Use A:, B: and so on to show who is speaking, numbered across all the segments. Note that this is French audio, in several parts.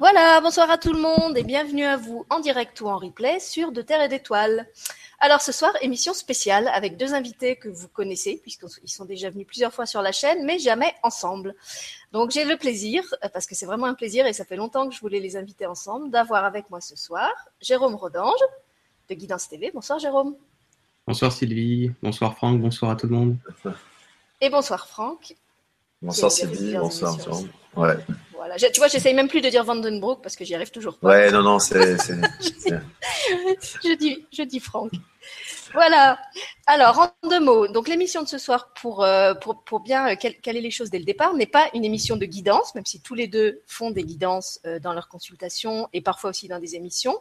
A: Voilà, bonsoir à tout le monde et bienvenue à vous en direct ou en replay sur De Terre et d'Étoiles. Alors ce soir, émission spéciale avec deux invités que vous connaissez puisqu'ils sont déjà venus plusieurs fois sur la chaîne, mais jamais ensemble. Donc j'ai le plaisir, parce que c'est vraiment un plaisir et ça fait longtemps que je voulais les inviter ensemble, d'avoir avec moi ce soir Jérôme Rodange de Guidance TV. Bonsoir Jérôme.
B: Bonsoir Sylvie, bonsoir Franck, bonsoir à tout le monde.
A: Et bonsoir Franck.
C: Bonsoir Sylvie, bonsoir Ouais.
A: Voilà. Tu vois, j'essaye même plus de dire Vandenbroek parce que j'y arrive toujours pas.
C: Ouais, non, non, c'est.
A: je, dis, je dis Franck. Voilà. Alors, en deux mots, donc l'émission de ce soir, pour, euh, pour, pour bien euh, caler les choses dès le départ, n'est pas une émission de guidance, même si tous les deux font des guidances euh, dans leurs consultations et parfois aussi dans des émissions.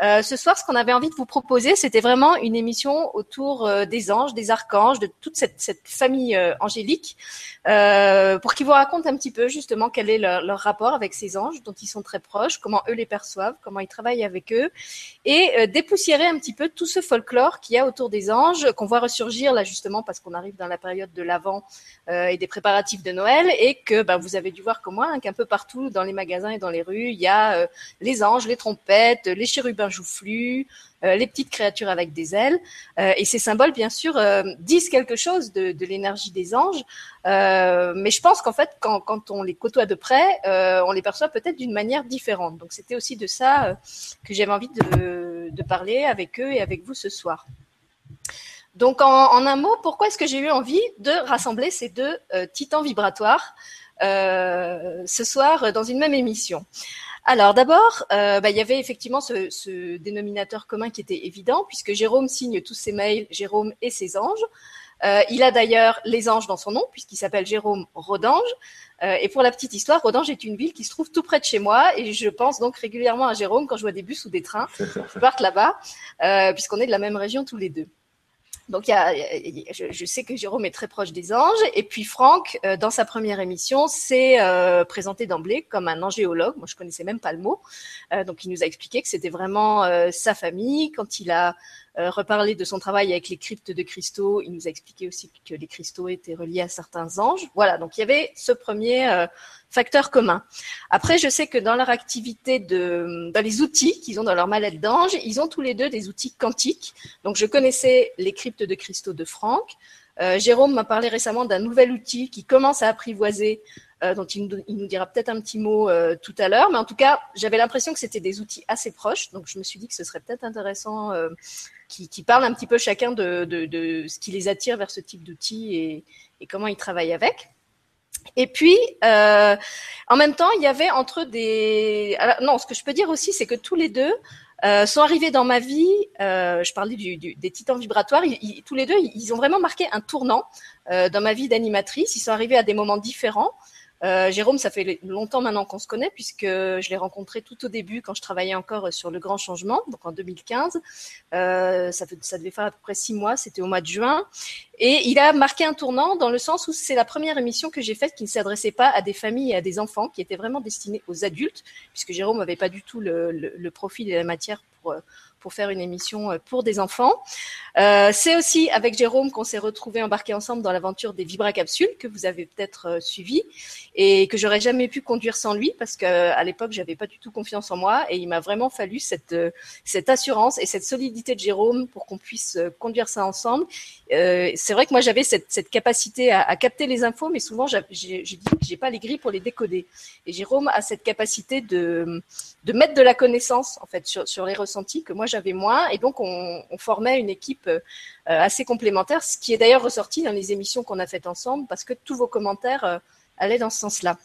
A: ce soir, ce qu'on avait envie de vous proposer, c'était vraiment une émission autour des anges, des archanges, de toute cette, famille angélique, pour qu'ils vous racontent un petit peu justement quel est leur, leur, rapport avec ces anges dont ils sont très proches, comment eux les perçoivent, comment ils travaillent avec eux, et dépoussiérer un petit peu tout ce folklore qu'il y a autour des anges, qu'on voit ressurgir là justement parce qu'on arrive dans la période de l'Avent euh, et des préparatifs de Noël et que bah, vous avez dû voir comme moi hein, qu'un peu partout dans les magasins et dans les rues, il y a euh, les anges, les trompettes, les chérubins joufflus, les petites créatures avec des ailes. et ces symboles, bien sûr, disent quelque chose de, l'énergie des anges. mais je pense qu'en fait, quand, on les côtoie de près, on les perçoit peut-être d'une manière différente. Donc c'était aussi de ça que j'avais envie de, parler avec eux et avec vous ce soir. Donc, en, un mot, pourquoi est-ce que j'ai eu envie de rassembler ces deux euh, titans vibratoires euh, ce soir dans une même émission? Alors d'abord, euh, bah, il y avait effectivement ce, dénominateur commun qui était évident, puisque Jérôme signe tous ses mails, Jérôme et ses anges. il a d'ailleurs les anges dans son nom, puisqu'il s'appelle Jérôme Rodange. et pour la petite histoire, Rodange est une ville qui se trouve tout près de chez moi, et je pense donc régulièrement à Jérôme quand je vois des bus ou des trains qui partent là-bas, puisqu'on est de la même région tous les deux. Donc, je, sais que Jérôme est très proche des anges. Et puis, Franck, euh, dans sa première émission, s'est euh, présenté d'emblée comme un angéologue. Moi, je connaissais même pas le mot. Euh, donc, il nous a expliqué que c'était vraiment sa famille. Quand il a euh, reparler de son travail avec les cryptes de cristaux. Il nous a expliqué aussi que les cristaux étaient reliés à certains anges. Voilà, donc il y avait ce premier euh, facteur commun. Après, je sais que dans leur activité de, dans les outils qu'ils ont dans leur mallette d'ange, ils ont tous les deux des outils quantiques. Donc, je connaissais les cryptes de cristaux de Franck. Euh, Jérôme m'a parlé récemment d'un nouvel outil qui commence à apprivoiser, dont il nous, dira peut-être un petit mot tout à l'heure. Mais en tout cas, j'avais l'impression que c'était des outils assez proches. Donc, je me suis dit que ce serait peut-être intéressant qui, qui, parlent un petit peu chacun de, de, de ce qui les attire vers ce type d'outils et, et, comment ils travaillent avec. Et puis, euh, en même temps, il y avait entre des... non, ce que je peux dire aussi, c'est que tous les deux euh, sont arrivés dans ma vie, euh, je parlais du, du, des titans vibratoires, ils, tous les deux, ils ont vraiment marqué un tournant euh, dans ma vie d'animatrice, ils sont arrivés à des moments différents. Euh, Jérôme, ça fait longtemps maintenant qu'on se connaît puisque je l'ai rencontré tout au début quand je travaillais encore sur le grand changement, donc en 2015. Euh, ça, ça devait faire à peu près six mois, c'était au mois de juin. Et il a marqué un tournant dans le sens où c'est la première émission que j'ai faite qui ne s'adressait pas à des familles et à des enfants, qui était vraiment destinée aux adultes, puisque Jérôme n'avait pas du tout le, le, le profil et la matière pour pour faire une émission euh, pour des enfants. Euh, c'est aussi avec Jérôme qu'on s'est retrouvés embarqués ensemble dans l'aventure des Vibra-capsules que vous avez peut-être euh, suivi et que j'aurais jamais pu conduire sans lui parce qu'à l'époque j'avais pas du tout confiance en moi et il m'a vraiment fallu cette cette assurance et cette solidité de Jérôme pour qu'on puisse conduire ça ensemble. c'est vrai que moi j'avais cette, capacité à, à, capter les infos, mais souvent j'ai dit que j'ai pas les grilles pour les décoder. Et Jérôme a cette capacité de de mettre de la connaissance en fait sur, sur les ressentis que moi j'avais moins et donc on, formait une équipe euh, assez complémentaire, ce qui est d'ailleurs ressorti dans les émissions qu'on a faites ensemble parce que tous vos commentaires euh, allaient dans ce sens-là.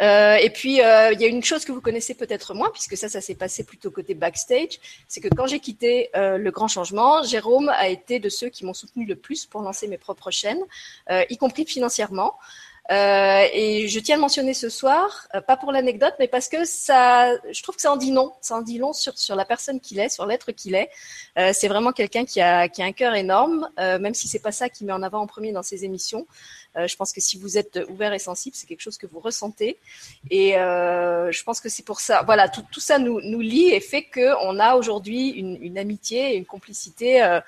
A: Euh, et puis, il y a une chose que vous connaissez peut-être moins, puisque ça, ça s'est passé plutôt côté backstage, c'est que quand j'ai quitté le grand changement, Jérôme a été de ceux qui m'ont soutenu le plus pour lancer mes propres chaînes, y compris financièrement. Euh, et je tiens à le mentionner ce soir, euh, pas pour l'anecdote, mais parce que ça, je trouve que ça en dit long. Ça en dit long sur, sur la personne qu'il est, sur l'être qu'il est. Euh, c'est vraiment quelqu'un qui a, qui a un cœur énorme, euh, même si c'est pas ça qu'il met en avant en premier dans ses émissions. Euh, je pense que si vous êtes ouvert et sensible, c'est quelque chose que vous ressentez. Et je pense que c'est pour ça. Voilà, tout, ça nous, lie et fait qu'on a aujourd'hui une, une amitié et une complicité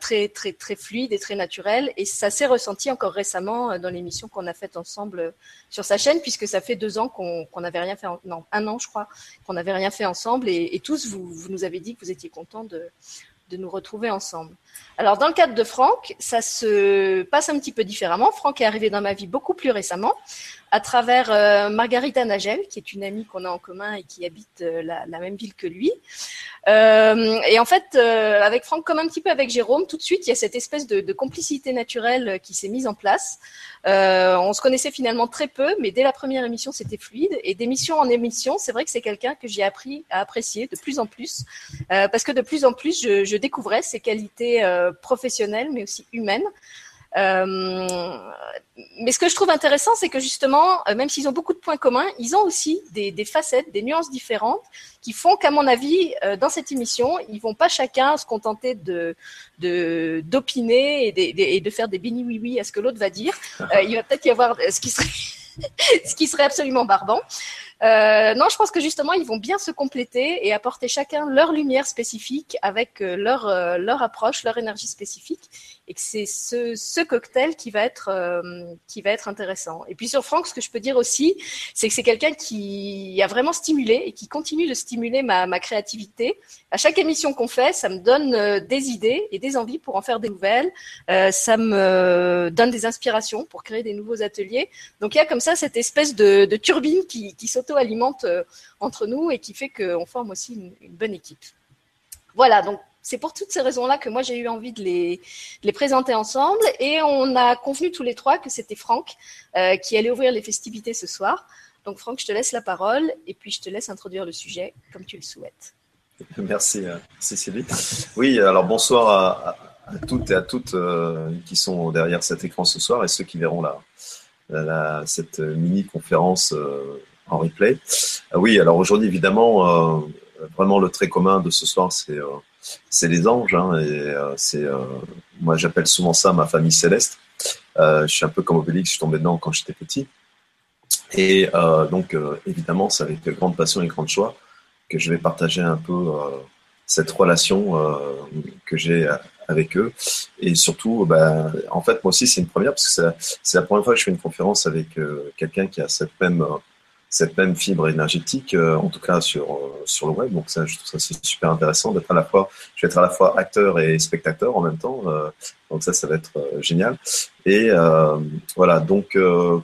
A: très, très, très fluide et très naturelle. Et ça s'est ressenti encore récemment dans l'émission qu'on a faite fait ensemble sur sa chaîne, puisque ça fait deux ans qu'on n'avait rien fait, non, un an, je crois, qu'on n'avait rien fait ensemble. Et, tous, vous, nous avez dit que vous étiez contents de, de nous retrouver ensemble. Alors, dans le cadre de Franck, ça se passe un petit peu différemment. Franck est arrivé dans ma vie beaucoup plus récemment à travers euh, Margarita Nagel, qui est une amie qu'on a en commun et qui habite euh, la, même ville que lui. Euh, et en fait, avec Franck, comme un petit peu avec Jérôme, tout de suite, il y a cette espèce de, de complicité naturelle qui s'est mise en place. on se connaissait finalement très peu, mais dès la première émission, c'était fluide. Et d'émission en émission, c'est vrai que c'est quelqu'un que j'ai appris à apprécier de plus en plus, parce que de plus en plus, je, je découvrais ses qualités professionnelles, mais aussi humaines. Euh, mais ce que je trouve intéressant, c'est que justement, euh, même s'ils ont beaucoup de points communs, ils ont aussi des, facettes, des nuances différentes qui font qu'à mon avis, euh, dans cette émission, ils vont pas chacun se contenter de d'opiner et, de faire des bénis oui oui à ce que l'autre va dire. il va peut-être y avoir ce qui serait ce qui serait absolument barbant. Non, je pense que justement, ils vont bien se compléter et apporter chacun leur lumière spécifique avec leur, leur approche, leur énergie spécifique. Et que c'est ce, cocktail qui va, être, qui va être intéressant. Et puis sur Franck, ce que je peux dire aussi, c'est que c'est quelqu'un qui a vraiment stimulé et qui continue de stimuler ma, ma créativité. À chaque émission qu'on fait, ça me donne des idées et des envies pour en faire des nouvelles. ça me donne des inspirations pour créer des nouveaux ateliers. Donc il y a comme ça cette espèce de, turbine qui, qui saute alimente euh, entre nous et qui fait qu'on forme aussi une, bonne équipe. Voilà, donc c'est pour toutes ces raisons-là que moi j'ai eu envie de les, présenter ensemble et on a convenu tous les trois que c'était Franck euh, qui allait ouvrir les festivités ce soir. Donc Franck, je te laisse la parole et puis je te laisse introduire le sujet comme tu le souhaites.
C: Merci euh, Cécilie. Oui, alors bonsoir à, toutes et à toutes qui sont derrière cet écran ce soir et ceux qui verront la, cette mini-conférence en replay. Euh, oui, alors aujourd'hui, évidemment, euh, vraiment le trait commun de ce soir, c'est euh, c'est les anges. Hein, et c'est moi, j'appelle souvent ça ma famille céleste. je suis un peu comme Obélix, je suis tombé dedans quand j'étais petit. Et donc, évidemment, c'est avec grande passion et grande joie que je vais partager un peu cette relation que j'ai avec eux. Et surtout, ben, en fait, moi aussi, c'est une première, parce que c'est la première fois que je fais une conférence avec quelqu'un qui a cette même cette même fibre énergétique, euh, en tout cas sur euh, sur le web. Donc ça, je trouve ça super intéressant d'être à la fois, je vais être à la fois acteur et spectateur en même temps. Euh, donc ça, ça va être génial. Et voilà. Donc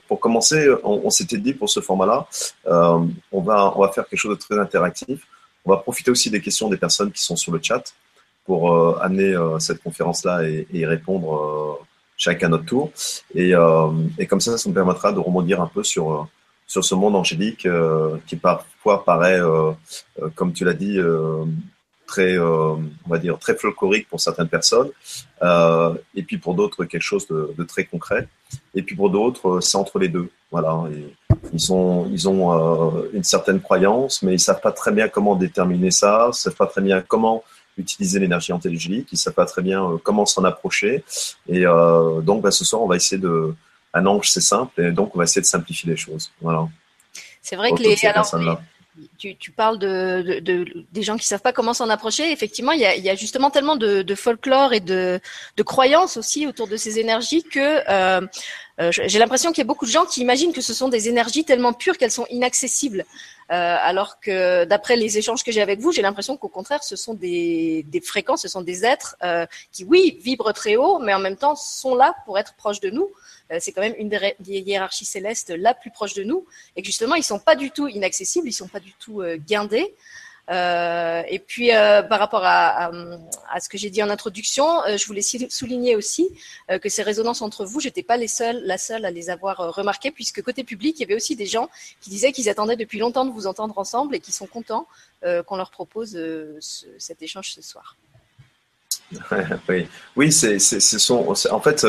C: pour commencer, on, on s'était dit pour ce format-là, on va on va faire quelque chose de très interactif. On va profiter aussi des questions des personnes qui sont sur le chat pour amener cette conférence-là et, et y répondre chacun à notre tour. Et, et comme ça, ça nous permettra de rebondir un peu sur sur ce monde angélique euh, qui parfois paraît, euh, euh, comme tu l'as dit, très, on va dire, très folklorique pour certaines personnes, et puis pour d'autres quelque chose de, très concret, et puis pour d'autres c'est entre les deux. Voilà, ils sont, ils ont une certaine croyance, mais ils savent pas très bien comment déterminer ça, ils savent pas très bien comment utiliser l'énergie angélique, ils savent pas très bien comment s'en approcher, et donc bah, ce soir on va essayer de un ange, c'est simple, et donc on va essayer de simplifier les choses. Voilà.
A: C'est vrai que les, tu, parles de, des gens qui savent pas comment s'en approcher. Effectivement, il y a, justement tellement de, folklore et de, croyances aussi autour de ces énergies que euh, euh, j'ai l'impression qu'il y a beaucoup de gens qui imaginent que ce sont des énergies tellement pures qu'elles sont inaccessibles. Euh, alors que d'après les échanges que j'ai avec vous, j'ai l'impression qu'au contraire, ce sont des, fréquences, ce sont des êtres qui, oui, vibrent très haut, mais en même temps sont là pour être proches de nous. c'est quand même une des, hiérarchies célestes la plus proche de nous, et que justement, ils sont pas du tout inaccessibles, ils sont pas du tout guindés. Euh, et puis, euh, par rapport à, ce que j'ai dit en introduction, euh, je voulais souligner aussi que ces résonances entre vous, j'étais pas les seuls, la seule à les avoir remarquées, puisque côté public, il y avait aussi des gens qui disaient qu'ils attendaient depuis longtemps de vous entendre ensemble et qui sont contents qu'on leur propose cet échange ce soir.
C: oui, oui c'est, en fait,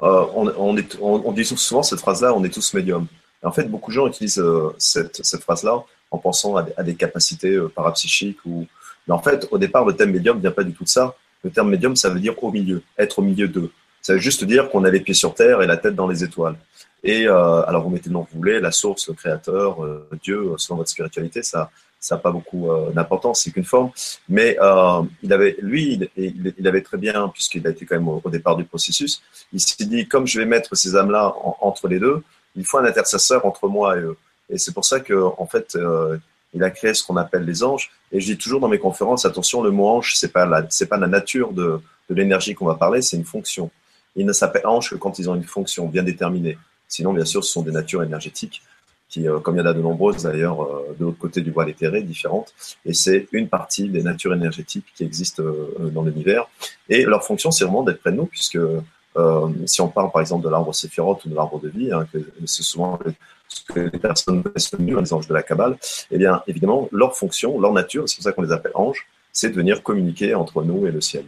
C: on, dit souvent cette phrase-là, on est tous médiums. En fait, beaucoup de gens utilisent cette phrase-là en pensant à des, capacités euh, parapsychiques. Ou... Mais en fait, au départ, le thème médium ne vient pas du tout de ça. Le terme médium, ça veut dire au milieu, être au milieu d'eux. Ça veut juste dire qu'on a les pieds sur terre et la tête dans les étoiles. Et euh, alors, vous mettez le nom que vous voulez, la source, le créateur, euh, Dieu, selon votre spiritualité, ça ça n'a pas beaucoup d'importance, c'est qu'une forme. Mais il avait, lui, il, il, avait très bien, puisqu'il a été quand même au, départ du processus, il s'est dit, comme je vais mettre ces âmes-là entre les deux, il faut un intercesseur entre moi et eux. Et c'est pour ça que, en fait, euh, il a créé ce qu'on appelle les anges. Et je dis toujours dans mes conférences, attention, le mot ange, c'est pas la, c'est pas la nature de, de l'énergie qu'on va parler, c'est une fonction. Il ne s'appelle ange que quand ils ont une fonction bien déterminée. Sinon, bien sûr, ce sont des natures énergétiques qui, euh, comme il y en a de nombreuses d'ailleurs euh, de l'autre côté du voile éthéré, différentes. Et c'est une partie des natures énergétiques qui existent dans l'univers. Et leur fonction, c'est vraiment d'être près de nous, puisque si on parle par exemple de l'arbre séphirote ou de l'arbre de vie, hein, c'est souvent ce que les personnes connaissent les anges de la Kabbale, eh bien, évidemment, leur fonction, leur nature, c'est pour ça qu'on les appelle anges, c'est de venir communiquer entre nous et le ciel.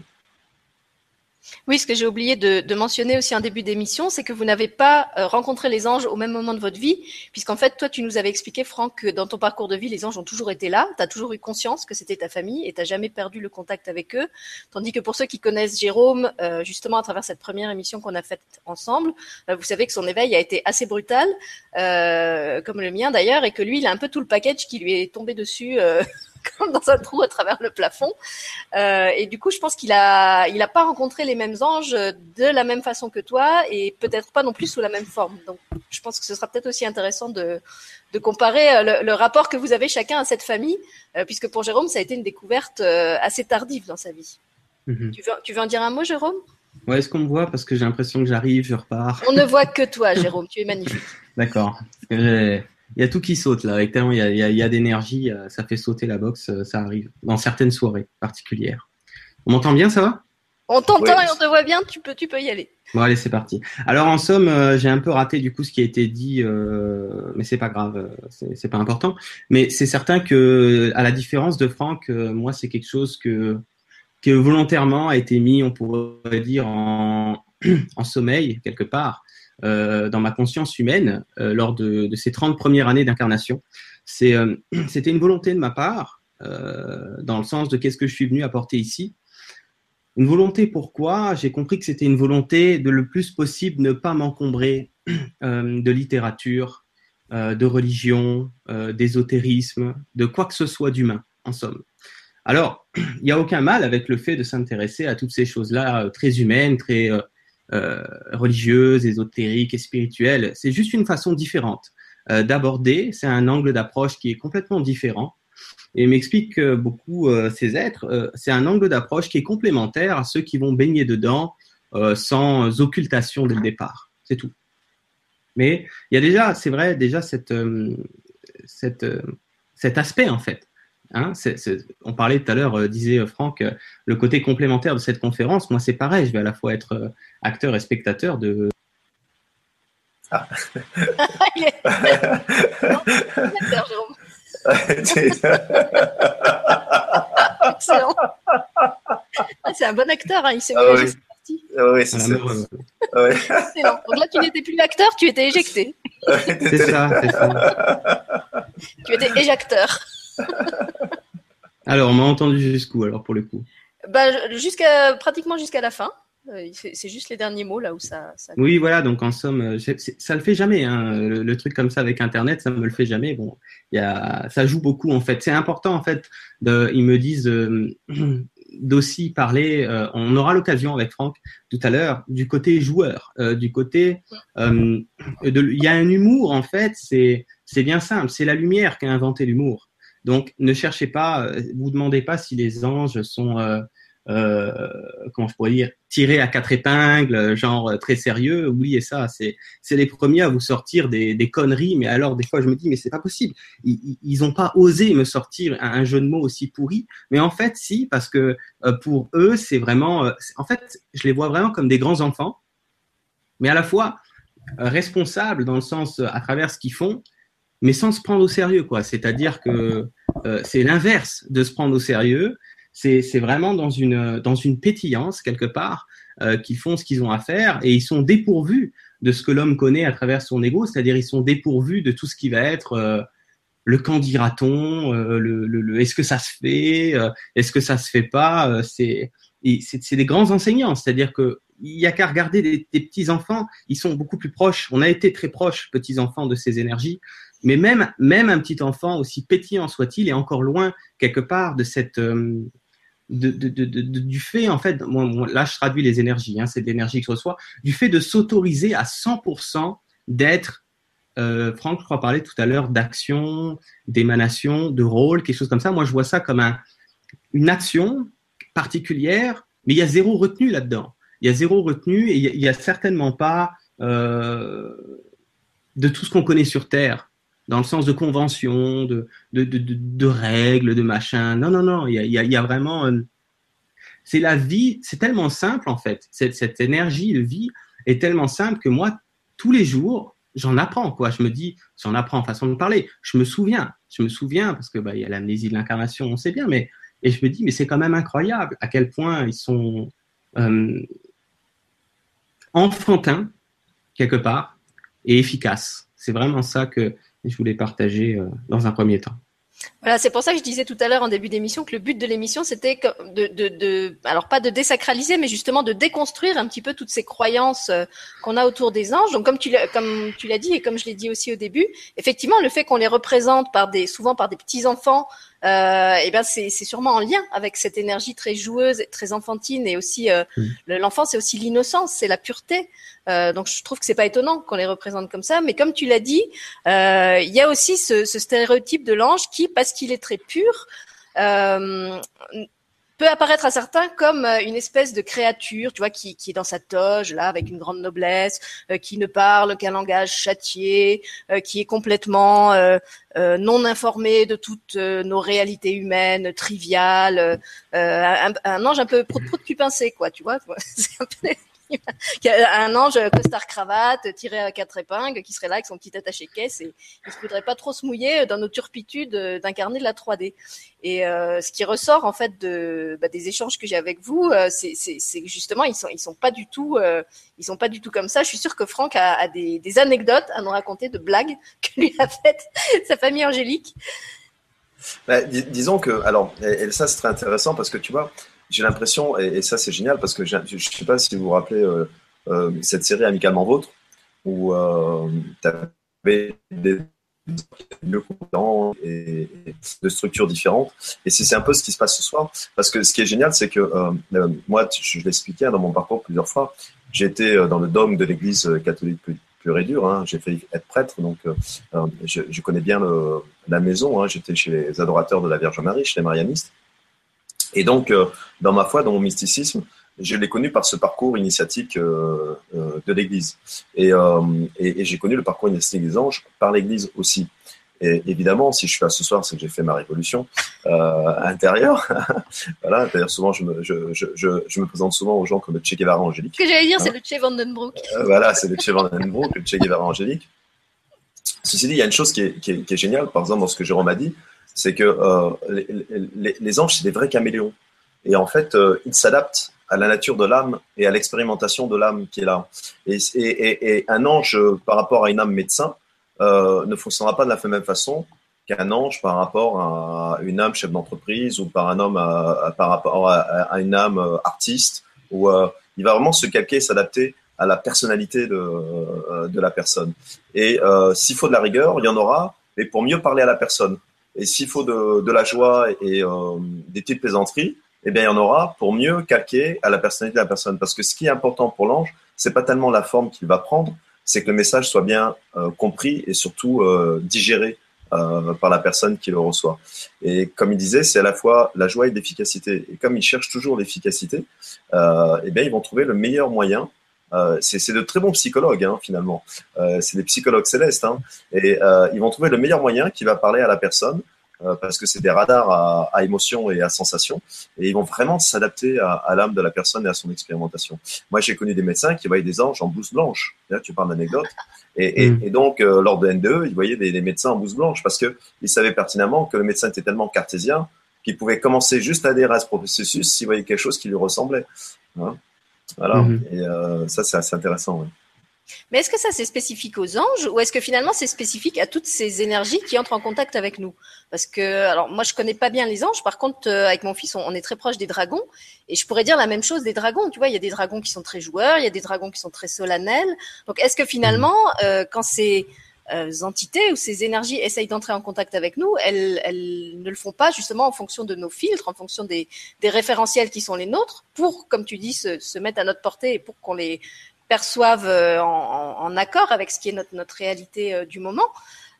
A: Oui, ce que j'ai oublié de, mentionner aussi en début d'émission, c'est que vous n'avez pas euh, rencontré les anges au même moment de votre vie, puisqu'en fait, toi, tu nous avais expliqué, Franck, que dans ton parcours de vie, les anges ont toujours été là, tu as toujours eu conscience que c'était ta famille et tu jamais perdu le contact avec eux. Tandis que pour ceux qui connaissent Jérôme, euh, justement à travers cette première émission qu'on a faite ensemble, euh, vous savez que son éveil a été assez brutal, comme le mien d'ailleurs, et que lui, il a un peu tout le package qui lui est tombé dessus. comme dans un trou à travers le plafond. Euh, et du coup, je pense qu'il a, il a pas rencontré les mêmes anges de la même façon que toi, et peut-être pas non plus sous la même forme. Donc, je pense que ce sera peut-être aussi intéressant de, de comparer euh, le, rapport que vous avez chacun à cette famille, euh, puisque pour Jérôme, ça a été une découverte euh, assez tardive dans sa vie. Mhm. Tu, veux, tu veux en dire un mot, Jérôme?
B: Ouais, est-ce qu'on me voit? Parce que j'ai l'impression que j'arrive, je repars.
A: On ne voit que toi, Jérôme. Tu es magnifique.
B: D'accord il y a tout qui saute là, avec tellement il y a, y a, d'énergie, euh, ça fait sauter la boxe, euh, ça arrive dans certaines soirées particulières. On m'entend bien, ça va?
A: On t'entend et on te voit bien, tu peux, tu peux y aller.
B: Bon allez, c'est parti. Alors en somme, euh, j'ai un peu raté du coup ce qui a été dit, mais c'est pas grave, c'est pas important. Mais c'est certain que, à la différence de Franck, moi c'est quelque chose que que volontairement a été mis, on pourrait dire en, en sommeil quelque part. Euh, dans ma conscience humaine euh, lors de, ces 30 premières années d'incarnation. Euh, c'était une volonté de ma part, dans le sens de qu'est-ce que je suis venu apporter ici. Une volonté pourquoi? J'ai compris que c'était une volonté de le plus possible ne pas m'encombrer de littérature, de religion, d'ésotérisme, de quoi que ce soit d'humain, en somme. Alors, il n'y a aucun mal avec le fait de s'intéresser à toutes ces choses-là très humaines, très euh, religieuse, ésotérique et spirituelle. C'est juste une façon différente euh, d'aborder. C'est un angle d'approche qui est complètement différent. Et m'explique que beaucoup euh, ces êtres, c'est un angle d'approche qui est complémentaire à ceux qui vont baigner dedans sans occultation dès le départ. C'est tout. Mais il y a déjà, c'est vrai, déjà cette, cette, cet aspect en fait Hein, on parlait tout à l'heure, euh, disait euh, Franck, euh, le côté complémentaire de cette conférence. Moi, c'est pareil. Je vais à la fois être acteur et spectateur de. Ah. Il est...
A: Jérôme. Excellent. Ah, c'est un bon acteur, hein. il s'est ah, oui. parti.
C: Ah, oui, c'est ça.
A: Ah, Excellent. Donc là, tu n'étais plus acteur, tu étais éjecté.
B: c'est ça, c'est ça.
A: Tu étais éjecteur.
B: alors, on m'a entendu jusqu'où, alors, pour le coup?
A: Bah, jusqu'à, Pratiquement jusqu'à la fin. Euh, c'est juste les derniers mots là où ça.
B: Oui, voilà. Donc en somme, euh, ça le fait jamais. Hein. Le, truc comme ça avec Internet, ça me le fait jamais. Bon, y a, ça joue beaucoup en fait. C'est important en fait. De, ils me disent euh, d'aussi parler. on aura l'occasion avec Franck tout à l'heure du côté joueur, du côté. Il y a un humour en fait. C'est c'est bien simple. C'est la lumière qui a inventé l'humour. Donc, ne cherchez pas, euh, vous demandez pas si les anges sont, euh, euh, comment je pourrais dire, tirés à quatre épingles, genre très sérieux. Oubliez ça, c'est les premiers à vous sortir des, conneries. Mais alors, des fois, je me dis, mais c'est pas possible. Ils n'ont pas osé me sortir un, jeu de mots aussi pourri. Mais en fait, si, parce que pour eux, c'est vraiment, en fait, je les vois vraiment comme des grands enfants, mais à la fois responsables dans le sens à travers ce qu'ils font mais sans se prendre au sérieux, quoi. C'est-à-dire que euh, c'est l'inverse de se prendre au sérieux. C'est vraiment dans une dans une pétillance quelque part euh, qu'ils font ce qu'ils ont à faire et ils sont dépourvus de ce que l'homme connaît à travers son ego, c'est-à-dire ils sont dépourvus de tout ce qui va être euh, le quand dira-t-on, euh, le, le, le est-ce que ça se fait, euh, est-ce que ça se fait pas. c'est c'est des grands enseignants, c'est-à-dire que il y a qu'à regarder des, des petits enfants, ils sont beaucoup plus proches. On a été très proches petits enfants de ces énergies. Mais même, même un petit enfant, aussi pétillant soit-il, est encore loin quelque part de cette, euh, de, de, de, du fait, en fait, moi, là je traduis les énergies, hein, c'est l'énergie que je reçois, du fait de s'autoriser à 100% d'être euh, Franck, je crois, parlait tout à l'heure d'action, d'émanation, de rôle, quelque chose comme ça. Moi, je vois ça comme un, une action particulière, mais il y a zéro retenue là-dedans. Il y a zéro retenue et il n'y a, certainement pas euh, de tout ce qu'on connaît sur Terre, dans le sens de convention, de, règles, de machin. Non, non, non, il y a, vraiment... Euh, c'est la vie, c'est tellement simple en fait. Cette, énergie de vie est tellement simple que moi, tous les jours, j'en apprends. Je me dis, j'en apprends façon de parler. Je me souviens, je me souviens parce que bah, il y a l'amnésie de l'incarnation, on sait bien, mais et je me dis mais c'est quand même incroyable à quel point ils sont euh, enfantins quelque part et efficaces. C'est vraiment ça que je voulais partager euh, dans un premier temps.
A: Voilà, c'est pour ça que je disais tout à l'heure en début d'émission que le but de l'émission, c'était de, de, de, alors pas de désacraliser, mais justement de déconstruire un petit peu toutes ces croyances euh, qu'on a autour des anges. Donc, comme tu l'as, comme tu l'as dit et comme je l'ai dit aussi au début, effectivement, le fait qu'on les représente par des, souvent par des petits enfants euh, et eh ben c'est sûrement en lien avec cette énergie très joueuse, très enfantine et aussi euh, l'enfance, c'est aussi l'innocence, c'est la pureté. Euh, donc je trouve que c'est pas étonnant qu'on les représente comme ça. Mais comme tu l'as dit, euh, il y a aussi ce, ce stéréotype de l'ange qui, parce qu'il est très pur, euh, peut apparaître à certains comme euh, une espèce de créature, tu vois, qui, qui est dans sa toge là avec une grande noblesse, euh, qui ne parle qu'un langage châtié, euh, qui est complètement non informé de toutes nos réalités humaines triviales, un, un, ange un peu prout du pincé quoi, tu vois. un ange costard cravate tiré à quatre épingles qui serait là avec son petit attaché caisse et il ne voudrait pas trop se mouiller dans nos turpitudes d'incarner de la 3D. Et euh, ce qui ressort en fait bah, des échanges que j'ai avec vous, euh, c'est justement ils sont ils sont pas du tout euh, ils sont pas du tout comme ça. Je suis sûre que Franck a, des, anecdotes à nous raconter de blagues que lui a faites sa famille angélique.
C: Bah, disons que alors et, ça c'est très intéressant parce que tu vois j'ai l'impression, et, ça c'est génial, parce que je ne sais pas si vous vous rappelez euh, euh, cette série Amicalement Vôtre, où euh, tu avais des lieux compétents et, de structures différentes. Et c'est un peu ce qui se passe ce soir. Parce que ce qui est génial, c'est que moi, je, hein, dans mon parcours plusieurs fois, été dans le dôme de l'église catholique pure et dure. Hein. J'ai fait être prêtre, donc je, connais bien la maison. Hein. J'étais chez les adorateurs de la Vierge Marie, chez les marianistes. Et donc, euh, dans ma foi, dans mon mysticisme, je l'ai connu par ce parcours initiatique euh, euh, de l'Église. Et, et, j'ai connu le parcours initiatique des anges par l'Église aussi. Et évidemment, si je suis là ce soir, c'est que j'ai fait ma révolution intérieure. voilà. D'ailleurs, souvent, je me, je, je, je, me présente souvent aux gens comme le Che Guevara angélique.
A: Ce que j'allais dire, c'est hein le Che Vandenbroek.
C: voilà, c'est le Che Vandenbroek, le Che Guevara angélique. Ceci dit, il y a une chose qui est, qui est, qui est géniale, par exemple, dans ce que Jérôme a dit, c'est que euh, les, anges, c'est des vrais caméléons. Et en fait, euh, ils s'adaptent à la nature de l'âme et à l'expérimentation de l'âme qui est là. Et, un ange, par rapport à une âme médecin, euh, ne fonctionnera pas de la même façon qu'un ange par rapport à une âme chef d'entreprise ou par un homme par rapport à, une âme artiste. Où, il va vraiment se calquer s'adapter à la personnalité de, de la personne. Et s'il faut de la rigueur, il y en aura, mais pour mieux parler à la personne. Et s'il faut de, de, la joie et euh, des petites plaisanteries, eh bien, il y en aura pour mieux calquer à la personnalité de la personne. Parce que ce qui est important pour l'ange, c'est pas tellement la forme qu'il va prendre, c'est que le message soit bien euh, compris et surtout euh, digéré euh, par la personne qui le reçoit. Et comme il disait, c'est à la fois la joie et l'efficacité. Et comme ils cherchent toujours l'efficacité, euh, eh bien, ils vont trouver le meilleur moyen euh, c'est de très bons psychologues hein, finalement. Euh, c'est des psychologues célestes hein, et euh, ils vont trouver le meilleur moyen qui va parler à la personne parce que c'est des radars à, à émotion et à sensation et ils vont vraiment s'adapter à, à l'âme de la personne et à son expérimentation. Moi, j'ai connu des médecins qui voyaient des anges en blouse blanche. Là, tu parles d'anecdote. Et, et, mm. et, donc, lors de N2, ils voyaient des, des, médecins en blouse blanche parce que ils savaient pertinemment que le médecin était tellement cartésien qu'il pouvait commencer juste à adhérer à ce processus s'il voyait quelque chose qui lui ressemblait. Hein. Voilà. Mhm. Et euh, ça, c'est assez intéressant.
A: Mais est-ce que ça c'est spécifique aux anges ou est-ce que finalement c'est spécifique à toutes ces énergies qui entrent en contact avec nous? Parce que alors moi je connais pas bien les anges, par contre euh, avec mon fils on, est très proche des dragons et je pourrais dire la même chose des dragons. Tu vois, il y a des dragons qui sont très joueurs, il y a des dragons qui sont très solennels. Donc est-ce que finalement euh, quand c'est entités ou ces énergies essayent d'entrer en contact avec nous, elles, ne le font pas justement en fonction de nos filtres, en fonction des, référentiels qui sont les nôtres, pour, comme tu dis, se, mettre à notre portée et pour qu'on les perçoivent en, accord avec ce qui est notre, notre réalité du moment.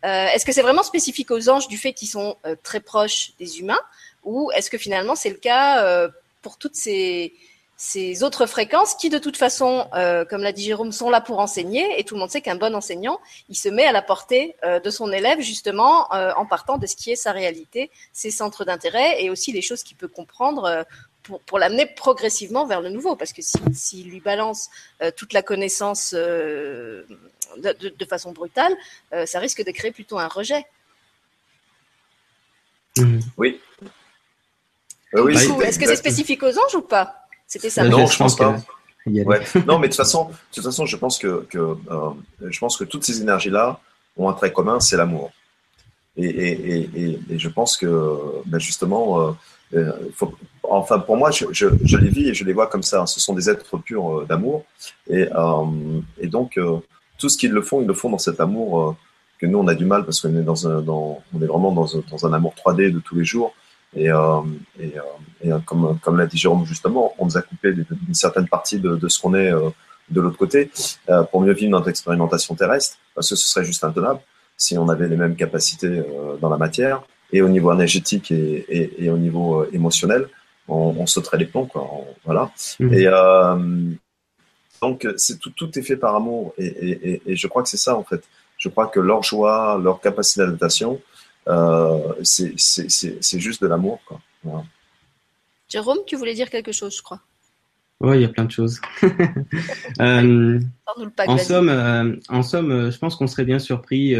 A: est-ce que c'est vraiment spécifique aux anges du fait qu'ils sont très proches des humains ou est-ce que finalement c'est le cas pour toutes ces, ces autres fréquences qui, de toute façon, euh, comme l'a dit Jérôme, sont là pour enseigner. Et tout le monde sait qu'un bon enseignant, il se met à la portée euh, de son élève, justement, euh, en partant de ce qui est sa réalité, ses centres d'intérêt et aussi les choses qu'il peut comprendre pour, pour l'amener progressivement vers le nouveau. Parce que s'il si, lui balance toute la connaissance de, de, de, façon brutale, ça risque de créer plutôt un rejet.
C: Oui.
A: oui Est-ce que c'est spécifique aux anges ou pas? C'était ça.
C: Non, je pense pas. Non, mais de toute façon, de toute façon, je pense que, que euh, je pense que toutes ces énergies-là ont un trait commun, c'est l'amour. Et, et, et, je pense que, ben justement, euh, euh, faut, enfin pour moi, je, je, je, les vis et je les vois comme ça. Ce sont des êtres purs d'amour. Et, et donc, tout ce qu'ils le font, ils le font dans cet amour que nous on a du mal parce qu'on est dans un, dans, on est vraiment dans un, dans un amour 3D de tous les jours. Et, euh, et, euh, et, comme, comme l'a dit Jérôme justement, on nous a coupé d'une certaine partie de, de ce qu'on est euh, de l'autre côté pour mieux vivre notre expérimentation terrestre, parce que ce serait juste intenable si on avait les mêmes capacités dans la matière et au niveau énergétique et, et, et au niveau émotionnel, on, on, sauterait les plombs, quoi. voilà. Mmh. Et euh, donc, c'est tout, tout est fait par amour, et, et, je crois que c'est ça en fait. Je crois que leur joie, leur capacité d'adaptation, euh, c'est juste de l'amour.
A: Jérôme, tu voulais dire quelque chose, je crois.
B: Oui, il y a plein de choses. euh, en, somme, euh, en somme, euh, je pense qu'on serait bien surpris.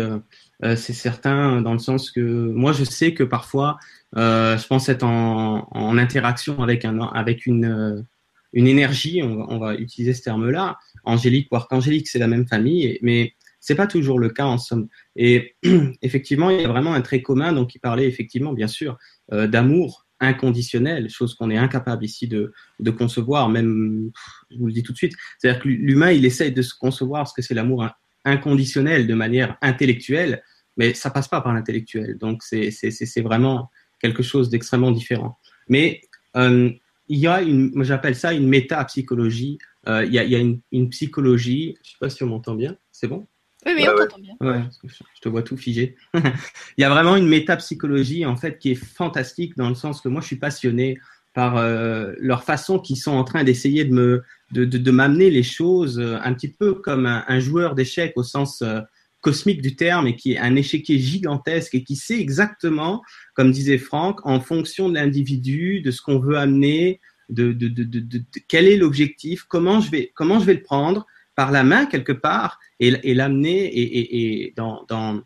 B: c'est certain, dans le sens que moi, je sais que parfois, je pense être en, en, interaction avec, un, avec une, une énergie, on, on va utiliser ce terme-là, angélique ou archangélique, c'est la même famille, mais c'est pas toujours le cas en somme. Et effectivement, il y a vraiment un trait commun. Donc, il parlait effectivement, bien sûr, euh, d'amour inconditionnel, chose qu'on est incapable ici de, concevoir. Même, je vous le dis tout de suite, c'est-à-dire que l'humain, il essaye de se concevoir ce que c'est l'amour inconditionnel de manière intellectuelle, mais ça passe pas par l'intellectuel. Donc, c'est vraiment quelque chose d'extrêmement différent. Mais euh, il y a une, j'appelle ça une métapsychologie. Euh, il y a, une, une psychologie. Je sais pas si on m'entend bien. C'est bon?
A: Oui, oui, on t'entend bien.
B: Ouais, je te vois tout figé. il y a vraiment une métapsychologie en fait qui est fantastique dans le sens que moi je suis passionné par euh, leur façon qu'ils sont en train d'essayer de me de, de, de m'amener les choses euh, un petit peu comme un, un joueur d'échecs au sens euh, cosmique du terme et qui est un échiquier gigantesque et qui sait exactement, comme disait Franck, en fonction de l'individu, de ce qu'on veut amener, de, de, de, de, quel est l'objectif, comment je vais comment je vais le prendre par la main quelque part et, l'amener et, dans, dans,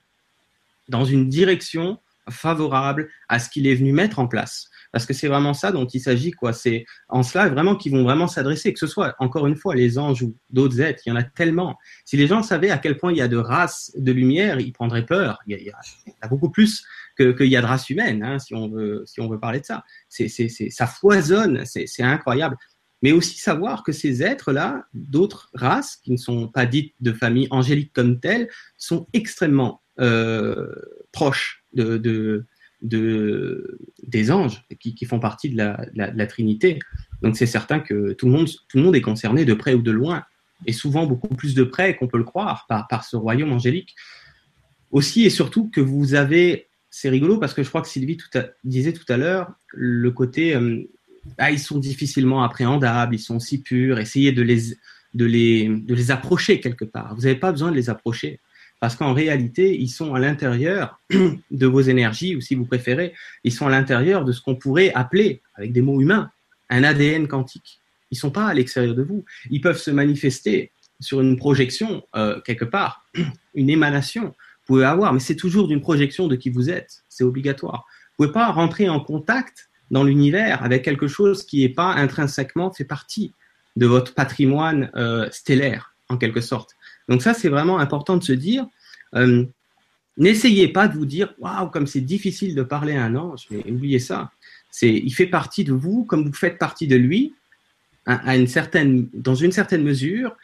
B: dans une direction favorable à ce qu'il est venu mettre en place. Parce que c'est vraiment ça dont il s'agit, quoi. C'est en cela vraiment qu'ils vont vraiment s'adresser, que ce soit encore une fois les anges ou d'autres êtres. Il y en a tellement. Si les gens savaient à quel point il y a de races de lumière, ils prendraient peur. Il y a, beaucoup plus qu'il que y a de races humaines, hein, si on veut, si on veut parler de ça. C'est, ça foisonne, c'est incroyable mais aussi savoir que ces êtres-là, d'autres races qui ne sont pas dites de famille angélique comme telles, sont extrêmement euh, proches de, de, de, des anges qui, font partie de la, Trinité. Donc c'est certain que tout le, monde, tout le monde est concerné de près ou de loin, et souvent beaucoup plus de près qu'on peut le croire par, ce royaume angélique. Aussi et surtout que vous avez, c'est rigolo parce que je crois que Sylvie disait tout à l'heure, le côté euh, ils sont difficilement appréhendables, ils sont si purs, essayez de les, de les, de les approcher quelque part. Vous n'avez pas besoin de les approcher parce qu'en réalité, ils sont à l'intérieur de vos énergies, ou si vous préférez, ils sont à l'intérieur de ce qu'on pourrait appeler, avec des mots humains, un ADN quantique. Ils ne sont pas à l'extérieur de vous. Ils peuvent se manifester sur une projection, euh, quelque part, une émanation. Vous pouvez avoir, mais c'est toujours d'une projection de qui vous êtes. C'est obligatoire. Vous ne pouvez pas rentrer en contact dans l'univers avec quelque chose qui n'est pas intrinsèquement fait partie de votre patrimoine euh, stellaire, en quelque sorte. Donc ça, c'est vraiment important de se dire, euh, n'essayez pas de vous dire, waouh, comme c'est difficile de parler à un ange, mais oubliez ça. C'est, il fait partie de vous, comme vous faites partie de lui, à, une certaine, dans une certaine mesure,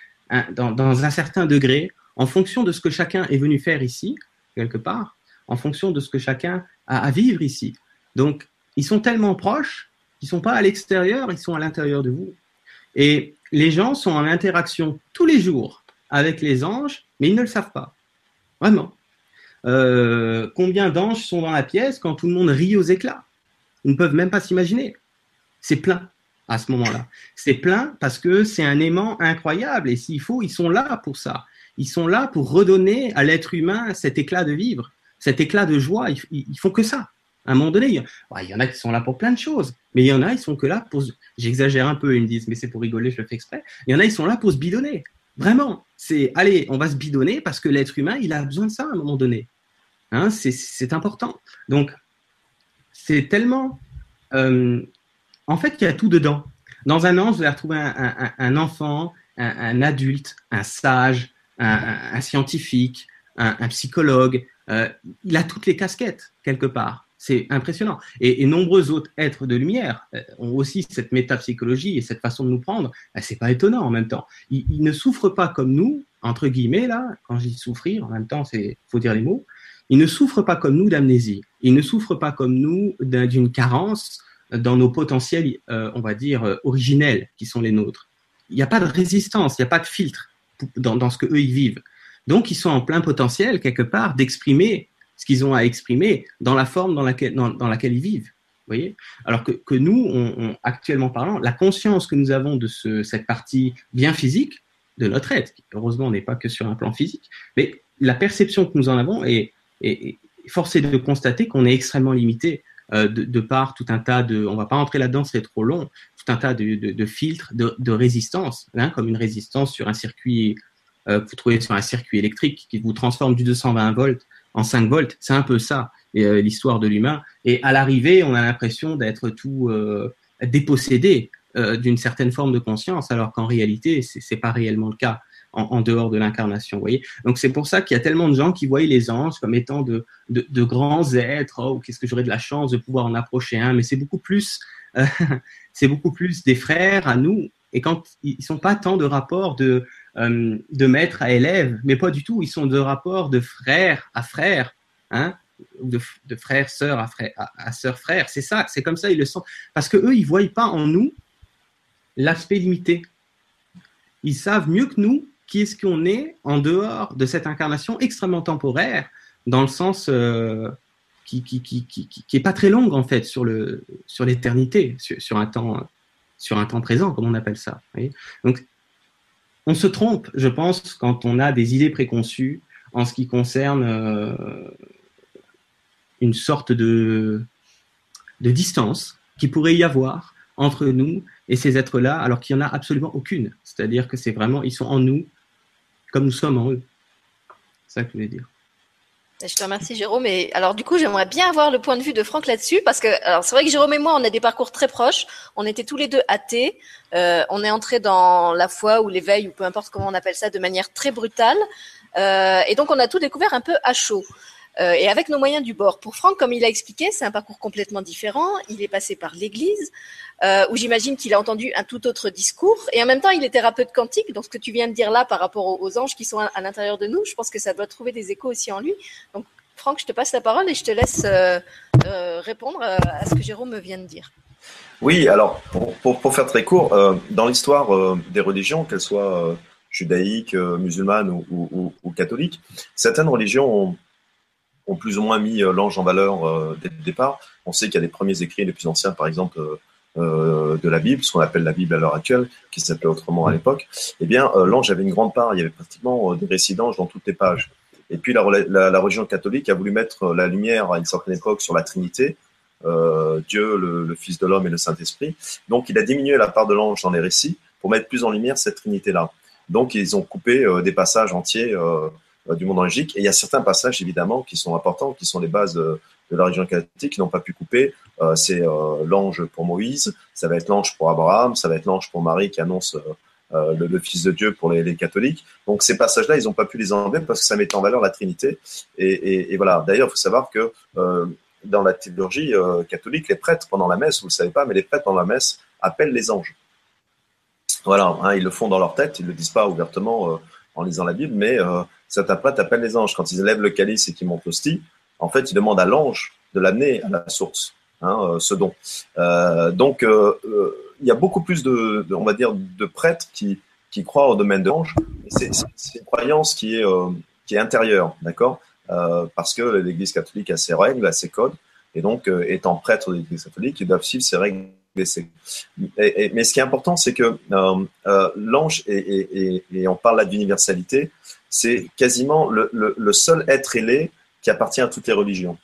B: dans, dans un certain degré, en fonction de ce que chacun est venu faire ici, quelque part, en fonction de ce que chacun a à vivre ici. Donc, ils sont tellement proches qu'ils sont pas à l'extérieur, ils sont à l'intérieur de vous. Et les gens sont en interaction tous les jours avec les anges, mais ils ne le savent pas. Vraiment. Euh, combien d'anges sont dans la pièce quand tout le monde rit aux éclats? Ils ne peuvent même pas s'imaginer. C'est plein à ce moment-là. C'est plein parce que c'est un aimant incroyable et s'il faut, ils sont là pour ça. Ils sont là pour redonner à l'être humain cet éclat de vivre, cet éclat de joie. Ils, font que ça. À un moment donné, il y en a qui sont là pour plein de choses, mais il y en a, ils sont que là pour. J'exagère un peu, ils me disent, mais c'est pour rigoler, je le fais exprès. Il y en a, ils sont là pour se bidonner. Vraiment. C'est, allez, on va se bidonner parce que l'être humain, il a besoin de ça à un moment donné. Hein, c'est important. Donc, c'est tellement. Euh, en fait, il y a tout dedans. Dans un an, vous allez retrouver un, enfant, un, adulte, un sage, un, scientifique, un, psychologue. Euh, il a toutes les casquettes, quelque part. C'est impressionnant. Et, nombreux autres êtres de lumière euh, ont aussi cette métapsychologie et cette façon de nous prendre. Ben, c'est pas étonnant en même temps. Ils, ne souffrent pas comme nous, entre guillemets, là, quand je dis souffrir, en même temps, c'est faut dire les mots. Ils ne souffrent pas comme nous d'amnésie. Ils ne souffrent pas comme nous d'une carence dans nos potentiels, euh, on va dire, euh, originels qui sont les nôtres. Il n'y a pas de résistance, il n'y a pas de filtre dans, dans ce que eux ils vivent. Donc ils sont en plein potentiel quelque part d'exprimer ce qu'ils ont à exprimer dans la forme dans laquelle, dans, dans laquelle ils vivent. Voyez? Alors que, que nous, actuellement parlant, la conscience que nous avons de ce, cette partie bien physique de notre être, qui heureusement n'est pas que sur un plan physique, mais la perception que nous en avons est, est, est forcée de constater qu'on est extrêmement limité euh, de, par tout un tas de, on va pas entrer là-dedans, c'est trop long, tout un tas de, de, filtres, de, de résistance, hein, comme une résistance sur un circuit, euh, vous trouvez sur un circuit électrique qui vous transforme du 220 volts en 5 volts, c'est un peu ça euh, l'histoire de l'humain. Et à l'arrivée, on a l'impression d'être tout dépossédé d'une certaine forme de conscience, alors qu'en réalité, c'est pas réellement le cas en, dehors de l'incarnation. Vous voyez Donc c'est pour ça qu'il y a tellement de gens qui voient les anges comme étant de, grands êtres. Oh, qu'est-ce que j'aurais de la chance de pouvoir en approcher un Mais c'est beaucoup plus, euh, c'est beaucoup plus des frères à nous. Et quand ils sont pas tant de rapports de euh, de maître à élève, mais pas du tout. Ils sont de rapports de frère à frère, hein de, de frère sœur à frère à, sœur frère. C'est ça, c'est comme ça ils le sentent. Parce que eux, ils voient pas en nous l'aspect limité. Ils savent mieux que nous qui est-ce qu'on est en dehors de cette incarnation extrêmement temporaire, dans le sens euh, qui, qui, qui, qui, est pas très longue en fait sur le sur l'éternité, sur, un temps sur un temps présent, comme on appelle ça. Donc, on se trompe, je pense, quand on a des idées préconçues en ce qui concerne euh, une sorte de distance qui pourrait y avoir entre nous et ces êtres-là, alors qu'il n'y en a absolument aucune. C'est-à-dire que c'est vraiment, ils sont en nous, comme nous sommes en eux. C'est ça que je voulais dire.
A: Je te remercie Jérôme. Et alors du coup, j'aimerais bien avoir le point de vue de Franck là-dessus parce que alors c'est vrai que Jérôme et moi, on a des parcours très proches. On était tous les deux athées. Euh, on est entrés dans la foi ou l'éveil ou peu importe comment on appelle ça de manière très brutale. Euh, et donc on a tout découvert un peu à chaud. Euh, et avec nos moyens du bord. Pour Franck, comme il a expliqué, c'est un parcours complètement différent. Il est passé par l'Église, euh, où j'imagine qu'il a entendu un tout autre discours. Et en même temps, il est thérapeute quantique. Donc, ce que tu viens de dire là par rapport aux, anges qui sont à, l'intérieur de nous, je pense que ça doit trouver des échos aussi en lui. Donc, Franck, je te passe la parole et je te laisse euh, répondre à ce que Jérôme vient de dire.
C: Oui, alors, pour, faire très court, dans l'histoire des religions, qu'elles soient judaïques, musulmanes ou, ou, ou, catholiques, certaines religions ont ont plus ou moins mis euh, l'ange en valeur euh, dès le départ. On sait qu'il y a des premiers écrits les plus anciens, par exemple, euh, de la Bible, ce qu'on appelle la Bible à l'heure actuelle, qui s'appelait autrement à l'époque, eh bien, l'ange avait une grande part. Il y avait pratiquement des récits d'anges dans toutes les pages. Et puis, la, religion catholique a voulu mettre la lumière à une certaine époque sur la Trinité, Dieu, le, Fils de l'homme et le Saint-Esprit. Donc, il a diminué la part de l'ange dans les récits pour mettre plus en lumière cette Trinité-là. Donc, ils ont coupé des passages entiers du monde angélique. Et il y a certains passages, évidemment, qui sont importants, qui sont les bases de, la religion catholique, qui n'ont pas pu couper. Euh, c'est euh, l'ange pour Moïse, ça va être l'ange pour Abraham, ça va être l'ange pour Marie qui annonce le, Fils de Dieu pour les, catholiques. Donc ces passages-là, ils n'ont pas pu les enlever parce que ça met en valeur la Trinité. Et, voilà. D'ailleurs, il faut savoir que dans la théologie catholique, les prêtres pendant la messe, vous ne le savez pas, mais les prêtres pendant la messe appellent les anges. Voilà, hein, ils le font dans leur tête, ils ne le disent pas ouvertement en lisant la Bible, mais cet prêtre appelle les anges. Quand ils élèvent le calice et qu'ils montent l'hostie, en fait, ils demandent à l'ange de l'amener à la source, hein, euh, ce don. Euh, donc, euh, il y a beaucoup plus de, on va dire, de prêtres qui, qui croient au domaine de l'ange. C'est une croyance qui est, qui est intérieure, d'accord? Parce que l'Église catholique a ses règles, a ses codes, et donc, étant prêtre de l'Église catholique, ils doivent suivre ses règles mais ce qui est important, c'est que euh, euh, l'ange, et, on parle là d'universalité, c'est quasiment le, seul être ailé qui appartient à toutes les religions.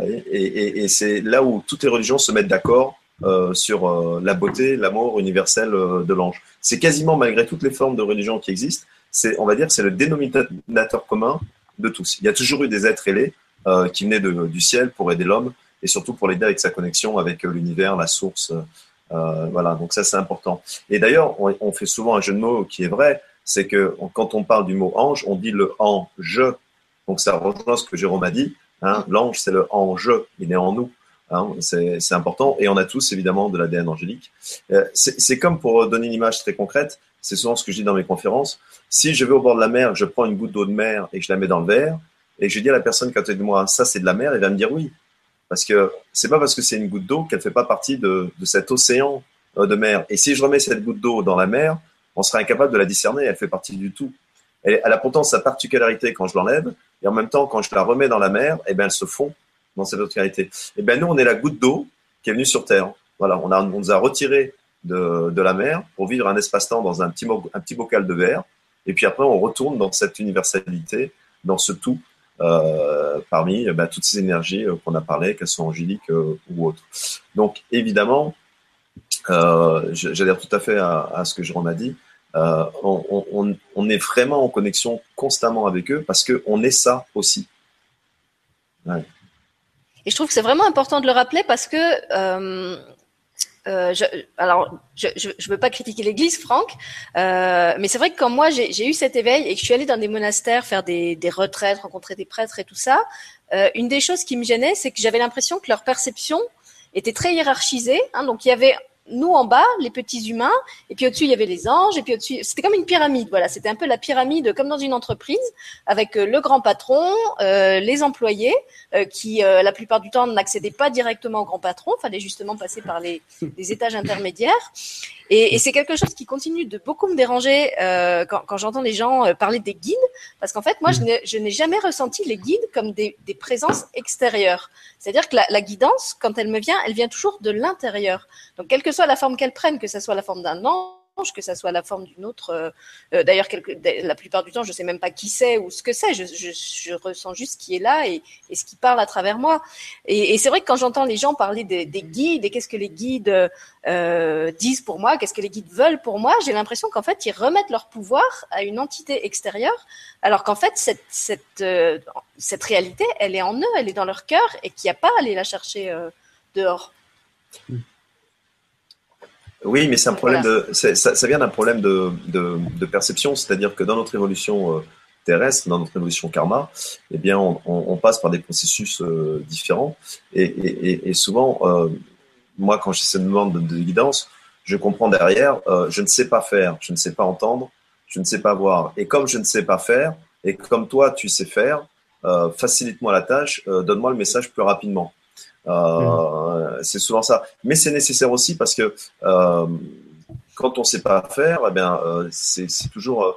C: Et, c'est là où toutes les religions se mettent d'accord euh, sur la beauté, l'amour universel de l'ange. C'est quasiment, malgré toutes les formes de religion qui existent, c'est, on va dire, c'est le dénominateur commun de tous. Il y a toujours eu des êtres ailés qui venaient du ciel pour aider l'homme et surtout pour l'aider avec sa connexion avec euh, l'univers, la source. Euh, voilà, donc ça c'est important. Et d'ailleurs, on, fait souvent un jeu de mots qui est vrai, c'est que quand on parle du mot ange, on dit le ange. Donc ça rejoint ce que Jérôme a dit. Hein, L'ange, c'est le ange, il est en nous. Hein, c'est important. Et on a tous évidemment de l'ADN angélique. Euh, c'est comme pour donner une image très concrète, c'est souvent ce que je dis dans mes conférences. Si je vais au bord de la mer, je prends une goutte d'eau de mer et je la mets dans le verre, et je dis à la personne qui a de moi, ça c'est de la mer, elle va me dire oui. Parce que c'est pas parce que c'est une goutte d'eau qu'elle fait pas partie de, de cet océan euh, de mer. Et si je remets cette goutte d'eau dans la mer, on serait incapable de la discerner. Elle fait partie du tout. Elle, elle a pourtant sa particularité quand je l'enlève, et en même temps, quand je la remets dans la mer, eh ben, elle se fond dans cette particularité. Et eh ben, nous, on est la goutte d'eau qui est venue sur Terre. Voilà, on, a, on nous a retiré de, de la mer pour vivre un espace-temps dans un petit, un petit bocal de verre. Et puis après, on retourne dans cette universalité, dans ce tout euh, parmi euh, bah, toutes ces énergies euh, qu'on a parlé, qu'elles soient angéliques ou autres. Donc évidemment, j'adhère tout à fait à, ce que Jérôme a dit. On, est vraiment en connexion constamment avec eux parce qu'on est ça aussi.
A: Et je trouve que c'est vraiment important de le rappeler parce que euh, je, alors, je ne veux pas critiquer l'Église, Franck, euh, mais c'est vrai que quand moi j'ai eu cet éveil et que je suis allée dans des monastères faire des, des retraites, rencontrer des prêtres et tout ça, euh, une des choses qui me gênait, c'est que j'avais l'impression que leur perception était très hiérarchisée. Hein, donc il y avait nous en bas, les petits humains, et puis au-dessus il y avait les anges, et puis au-dessus c'était comme une pyramide. Voilà, c'était un peu la pyramide comme dans une entreprise avec euh, le grand patron, euh, les employés euh, qui la plupart du temps n'accédaient pas directement au grand patron, fallait justement passer par les, les étages intermédiaires. Et, et c'est quelque chose qui continue de beaucoup me déranger quand, quand j'entends les gens parler des guides, parce qu'en fait moi je n'ai jamais ressenti les guides comme des, des présences extérieures. C'est-à-dire que la, la guidance, quand elle me vient, elle vient toujours de l'intérieur. Donc quelque soit la forme qu'elle prenne, que ce soit la forme d'un ange, que ça soit la forme d'une autre. Euh, euh, d'ailleurs, la plupart du temps, je ne sais même pas qui c'est ou ce que c'est. Je, ressens juste qui est là et, ce qui parle à travers moi. Et, c'est vrai que quand j'entends les gens parler des, guides et qu'est-ce que les guides euh, disent pour moi, qu'est-ce que les guides veulent pour moi, j'ai l'impression qu'en fait, ils remettent leur pouvoir à une entité extérieure, alors qu'en fait, cette, réalité, elle est en eux, elle est dans leur cœur et qu'il n'y a pas à aller la chercher dehors.
C: Mmh. Oui, mais c'est un problème de, ça, vient d'un problème de, de, perception, c'est-à-dire que dans notre évolution euh, terrestre, dans notre évolution karma, eh bien, on, passe par des processus euh, différents. Et, souvent, euh, moi, quand j'ai cette demande de, guidance, je comprends derrière, je ne sais pas faire, je ne sais pas entendre, je ne sais pas voir. Et comme je ne sais pas faire, et comme toi, tu sais faire, facilite-moi la tâche, donne-moi le message plus rapidement. Euh, c'est souvent ça. Mais c'est nécessaire aussi parce que euh, quand on ne sait pas faire, eh bien, euh, c'est toujours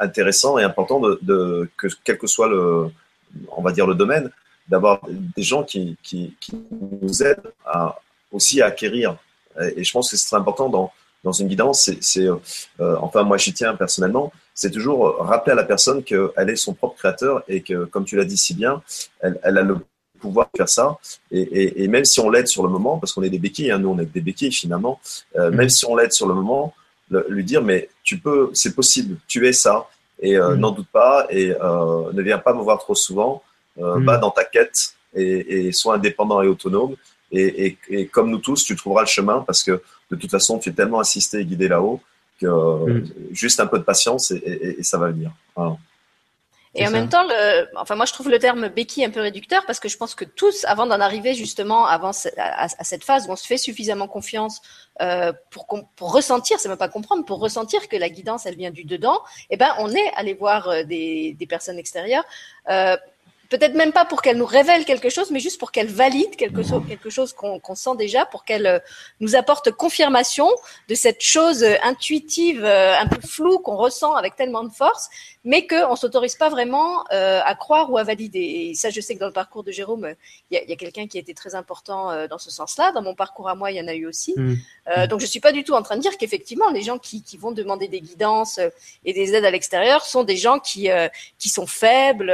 C: intéressant et important de, que quel que soit le, on va dire le domaine, d'avoir des gens qui, qui, nous aident à, aussi à acquérir. Et je pense que c'est très important dans, dans une guidance. C'est, enfin, moi, j'y tiens personnellement. C'est toujours rappeler à la personne qu'elle est son propre créateur et que, comme tu l'as dit si bien, elle, elle a le pouvoir faire ça. Et, même si on l'aide sur le moment, parce qu'on est des béquilles, hein, nous on est des béquilles finalement, euh, mm. même si on l'aide sur le moment, lui dire mais tu peux, c'est possible, tu es ça, et euh, mm. n'en doute pas, et euh, ne viens pas me voir trop souvent, mm. va dans ta quête et, sois indépendant et autonome. Et, comme nous tous, tu trouveras le chemin parce que de toute façon, tu es tellement assisté et guidé là-haut que juste un peu de patience et, ça va venir.
A: Et en même temps, le, enfin moi je trouve le terme béquille un peu réducteur parce que je pense que tous, avant d'en arriver justement avant à, cette phase où on se fait suffisamment confiance euh, pour, pour ressentir, c'est même pas comprendre, pour ressentir que la guidance elle vient du dedans, eh ben on est allé voir euh, des, des personnes extérieures. Euh, peut-être même pas pour qu'elle nous révèle quelque chose, mais juste pour qu'elle valide quelque, chose, quelque chose qu'on sent déjà, pour qu'elle euh, nous apporte confirmation de cette chose euh, intuitive, euh, un peu floue qu'on ressent avec tellement de force, mais qu'on ne s'autorise pas vraiment à croire ou à valider. Et ça, je sais que dans le parcours de Jérôme, il y a, a quelqu'un qui a été très important dans ce sens-là. Dans mon parcours à moi, il y en a eu aussi. Mmh. donc, je suis pas du tout en train de dire qu'effectivement, les gens qui, qui, vont demander des guidances et des aides à l'extérieur sont des gens qui, qui sont faibles,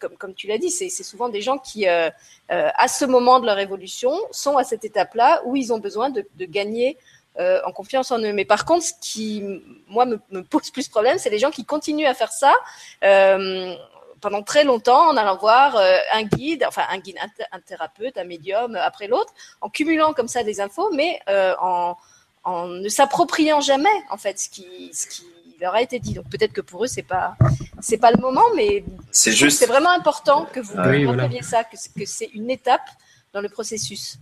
A: comme, comme tu l'as dit, c'est souvent des gens qui, euh, euh, à ce moment de leur évolution, sont à cette étape-là où ils ont besoin de, gagner euh, en confiance en eux. Mais par contre, ce qui, moi, me, pose plus problème, c'est les gens qui continuent à faire ça pendant très longtemps en allant voir un guide, enfin un guide, un, thérapeute, un médium après l'autre, en cumulant comme ça des infos, mais en, en ne s'appropriant jamais en fait ce qui, ce qui leur a été dit. Donc peut-être que pour eux c'est pas c'est pas le moment, mais
C: c'est juste
A: c'est vraiment important que vous oui, ça, que, c'est une étape dans le processus.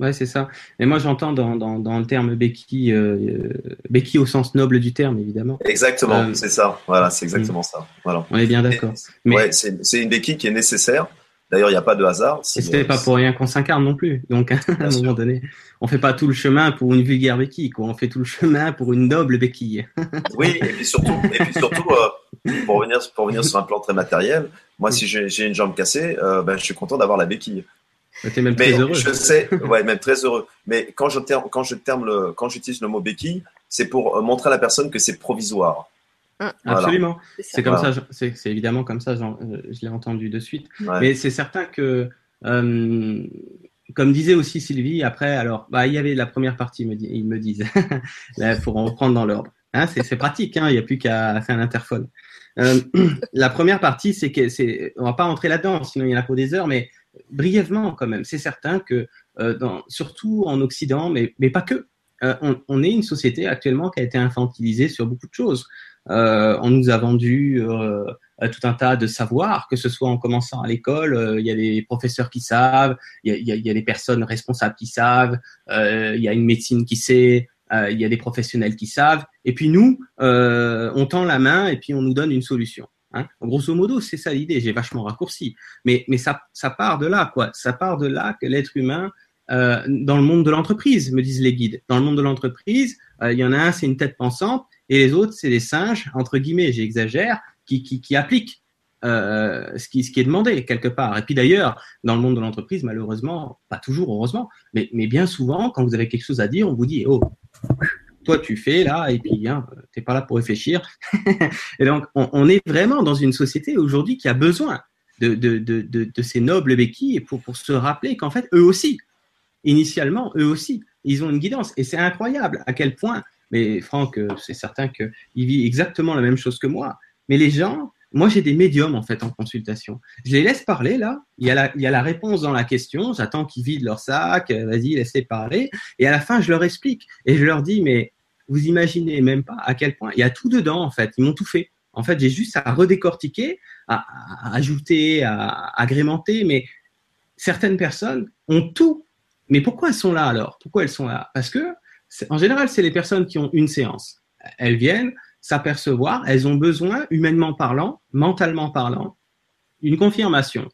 B: Ouais, c'est ça. Et moi, j'entends dans, dans, dans, le terme béquille, euh, béquille au sens noble du terme, évidemment.
C: Exactement, euh, c'est ça. Voilà, c'est exactement ça. Voilà.
B: On est bien d'accord.
C: Mais ouais, c'est une béquille qui est nécessaire D'ailleurs, il n'y a pas de hasard.
B: Ce c'était pas pour rien qu'on s'incarne non plus. Donc, à un moment donné, on fait pas tout le chemin pour une vulgaire béquille, quoi. On fait tout le chemin pour une noble béquille.
C: oui, et puis surtout, et puis surtout euh, pour, venir, pour venir sur un plan très matériel, moi, si j'ai une jambe cassée, euh, ben, je suis content d'avoir la béquille.
B: es même très heureux.
C: Je sais, ouais, même très heureux. Mais quand je terme, quand je terme le, quand j'utilise le mot béquille, c'est pour euh, montrer à la personne que c'est provisoire.
B: Hein, absolument. C'est comme ça, c'est évidemment comme ça, euh, je l'ai entendu de suite. Mais c'est certain que, euh, comme disait aussi Sylvie, après, alors, bah, il y avait la première partie, ils me disent, il faut reprendre dans l'ordre. Hein, c'est pratique, hein, il n'y a plus qu'à faire un interphone. Euh, la première partie, c'est que c'est, on va pas entrer là-dedans, sinon il y en a pour des heures, mais brièvement quand même. C'est certain que, dans, surtout en Occident, mais, mais pas que, on, on, est une société actuellement qui a été infantilisée sur beaucoup de choses. Euh, on nous a vendu euh, tout un tas de savoirs, que ce soit en commençant à l'école, euh, il y a des professeurs qui savent, il y a, y a, des personnes responsables qui savent, il y a une médecine qui sait, il y a des professionnels qui savent, et puis nous, on tend la main et puis on nous donne une solution. Hein. Grosso modo, c'est ça l'idée. J'ai vachement raccourci, mais mais ça ça part de là quoi. Ça part de là que l'être humain dans le monde de l'entreprise, me disent les guides. Dans le monde de l'entreprise, il y en a un, c'est une tête pensante, et les autres, c'est des singes, entre guillemets, j'exagère, qui, qui, appliquent euh, ce, qui, ce qui est demandé quelque part. Et puis d'ailleurs, dans le monde de l'entreprise, malheureusement, pas toujours, heureusement, mais, mais bien souvent, quand vous avez quelque chose à dire, on vous dit, oh, toi tu fais là, et puis hein, t'es pas là pour réfléchir. et donc, on, on, est vraiment dans une société aujourd'hui qui a besoin de, de, de, de, de ces nobles béquilles pour, pour se rappeler qu'en fait, eux aussi, initialement, eux aussi, ils ont une guidance. Et c'est incroyable à quel point mais Franck, euh, c'est certain qu'il vit exactement la même chose que moi. Mais les gens, moi j'ai des médiums en fait en consultation. Je les laisse parler là, il y a la, il y a la réponse dans la question, j'attends qu'ils vident leur sac, euh, vas-y, laissez parler. Et à la fin, je leur explique et je leur dis, mais vous imaginez même pas à quel point il y a tout dedans en fait, ils m'ont tout fait. En fait, j'ai juste à redécortiquer, à, à ajouter, à agrémenter, mais certaines personnes ont tout. Mais pourquoi elles sont là alors? Pourquoi elles sont là? Parce que en général, c'est les personnes qui ont une séance. Elles viennent s'apercevoir, elles ont besoin, humainement parlant, mentalement parlant, une confirmation.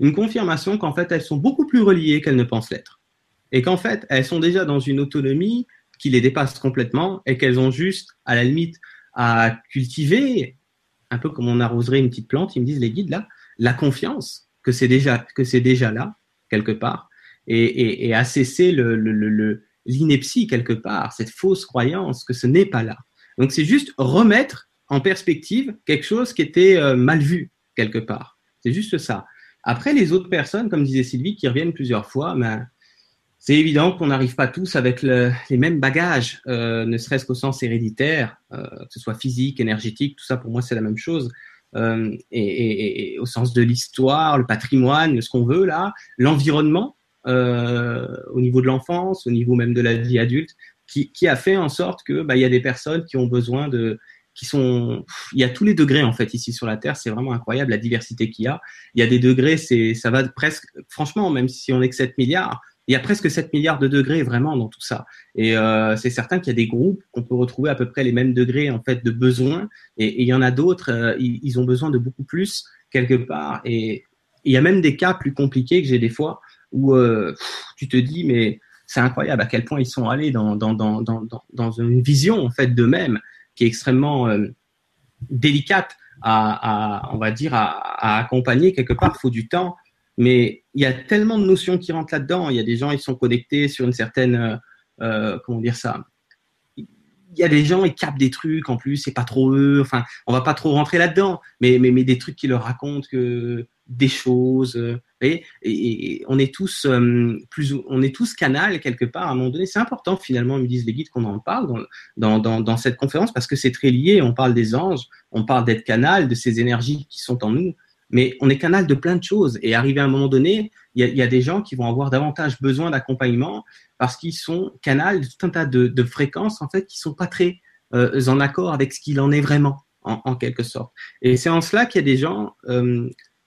B: Une confirmation qu'en fait, elles sont beaucoup plus reliées qu'elles ne pensent l'être. Et qu'en fait, elles sont déjà dans une autonomie qui les dépasse complètement et qu'elles ont juste, à la limite, à cultiver, un peu comme on arroserait une petite plante, ils me disent les guides là, la confiance que c'est déjà, que c'est déjà là, quelque part, et, et, à cesser le, le, le, l'ineptie quelque part, cette fausse croyance que ce n'est pas là. Donc c'est juste remettre en perspective quelque chose qui était euh, mal vu quelque part. C'est juste ça. Après, les autres personnes, comme disait Sylvie, qui reviennent plusieurs fois, ben, c'est évident qu'on n'arrive pas tous avec les mêmes bagages, euh, ne serait-ce qu'au sens héréditaire, euh, que ce soit physique, énergétique, tout ça pour moi c'est la même chose. Et, au sens de l'histoire, le patrimoine, ce qu'on veut là, l'environnement, au niveau de l'enfance, au niveau même de la vie adulte, qui, qui a fait en sorte que bah, il y a des personnes qui ont besoin de qui sont il y a tous les degrés en fait ici sur la terre c'est vraiment incroyable la diversité qu'il y a. Il y a des degrés c'est ça va presque franchement même si on est que 7 milliards il y a presque 7 milliards de degrés vraiment dans tout ça. Et euh, c'est certain qu'il y a des groupes qu'on peut retrouver à peu près les mêmes degrés en fait de besoin. Et, il y en a d'autres euh, ils, ont besoin de beaucoup plus quelque part. Et il y a même des cas plus compliqués que j'ai des fois où tu te dis, mais c'est incroyable à quel point ils sont allés dans, dans, dans, dans, une vision en fait d'eux-mêmes qui est extrêmement délicate à, on va dire, à accompagner quelque part. Il faut du temps, mais il y a tellement de notions qui rentrent là-dedans. Il y a des gens, ils sont connectés sur une certaine, euh, comment dire ça, il y a des gens, ils capent des trucs en plus, c'est pas trop eux. Enfin, on va pas trop rentrer là-dedans, mais, mais, mais des trucs qui leur racontent que des choses. Euh, et, et, on est tous euh, plus, on est tous canal quelque part à un moment donné. C'est important finalement, me disent les guides, qu'on en parle dans, dans, dans, cette conférence parce que c'est très lié. On parle des anges, on parle d'être canal, de ces énergies qui sont en nous. Mais on est canal de plein de choses. Et arrivé à un moment donné, il y a, des gens qui vont avoir davantage besoin d'accompagnement parce qu'ils sont canal de tout un tas de, de, fréquences en fait qui sont pas très euh, en accord avec ce qu'il en est vraiment en, quelque sorte. Et c'est en cela qu'il y a des gens,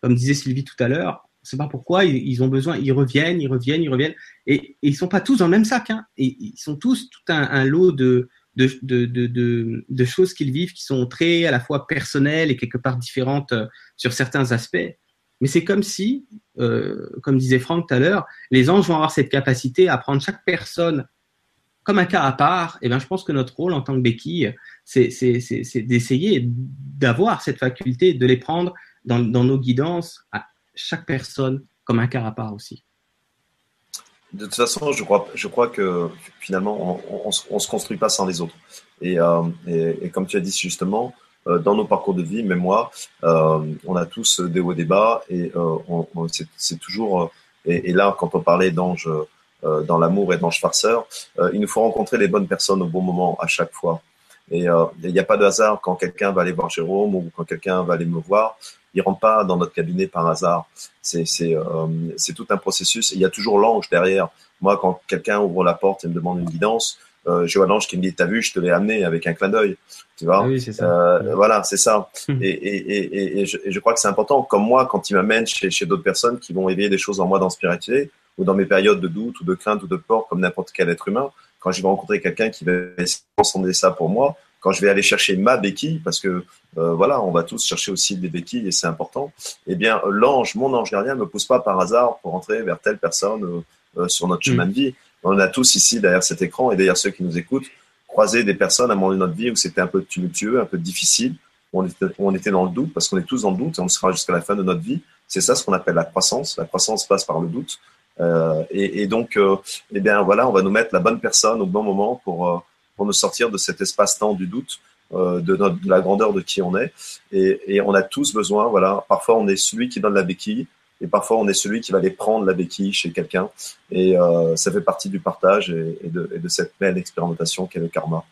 B: comme disait Sylvie tout à l'heure, on sait pas pourquoi ils, ont besoin, ils reviennent, ils reviennent, ils reviennent, et, ils sont pas tous dans le même sac. Hein, et ils sont tous tout un, lot de de, de, de, choses qu'ils vivent qui sont très à la fois personnelles et quelque part différentes euh, sur certains aspects. Mais c'est comme si, euh, comme disait Franck tout à l'heure, les anges vont avoir cette capacité à prendre chaque personne comme un cas à part. Et bien, je pense que notre rôle en tant que béquille, c'est d'essayer d'avoir cette faculté de les prendre dans, nos guidances à chaque personne comme un cas à part aussi.
C: De toute façon, je crois, que finalement, on ne se construit pas sans les autres. Et, euh, comme tu as dit justement, euh, dans nos parcours de vie, même moi, euh, on a tous des hauts et des bas, et c'est toujours. Et, et, là, quand on parlait d'ange dans l'amour et d'ange farceur, il nous faut rencontrer les bonnes personnes au bon moment à chaque fois. Et il n'y a pas de hasard quand quelqu'un va aller voir Jérôme ou quand quelqu'un va aller me voir. Il rentre pas dans notre cabinet par hasard. C'est c'est euh, c'est tout un processus. Il y a toujours l'ange derrière. Moi, quand quelqu'un ouvre la porte et me demande une guidance, euh, je vois l'ange qui me dit "T'as vu, je te l'ai amené avec un clin d'œil." Tu vois?
B: Oui, c'est ça.
C: Euh, voilà, c'est ça. et, et, et, et, je, et je crois que c'est important. Comme moi, quand il m'amène chez, chez d'autres personnes qui vont éveiller des choses en moi dans spiritualité ou dans mes périodes de doute ou de crainte ou de peur, comme n'importe quel être humain, quand je vais rencontrer quelqu'un qui va essayer ça pour moi, quand je vais aller chercher ma béquille, parce que euh, voilà, on va tous chercher aussi des béquilles et c'est important. Eh bien, l'ange, mon ange gardien, me pousse pas par hasard pour entrer vers telle personne euh, euh sur notre chemin de vie. On a tous ici derrière cet écran et derrière ceux qui nous écoutent croisé des personnes à un moment de notre vie où c'était un peu tumultueux, un peu difficile. On était, on était dans le doute parce qu'on est tous dans le doute et on sera jusqu'à la fin de notre vie. C'est ça ce qu'on appelle la croissance. La croissance passe par le doute. Euh, et, et, donc, euh, eh bien voilà, on va nous mettre la bonne personne au bon moment pour euh, pour nous sortir de cet espace-temps du doute, euh, de, notre, de, la grandeur de qui on est. Et, et, on a tous besoin, voilà, parfois on est celui qui donne la béquille, et parfois on est celui qui va aller prendre la béquille chez quelqu'un. Et euh, ça fait partie du partage et, et, de, de cette belle expérimentation qu'est le karma.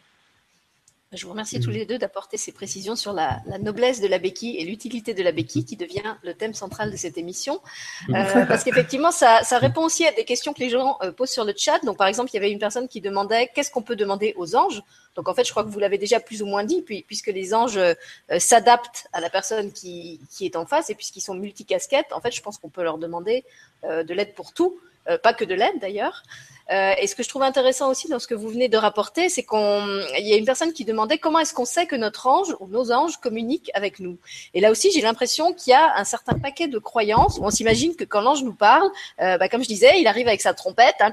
A: Je vous remercie tous les deux d'apporter ces précisions sur la, la, noblesse de la béquille et l'utilité de la béquille qui devient le thème central de cette émission. Euh, parce qu'effectivement, ça, ça, répond aussi à des questions que les gens euh, posent sur le chat. Donc, par exemple, il y avait une personne qui demandait qu'est-ce qu'on peut demander aux anges? Donc, en fait, je crois que vous l'avez déjà plus ou moins dit, puis, puisque les anges euh, s'adaptent à la personne qui, qui, est en face et puisqu'ils sont multicasquettes, en fait, je pense qu'on peut leur demander euh, de l'aide pour tout, pas que de l'aide d'ailleurs. Euh, et ce que je trouve intéressant aussi dans ce que vous venez de rapporter, c'est qu'on, il y a une personne qui demandait comment est-ce qu'on sait que notre ange ou nos anges communiquent avec nous. Et là aussi, j'ai l'impression qu'il y a un certain paquet de croyances. On s'imagine que quand l'ange nous parle, euh, bah, comme je disais, il arrive avec sa trompette, hein,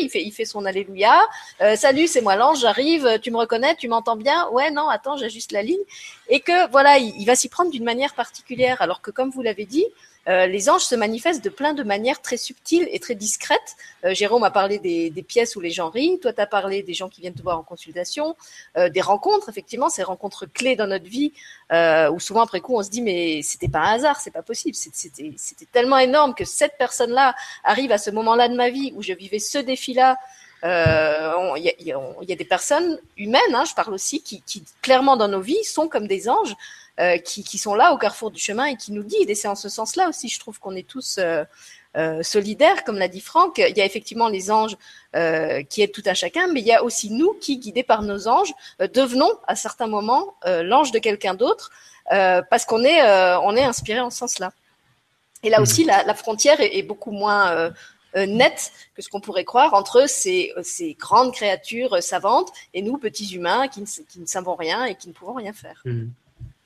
A: il fait, son alléluia. Euh, Salut, c'est moi l'ange, j'arrive. Tu me reconnais, tu m'entends bien? Ouais, non, attends, j'ajuste la ligne. Et que voilà, il, il va s'y prendre d'une manière particulière, alors que comme vous l'avez dit, euh, les anges se manifestent de plein de manières très subtiles et très discrètes. Euh, Jérôme a parlé des, des, pièces où les gens rient, toi tu as parlé des gens qui viennent te voir en consultation, euh, des rencontres, effectivement, ces rencontres clés dans notre vie, euh, où souvent après coup on se dit mais c'était pas un hasard, c'est pas possible, c'était tellement énorme que cette personne-là arrive à ce moment-là de ma vie où je vivais ce défi-là. Il euh, y, y, a des personnes humaines, hein, je parle aussi, qui, qui clairement dans nos vies sont comme des anges euh, qui, qui, sont là au carrefour du chemin et qui nous guident. Et c'est en ce sens-là aussi, je trouve qu'on est tous euh, euh, solidaires, comme l'a dit Franck. Il y a effectivement les anges qui aident tout un chacun, mais il y a aussi nous qui, guidés par nos anges, devenons à certains moments l'ange de quelqu'un d'autre parce qu'on est, on est inspiré en ce sens-là. Et là aussi, la, la frontière est, est, beaucoup moins nette que ce qu'on pourrait croire entre ces, ces, grandes créatures savantes et nous, petits humains, qui ne, qui ne savons rien et qui ne pouvons rien faire.
C: Mmh.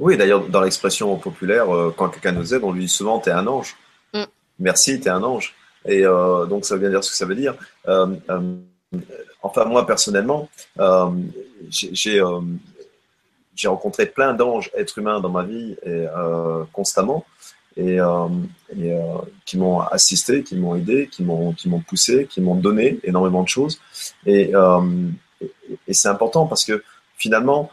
C: Oui, d'ailleurs, dans l'expression populaire, euh, quand quelqu'un nous aide, on lui dit souvent T'es un ange. Mm. merci, tu es un ange. Et donc, ça veut bien dire ce que ça veut dire. enfin, moi, personnellement, j'ai rencontré plein d'anges, êtres humains dans ma vie et, constamment et, euh, et euh, qui m'ont assisté, qui m'ont aidé, qui m'ont poussé, qui m'ont donné énormément de choses. Et, euh, et, c'est important parce que finalement,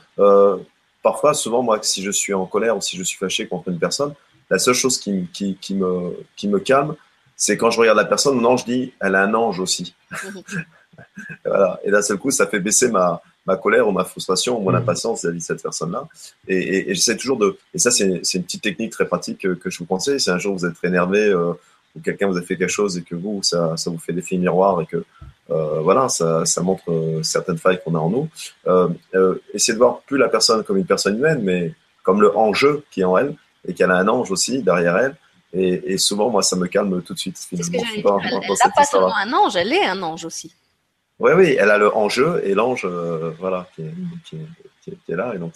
C: parfois, souvent, moi, si je suis en colère ou si je suis fâché contre une personne, la seule chose qui, qui, qui me, qui me calme, c'est quand je regarde la personne, mon ange dit, elle a un ange aussi. voilà. Et d'un seul coup, ça fait baisser ma, ma colère ou ma frustration ou mon mmh. impatience vis-à-vis de cette personne-là. Et, j'essaie toujours de. Et ça, c'est une petite technique très pratique que, je vous conseille. Si un jour vous êtes énervé euh, ou quelqu'un vous a fait quelque chose et que vous, ça, ça vous fait l'effet miroir et que euh, voilà, ça, ça montre euh, certaines failles qu'on a en nous. essayez de voir plus la personne comme une personne humaine, mais comme le enjeu qui est en elle et qu'elle a un ange aussi derrière elle. Et, souvent, moi, ça me calme tout de suite.
A: Finalement. elle n'a pas seulement un ange, elle est un ange aussi.
C: Oui, oui, elle a le enjeu et l'ange, euh, voilà, qui est, qui, est, qui est, là, et donc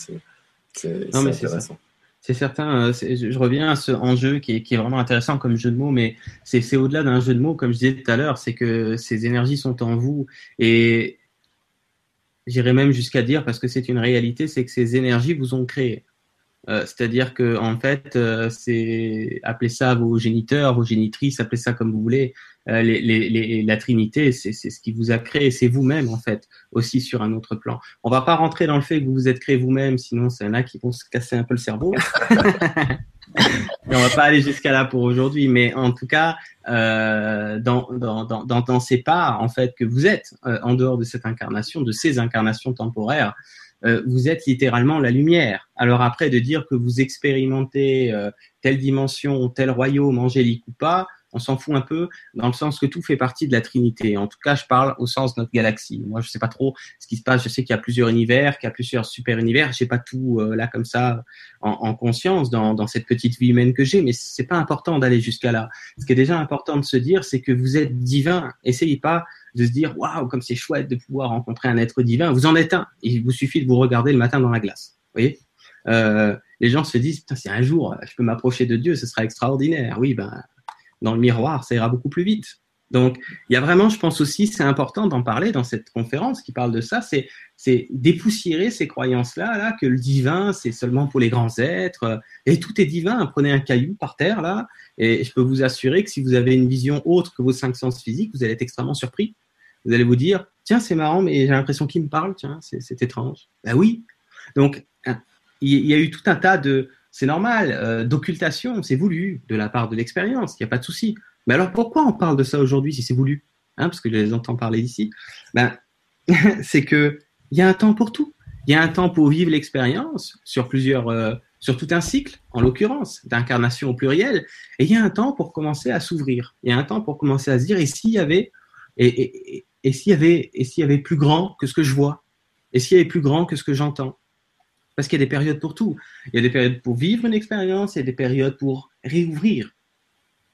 C: c'est intéressant.
B: C'est certain, euh, je reviens à ce enjeu qui est, vraiment intéressant comme jeu de mots, mais c'est au-delà d'un jeu de mots, comme je disais tout à l'heure, c'est que ces énergies sont en vous et j'irais même jusqu'à dire, parce que c'est une réalité, c'est que ces énergies vous ont créé. Euh, c'est-à-dire que en fait, euh, c'est appelez ça vos géniteurs, vos génitrices, appelez ça comme vous voulez. Euh, les, les, la Trinité, c'est ce qui vous a créé, c'est vous-même en fait, aussi sur un autre plan. On va pas rentrer dans le fait que vous vous êtes créé vous-même, sinon c'est un a qui vont se casser un peu le cerveau. on va pas aller jusqu'à là pour aujourd'hui, mais en tout cas, euh, dans, dans, dans, dans, ces parts en fait que vous êtes en dehors de cette incarnation, de ces incarnations temporaires, euh, vous êtes littéralement la lumière. Alors après, de dire que vous expérimentez euh, telle dimension, tel royaume angélique ou pas, on s'en fout un peu, dans le sens que tout fait partie de la Trinité. En tout cas, je parle au sens de notre galaxie. Moi, je sais pas trop ce qui se passe. Je sais qu'il y a plusieurs univers, qu'il y a plusieurs super univers. J'ai pas tout euh, là comme ça en, en conscience dans, dans, cette petite vie humaine que j'ai, mais c'est pas important d'aller jusqu'à là. Ce qui est déjà important de se dire, c'est que vous êtes divin. Essayez pas de se dire waouh comme c'est chouette de pouvoir rencontrer un être divin. Vous en êtes un. Il vous suffit de vous regarder le matin dans la glace. Vous voyez? Euh, Les gens se disent si un jour je peux m'approcher de Dieu, ce sera extraordinaire. Oui, ben dans le miroir, ça ira beaucoup plus vite. Donc, il y a vraiment, je pense aussi, c'est important d'en parler dans cette conférence qui parle de ça, c'est, c'est dépoussiérer ces croyances-là, là, que le divin, c'est seulement pour les grands êtres, et tout est divin. Prenez un caillou par terre, là, et je peux vous assurer que si vous avez une vision autre que vos cinq sens physiques, vous allez être extrêmement surpris. Vous allez vous dire, tiens, c'est marrant, mais j'ai l'impression qu'il me parle, tiens, c'est, étrange. Ben oui. Donc, hein, il y a eu tout un tas de, c'est normal, euh, d'occultation, c'est voulu de la part de l'expérience, il n'y a pas de souci. Mais alors pourquoi on parle de ça aujourd'hui si c'est voulu hein, Parce que je les entends parler ici. Ben, c'est que il y a un temps pour tout. Il y a un temps pour vivre l'expérience sur plusieurs, euh, sur tout un cycle, en l'occurrence, d'incarnation au pluriel. Et il y a un temps pour commencer à s'ouvrir. Il y a un temps pour commencer à se dire et s'il y avait, et s'il y avait, et s'il y avait plus grand que ce que je vois, et s'il y avait plus grand que ce que j'entends, parce qu'il y a des périodes pour tout. Il y a des périodes pour vivre une expérience, a des périodes pour réouvrir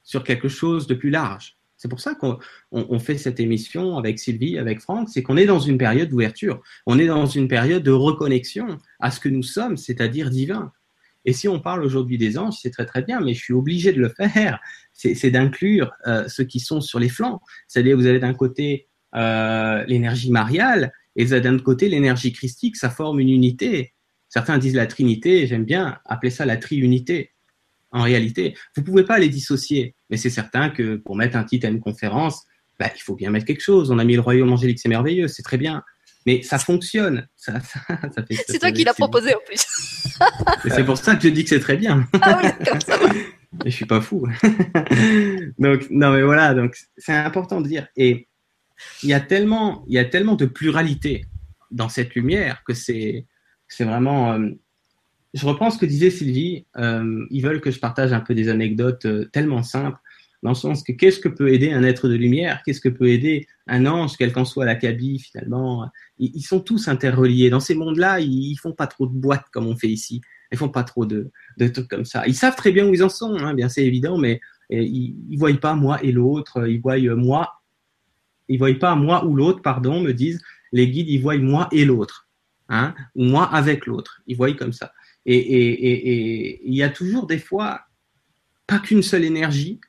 B: sur quelque chose de plus large. C'est pour ça qu'on fait cette émission avec Sylvie, avec Franck, c'est qu'on est dans une période d'ouverture. On est dans une période de reconnexion à ce que nous sommes, c'est-à-dire divin. Et si on parle aujourd'hui des anges, c'est très très bien, mais je suis obligé de le faire. C'est d'inclure euh, ceux qui sont sur les flancs. C'est-à-dire, vous avez d'un côté euh, l'énergie mariale et vous avez d'un côté l'énergie christique. Ça forme une unité. Certains disent la Trinité, j'aime bien appeler ça la triunité. En réalité, vous pouvez pas les dissocier, mais c'est certain que pour mettre un titre à une conférence, bah, il faut bien mettre quelque chose. On a mis le royaume angélique, c'est merveilleux, c'est très bien. Mais ça fonctionne. Ça,
A: c'est toi qui l'as proposé en plus.
B: c'est pour ça que je dis que c'est très bien. Ah oui, comme ça. Et je suis pas fou. donc non mais voilà, donc c'est important de dire. Et il y a tellement, il y a tellement de pluralité dans cette lumière que c'est c'est vraiment. Euh, je reprends ce que disait Sylvie. Euh, ils veulent que je partage un peu des anecdotes euh, tellement simples, dans le sens que qu'est-ce que peut aider un être de lumière? Qu'est-ce que peut aider un ange, quel qu'en soit l'acabit finalement? Ils, sont tous interreliés. Dans ces mondes-là, ils, font pas trop de boîtes comme on fait ici. Ils font pas trop de, de trucs comme ça. Ils savent très bien où ils en sont, hein, bien c'est évident, mais ils, ils voient pas moi et l'autre. Ils voient moi. Ils voient pas moi ou l'autre, pardon, me disent les guides. Ils voient moi et l'autre hein, ou moi avec l'autre. Ils voient comme ça. Et il y a toujours des fois pas qu'une seule énergie,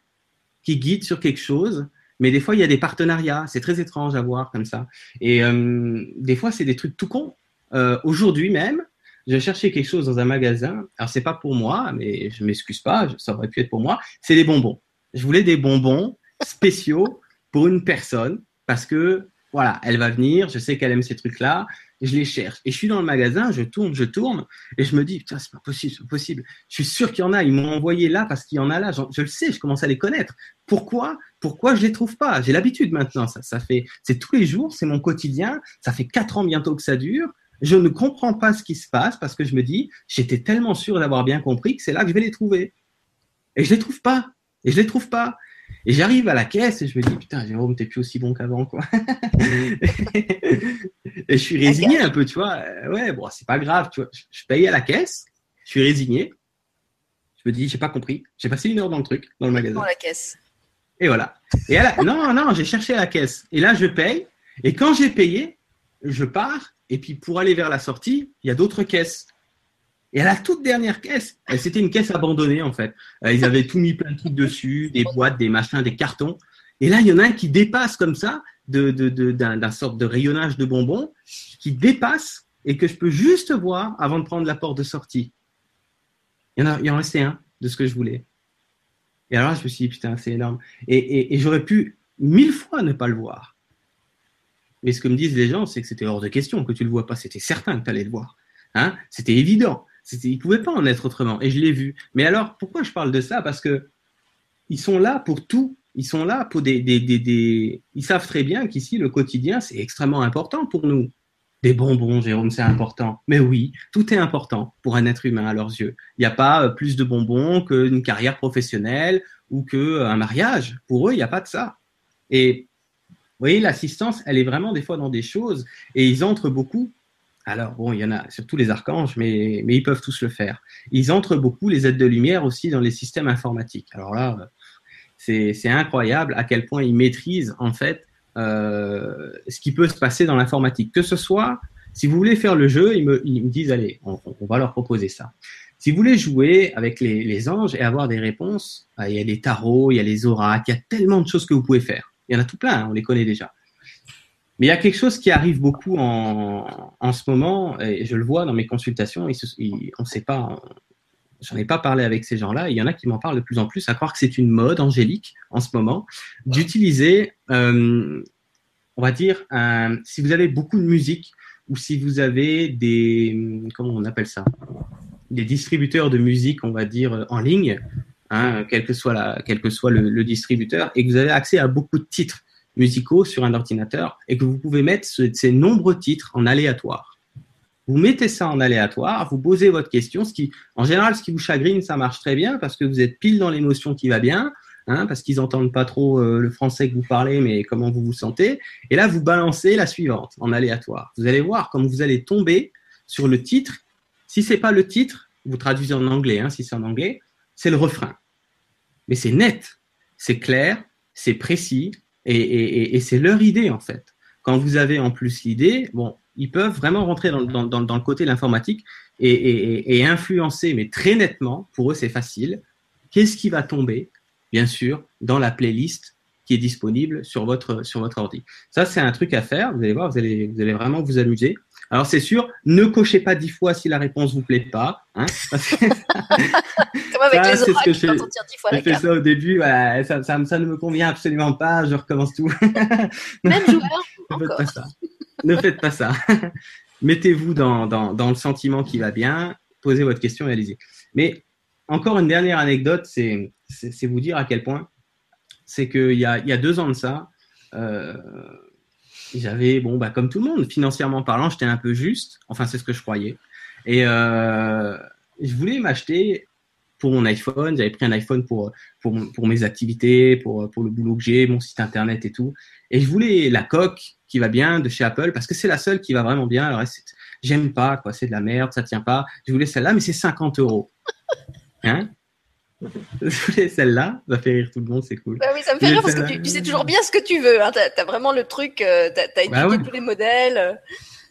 B: qui guide sur quelque chose. Mais des fois, il y a des partenariats. C'est très étrange à voir comme ça. Et euh, des fois, c'est des trucs tout cons. Euh, Aujourd'hui même, je cherchais quelque chose dans un magasin. Alors, c'est pas pour moi, mais je m'excuse pas. Ça aurait pu être pour moi. C'est des bonbons. Je voulais des bonbons spéciaux pour une personne parce que voilà, elle va venir. Je sais qu'elle aime ces trucs-là je les cherche. Et je suis dans le magasin, je tourne, je tourne, et je me dis, putain, c'est pas possible, c'est pas possible. Je suis sûr qu'il y en a, ils m'ont envoyé là parce qu'il y en a là. Je, je, le sais, je commence à les connaître. Pourquoi Pourquoi je les trouve pas? J'ai l'habitude maintenant. Ça, ça fait, c'est tous les jours, c'est mon quotidien. Ça fait quatre ans bientôt que ça dure. Je ne comprends pas ce qui se passe parce que je me dis, j'étais tellement sûr d'avoir bien compris que c'est là que je vais les trouver. Et je les trouve pas. Et je les trouve pas. Et j'arrive à la caisse et je me dis, putain, Jérôme, t'es plus aussi bon qu'avant, quoi. et je suis résigné un peu, tu vois. Euh, ouais, bon, c'est pas grave, tu vois. Je paye à la caisse, je suis résigné. Je me dis, j'ai pas compris. J'ai passé une heure dans le truc, dans le magasin.
A: Dans la caisse.
B: Et voilà. Et à non, non, j'ai cherché à la caisse. Et là, je paye. Et quand j'ai payé, je pars. Et puis, pour aller vers la sortie, il y a d'autres caisses. Et à la toute dernière caisse, euh, c'était une caisse abandonnée en fait. Euh, ils avaient tout mis plein de trucs dessus, des boîtes, des machins, des cartons. Et là, il y en a un qui dépasse comme ça, d'un de, de, sorte de rayonnage de bonbons, qui dépasse et que je peux juste voir avant de prendre la porte de sortie. Il y en, a, il en restait un de ce que je voulais. Et alors je me suis dit, putain, c'est énorme. Et, j'aurais pu mille fois ne pas le voir. Mais ce que me disent les gens, c'est que c'était hors de question que tu le vois pas. C'était certain que tu allais le voir. Hein c'était évident. Il ne pouvait pas en être autrement. Et je l'ai vu. Mais alors, pourquoi je parle de ça? Parce que ils sont là pour tout. Ils sont là pour des, des, des, des... Ils savent très bien qu'ici, le quotidien, c'est extrêmement important pour nous. Des bonbons, Jérôme, c'est important. Mais oui, tout est important pour un être humain à leurs yeux. Il n'y a pas euh, plus de bonbons qu'une carrière professionnelle ou qu'un euh, mariage. Pour eux, il n'y a pas de ça. Et vous voyez, l'assistance, elle est vraiment des fois dans des choses et ils entrent beaucoup alors, bon, il y en a surtout les archanges, mais, ils peuvent tous le faire. Ils entrent beaucoup, les aides de lumière, aussi dans les systèmes informatiques. Alors là, c'est incroyable à quel point ils maîtrisent, en fait, euh, ce qui peut se passer dans l'informatique. Que ce soit, si vous voulez faire le jeu, ils me, disent, allez, on, on, va leur proposer ça. Si vous voulez jouer avec les, les anges et avoir des réponses, bah, il y a les tarots, il y a les oracles, il y a tellement de choses que vous pouvez faire. Il y en a tout plein, hein, on les connaît déjà. Mais il y a quelque chose qui arrive beaucoup en, en ce moment, et je le vois dans mes consultations, on ne sait pas, j'en ai pas parlé avec ces gens-là, il y en a qui m'en parlent de plus en plus, à croire que c'est une mode angélique en ce moment, d'utiliser, euh, on va dire, un, si vous avez beaucoup de musique, ou si vous avez des, comment on appelle ça, des distributeurs de musique, on va dire, en ligne, hein, quel que soit, la, quel que soit le, le distributeur, et que vous avez accès à beaucoup de titres musicaux sur un ordinateur et que vous pouvez mettre ces nombreux titres en aléatoire. Vous mettez ça en aléatoire, vous posez votre question, ce qui, en général, ce qui vous chagrine, ça marche très bien parce que vous êtes pile dans l'émotion qui va bien, hein, parce qu'ils entendent pas trop euh, le français que vous parlez, mais comment vous vous sentez. Et là, vous balancez la suivante en aléatoire. Vous allez voir comme vous allez tomber sur le titre. Si c'est pas le titre, vous traduisez en anglais, hein, si c'est en anglais, c'est le refrain. Mais c'est net, c'est clair, c'est précis, et, c'est leur idée, en fait. Quand vous avez en plus l'idée, bon, ils peuvent vraiment rentrer dans, le côté de l'informatique et, influencer, mais très nettement, pour eux, c'est facile. Qu'est-ce qui va tomber, bien sûr, dans la playlist qui est disponible sur votre, sur votre ordi? Ça, c'est un truc à faire. Vous allez voir, vous allez, vous allez vraiment vous amuser. Alors c'est sûr, ne cochez pas dix fois si la réponse vous plaît pas. Hein,
A: Comme avec les oracles, que je, dix fois
B: J'ai fait ça au début, ça, ça, ne me convient absolument pas, je recommence tout.
A: Même joueur,
B: ne faites pas ça. Ne faites pas ça. Mettez-vous dans, dans, dans, le sentiment qui va bien, posez votre question et allez-y. Mais encore une dernière anecdote, c'est vous dire à quel point, c'est qu'il y a, y a deux ans de ça, euh, j'avais, bon, bah, comme tout le monde, financièrement parlant, j'étais un peu juste. Enfin, c'est ce que je croyais. Et euh, je voulais m'acheter pour mon iPhone. J'avais pris un iPhone pour, pour, pour mes activités, pour, pour le boulot que j'ai, mon site internet et tout. Et je voulais la coque qui va bien de chez Apple parce que c'est la seule qui va vraiment bien. Alors, j'aime pas, quoi. C'est de la merde, ça tient pas. Je voulais celle-là, mais c'est 50 euros. Hein? Celle-là, ça fait rire tout le monde, c'est cool.
A: Bah oui, ça me fait rire parce que tu, sais toujours bien ce que tu veux. Hein. Tu as, vraiment le truc, euh, tu as, bah étudié tous les modèles.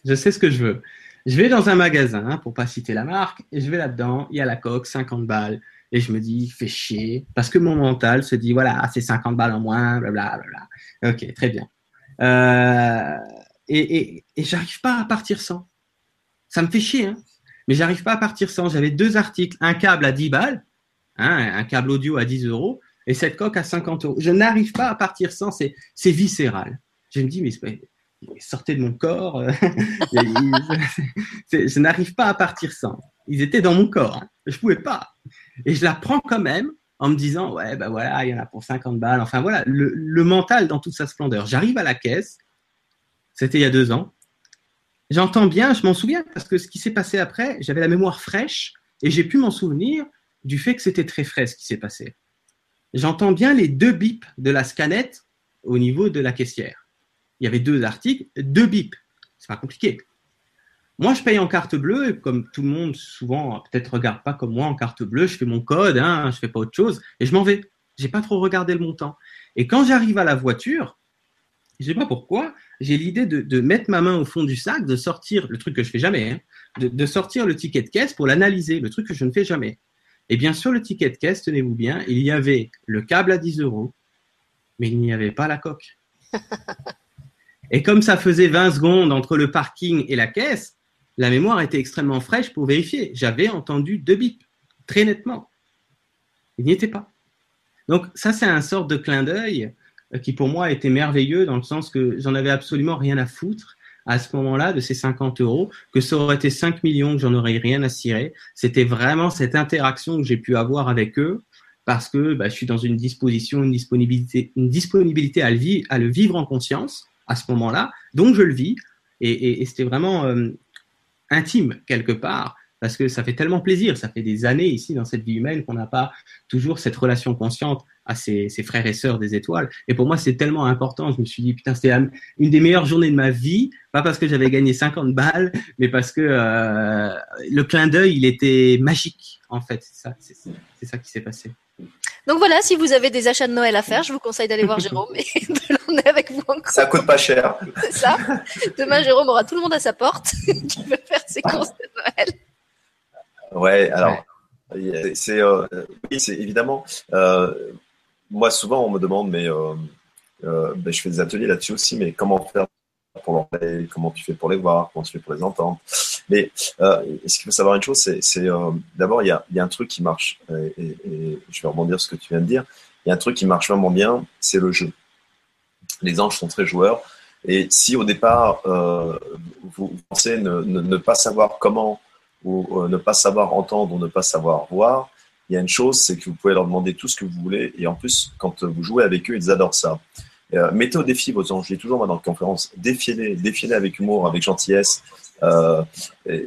B: Je sais ce que je veux. Je vais dans un magasin, hein, pour pas citer la marque, et je vais là-dedans, il y a la coque, 50 balles. Et je me dis, fais chier, parce que mon mental se dit, voilà, c'est 50 balles en moins, blablabla. Ok, très bien. Euh, et et, et j'arrive pas à partir sans. Ça me fait chier, hein. mais j'arrive pas à partir sans. J'avais deux articles, un câble à 10 balles, hein, un câble audio à 10 euros, et cette coque à 50 euros. Je n'arrive pas à partir sans, c'est viscéral. Je me dis, mais sortez de mon corps. je n'arrive pas à partir sans. Ils étaient dans mon corps. Hein. Je pouvais pas. Et je la prends quand même en me disant, ouais, ben voilà, il y en a pour 50 balles. Enfin voilà, le, le mental dans toute sa splendeur. J'arrive à la caisse. C'était il y a deux ans. J'entends bien, je m'en souviens parce que ce qui s'est passé après, j'avais la mémoire fraîche et j'ai pu m'en souvenir du fait que c'était très frais ce qui s'est passé. J'entends bien les deux bips de la scanette au niveau de la caissière. Il y avait deux articles, deux bips. C'est pas compliqué. Moi, je paye en carte bleue, et comme tout le monde souvent peut-être regarde pas comme moi en carte bleue, je fais mon code, hein, je fais pas autre chose, et je m'en vais. J'ai pas trop regardé le montant. Et quand j'arrive à la voiture, je sais pas pourquoi, j'ai l'idée de, mettre ma main au fond du sac, de sortir le truc que je fais jamais, hein, de, sortir le ticket de caisse pour l'analyser, le truc que je ne fais jamais. Et bien sûr, le ticket de caisse, tenez-vous bien, il y avait le câble à 10 euros, mais il n'y avait pas la coque. Et comme ça faisait 20 secondes entre le parking et la caisse, la mémoire était extrêmement fraîche pour vérifier. J'avais entendu deux bips, très nettement. Il n'y était pas. Donc ça, c'est un sort de clin d'œil euh, qui pour moi était merveilleux dans le sens que j'en avais absolument rien à foutre à ce moment-là de ces 50 euros, que ça aurait été 5 millions, que j'en aurais rien à cirer. C'était vraiment cette interaction que j'ai pu avoir avec eux parce que bah, je suis dans une disposition, une disponibilité, une disponibilité à le, vivre en conscience à ce moment-là. Donc je le vis et, et, c'était vraiment euh, intime quelque part parce que ça fait tellement plaisir. Ça fait des années ici dans cette vie humaine qu'on n'a pas toujours cette relation consciente à ses, frères et sœurs des étoiles. Et pour moi, c'est tellement important. Je me suis dit, putain, c'était une des meilleures journées de ma vie. Pas parce que j'avais gagné 50 balles, mais parce que euh, le clin d'œil, il était magique, en fait. C'est ça, c'est ça qui s'est passé.
A: Donc voilà, si vous avez des achats de Noël à faire, je vous conseille d'aller voir Jérôme et de l'emmener avec vous encore.
C: Ça coûte pas cher.
A: C'est ça. Demain, Jérôme aura tout le monde à sa porte qui veut faire ses courses de Noël.
C: Ouais, alors, c'est euh, oui, c'est évidemment. Euh, moi, souvent, on me demande, mais euh, ben, je fais des ateliers là-dessus aussi, mais comment faire pour leur comment tu fais pour les voir, comment tu fais pour les entendre? Mais ce qu'il faut savoir une chose, c'est d'abord, il y a, y a, un truc qui marche, et, je vais rebondir sur ce que tu viens de dire. Il y a un truc qui marche vraiment bien, c'est le jeu. Les anges sont très joueurs. Et si au départ, vous pensez ne, pas savoir comment ou euh, ne pas savoir entendre ou ne pas savoir voir, il y a une chose, c'est que vous pouvez leur demander tout ce que vous voulez. Et en plus, quand vous jouez avec eux, ils adorent ça. Euh, mettez au défi vos anges. Je dis toujours moi dans la conférence, défiez-les, défiez-les avec humour, avec gentillesse. Euh,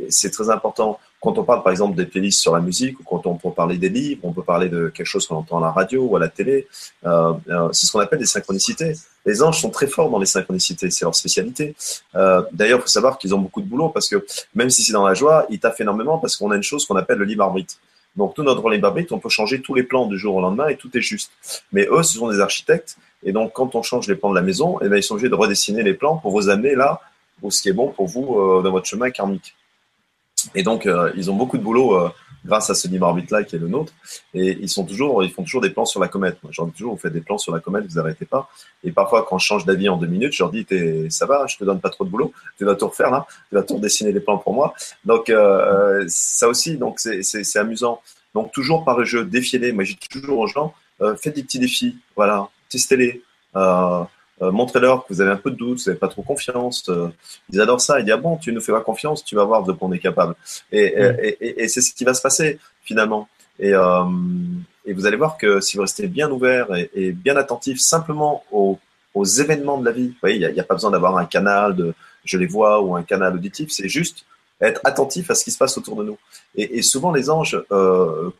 C: c'est très important. Quand on parle par exemple des playlists sur la musique, ou quand on peut parler des livres, on peut parler de quelque chose qu'on entend à la radio ou à la télé. Euh, c'est ce qu'on appelle des synchronicités. Les anges sont très forts dans les synchronicités, c'est leur spécialité. D'ailleurs, il faut savoir qu'ils ont beaucoup de boulot parce que même si c'est dans la joie, ils taffent énormément parce qu'on a une chose qu'on appelle le libre arbitre. Donc tout notre arbitre, on peut changer tous les plans du jour au lendemain et tout est juste. Mais eux, ce sont des architectes et donc quand on change les plans de la maison, eh bien, ils sont obligés de redessiner les plans pour vous amener là où ce qui est bon pour vous euh, dans votre chemin karmique. Et donc, euh, ils ont beaucoup de boulot euh, grâce à ce libre arbitre-là qui est le nôtre. Et ils, sont toujours, ils font toujours des plans sur la comète. Moi, j'en dis toujours, vous faites des plans sur la comète, vous n'arrêtez pas. Et parfois, quand je change d'avis en deux minutes, je leur dis, ça va, je te donne pas trop de boulot, tu vas tout refaire là, tu vas tout dessiner les plans pour moi. Donc, euh, ça aussi, donc c'est amusant. Donc, toujours par le jeu, défiez-les. Moi, j'ai toujours aux gens, faites des petits défis, voilà, testez-les. Euh, montrez-leur que vous avez un peu de doute, vous n'avez pas trop confiance. Euh, ils adorent ça. Ils disent ah bon, tu nous fais pas confiance, tu vas voir de quoi on est capable. Et, et, c'est ce qui va se passer finalement. Et, euh, et, vous allez voir que si vous restez bien ouvert et, bien attentif simplement aux, aux, événements de la vie, vous voyez, il n'y a, pas besoin d'avoir un canal de je les vois ou un canal auditif, c'est juste être attentif à ce qui se passe autour de nous. Et, souvent, les anges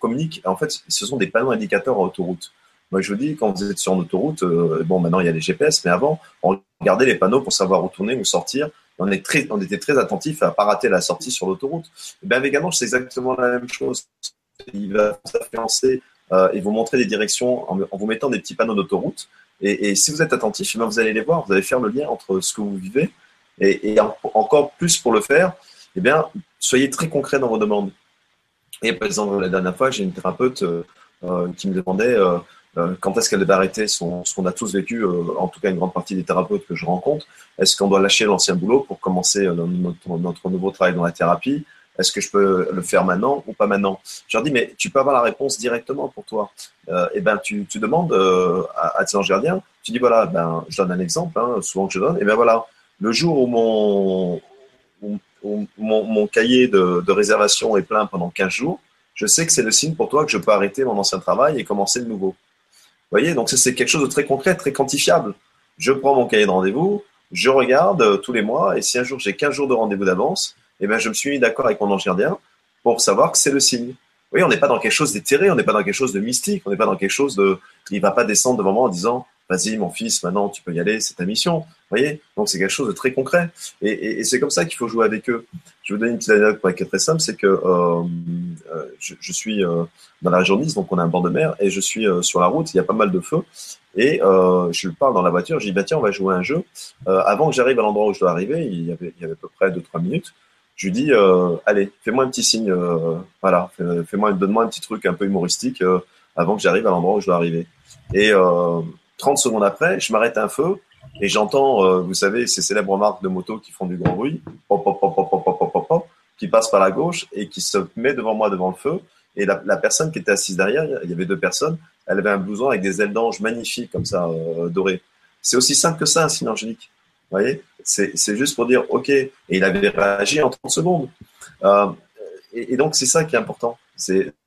C: communiquent, en fait, ce sont des panneaux indicateurs en autoroute. Moi, je vous dis, quand vous êtes sur une autoroute, euh, bon, maintenant il y a les GPS, mais avant, on regardait les panneaux pour savoir où tourner, où sortir. On, était très attentif à ne pas rater la sortie sur l'autoroute. Et bien, avec c'est exactement la même chose. Il va vous influencer euh, et vous montrer des directions en, vous mettant des petits panneaux d'autoroute. Et, si vous êtes attentif, eh vous allez les voir, vous allez faire le lien entre ce que vous vivez et, encore plus pour le faire, eh bien, soyez très concret dans vos demandes. Et par exemple, la dernière fois, j'ai une thérapeute qui me demandait quand est-ce qu'elle devait arrêter son, ce qu'on a tous vécu, en tout cas une grande partie des thérapeutes que je rencontre. Est-ce qu'on doit lâcher l'ancien boulot pour commencer notre, notre, nouveau travail dans la thérapie? Est-ce que je peux le faire maintenant ou pas maintenant? Je leur dis, mais tu peux avoir la réponse directement pour toi. Euh, et ben, tu, tu demandes euh, à, à tes tu dis, voilà, ben, je donne un exemple, hein, souvent que je donne, et ben voilà, le jour où mon, où, mon, mon, cahier de, de, réservation est plein pendant 15 jours, je sais que c'est le signe pour toi que je peux arrêter mon ancien travail et commencer le nouveau. Voyez, donc c'est quelque chose de très concret, très quantifiable. Je prends mon cahier de rendez-vous, je regarde euh, tous les mois, et si un jour j'ai 15 jours de rendez-vous d'avance, eh ben, je me suis mis d'accord avec mon ange gardien pour savoir que c'est le signe. Oui, on n'est pas dans quelque chose d'éthéré, on n'est pas dans quelque chose de mystique, on n'est pas dans quelque chose de. Il va pas descendre devant moi en disant Vas-y, mon fils, maintenant tu peux y aller, c'est ta mission. Voyez Donc c'est quelque chose de très concret. Et, c'est comme ça qu'il faut jouer avec eux. Je vous donner une petite anecdote qui est très simple, c'est que euh, euh je, suis euh, dans la région Nice, donc on a un bord de mer, et je suis euh, sur la route, il y a pas mal de feux, et je parle dans la voiture, je dis, bah, tiens, on va jouer un jeu. avant que j'arrive à l'endroit où je dois arriver, il y avait, il y avait à peu près 2-3 minutes, je lui dis, allez, fais-moi un petit signe, voilà, fais-moi, donne-moi un petit truc un peu humoristique avant que j'arrive à l'endroit où je dois arriver. Et 30 secondes après, je m'arrête un feu, et j'entends, vous savez, ces célèbres marques de moto qui font du grand bruit, pop, pop, pop, pop, pop, qui passe par la gauche et qui se met devant moi devant le feu. Et la, personne qui était assise derrière, il y avait deux personnes, elle avait un blouson avec des ailes d'ange magnifiques comme ça, dorées. C'est aussi simple que ça, un signe angélique. Vous voyez? C'est juste pour dire OK. Et il avait réagi en 30 secondes. Euh, et, donc, c'est ça qui est important.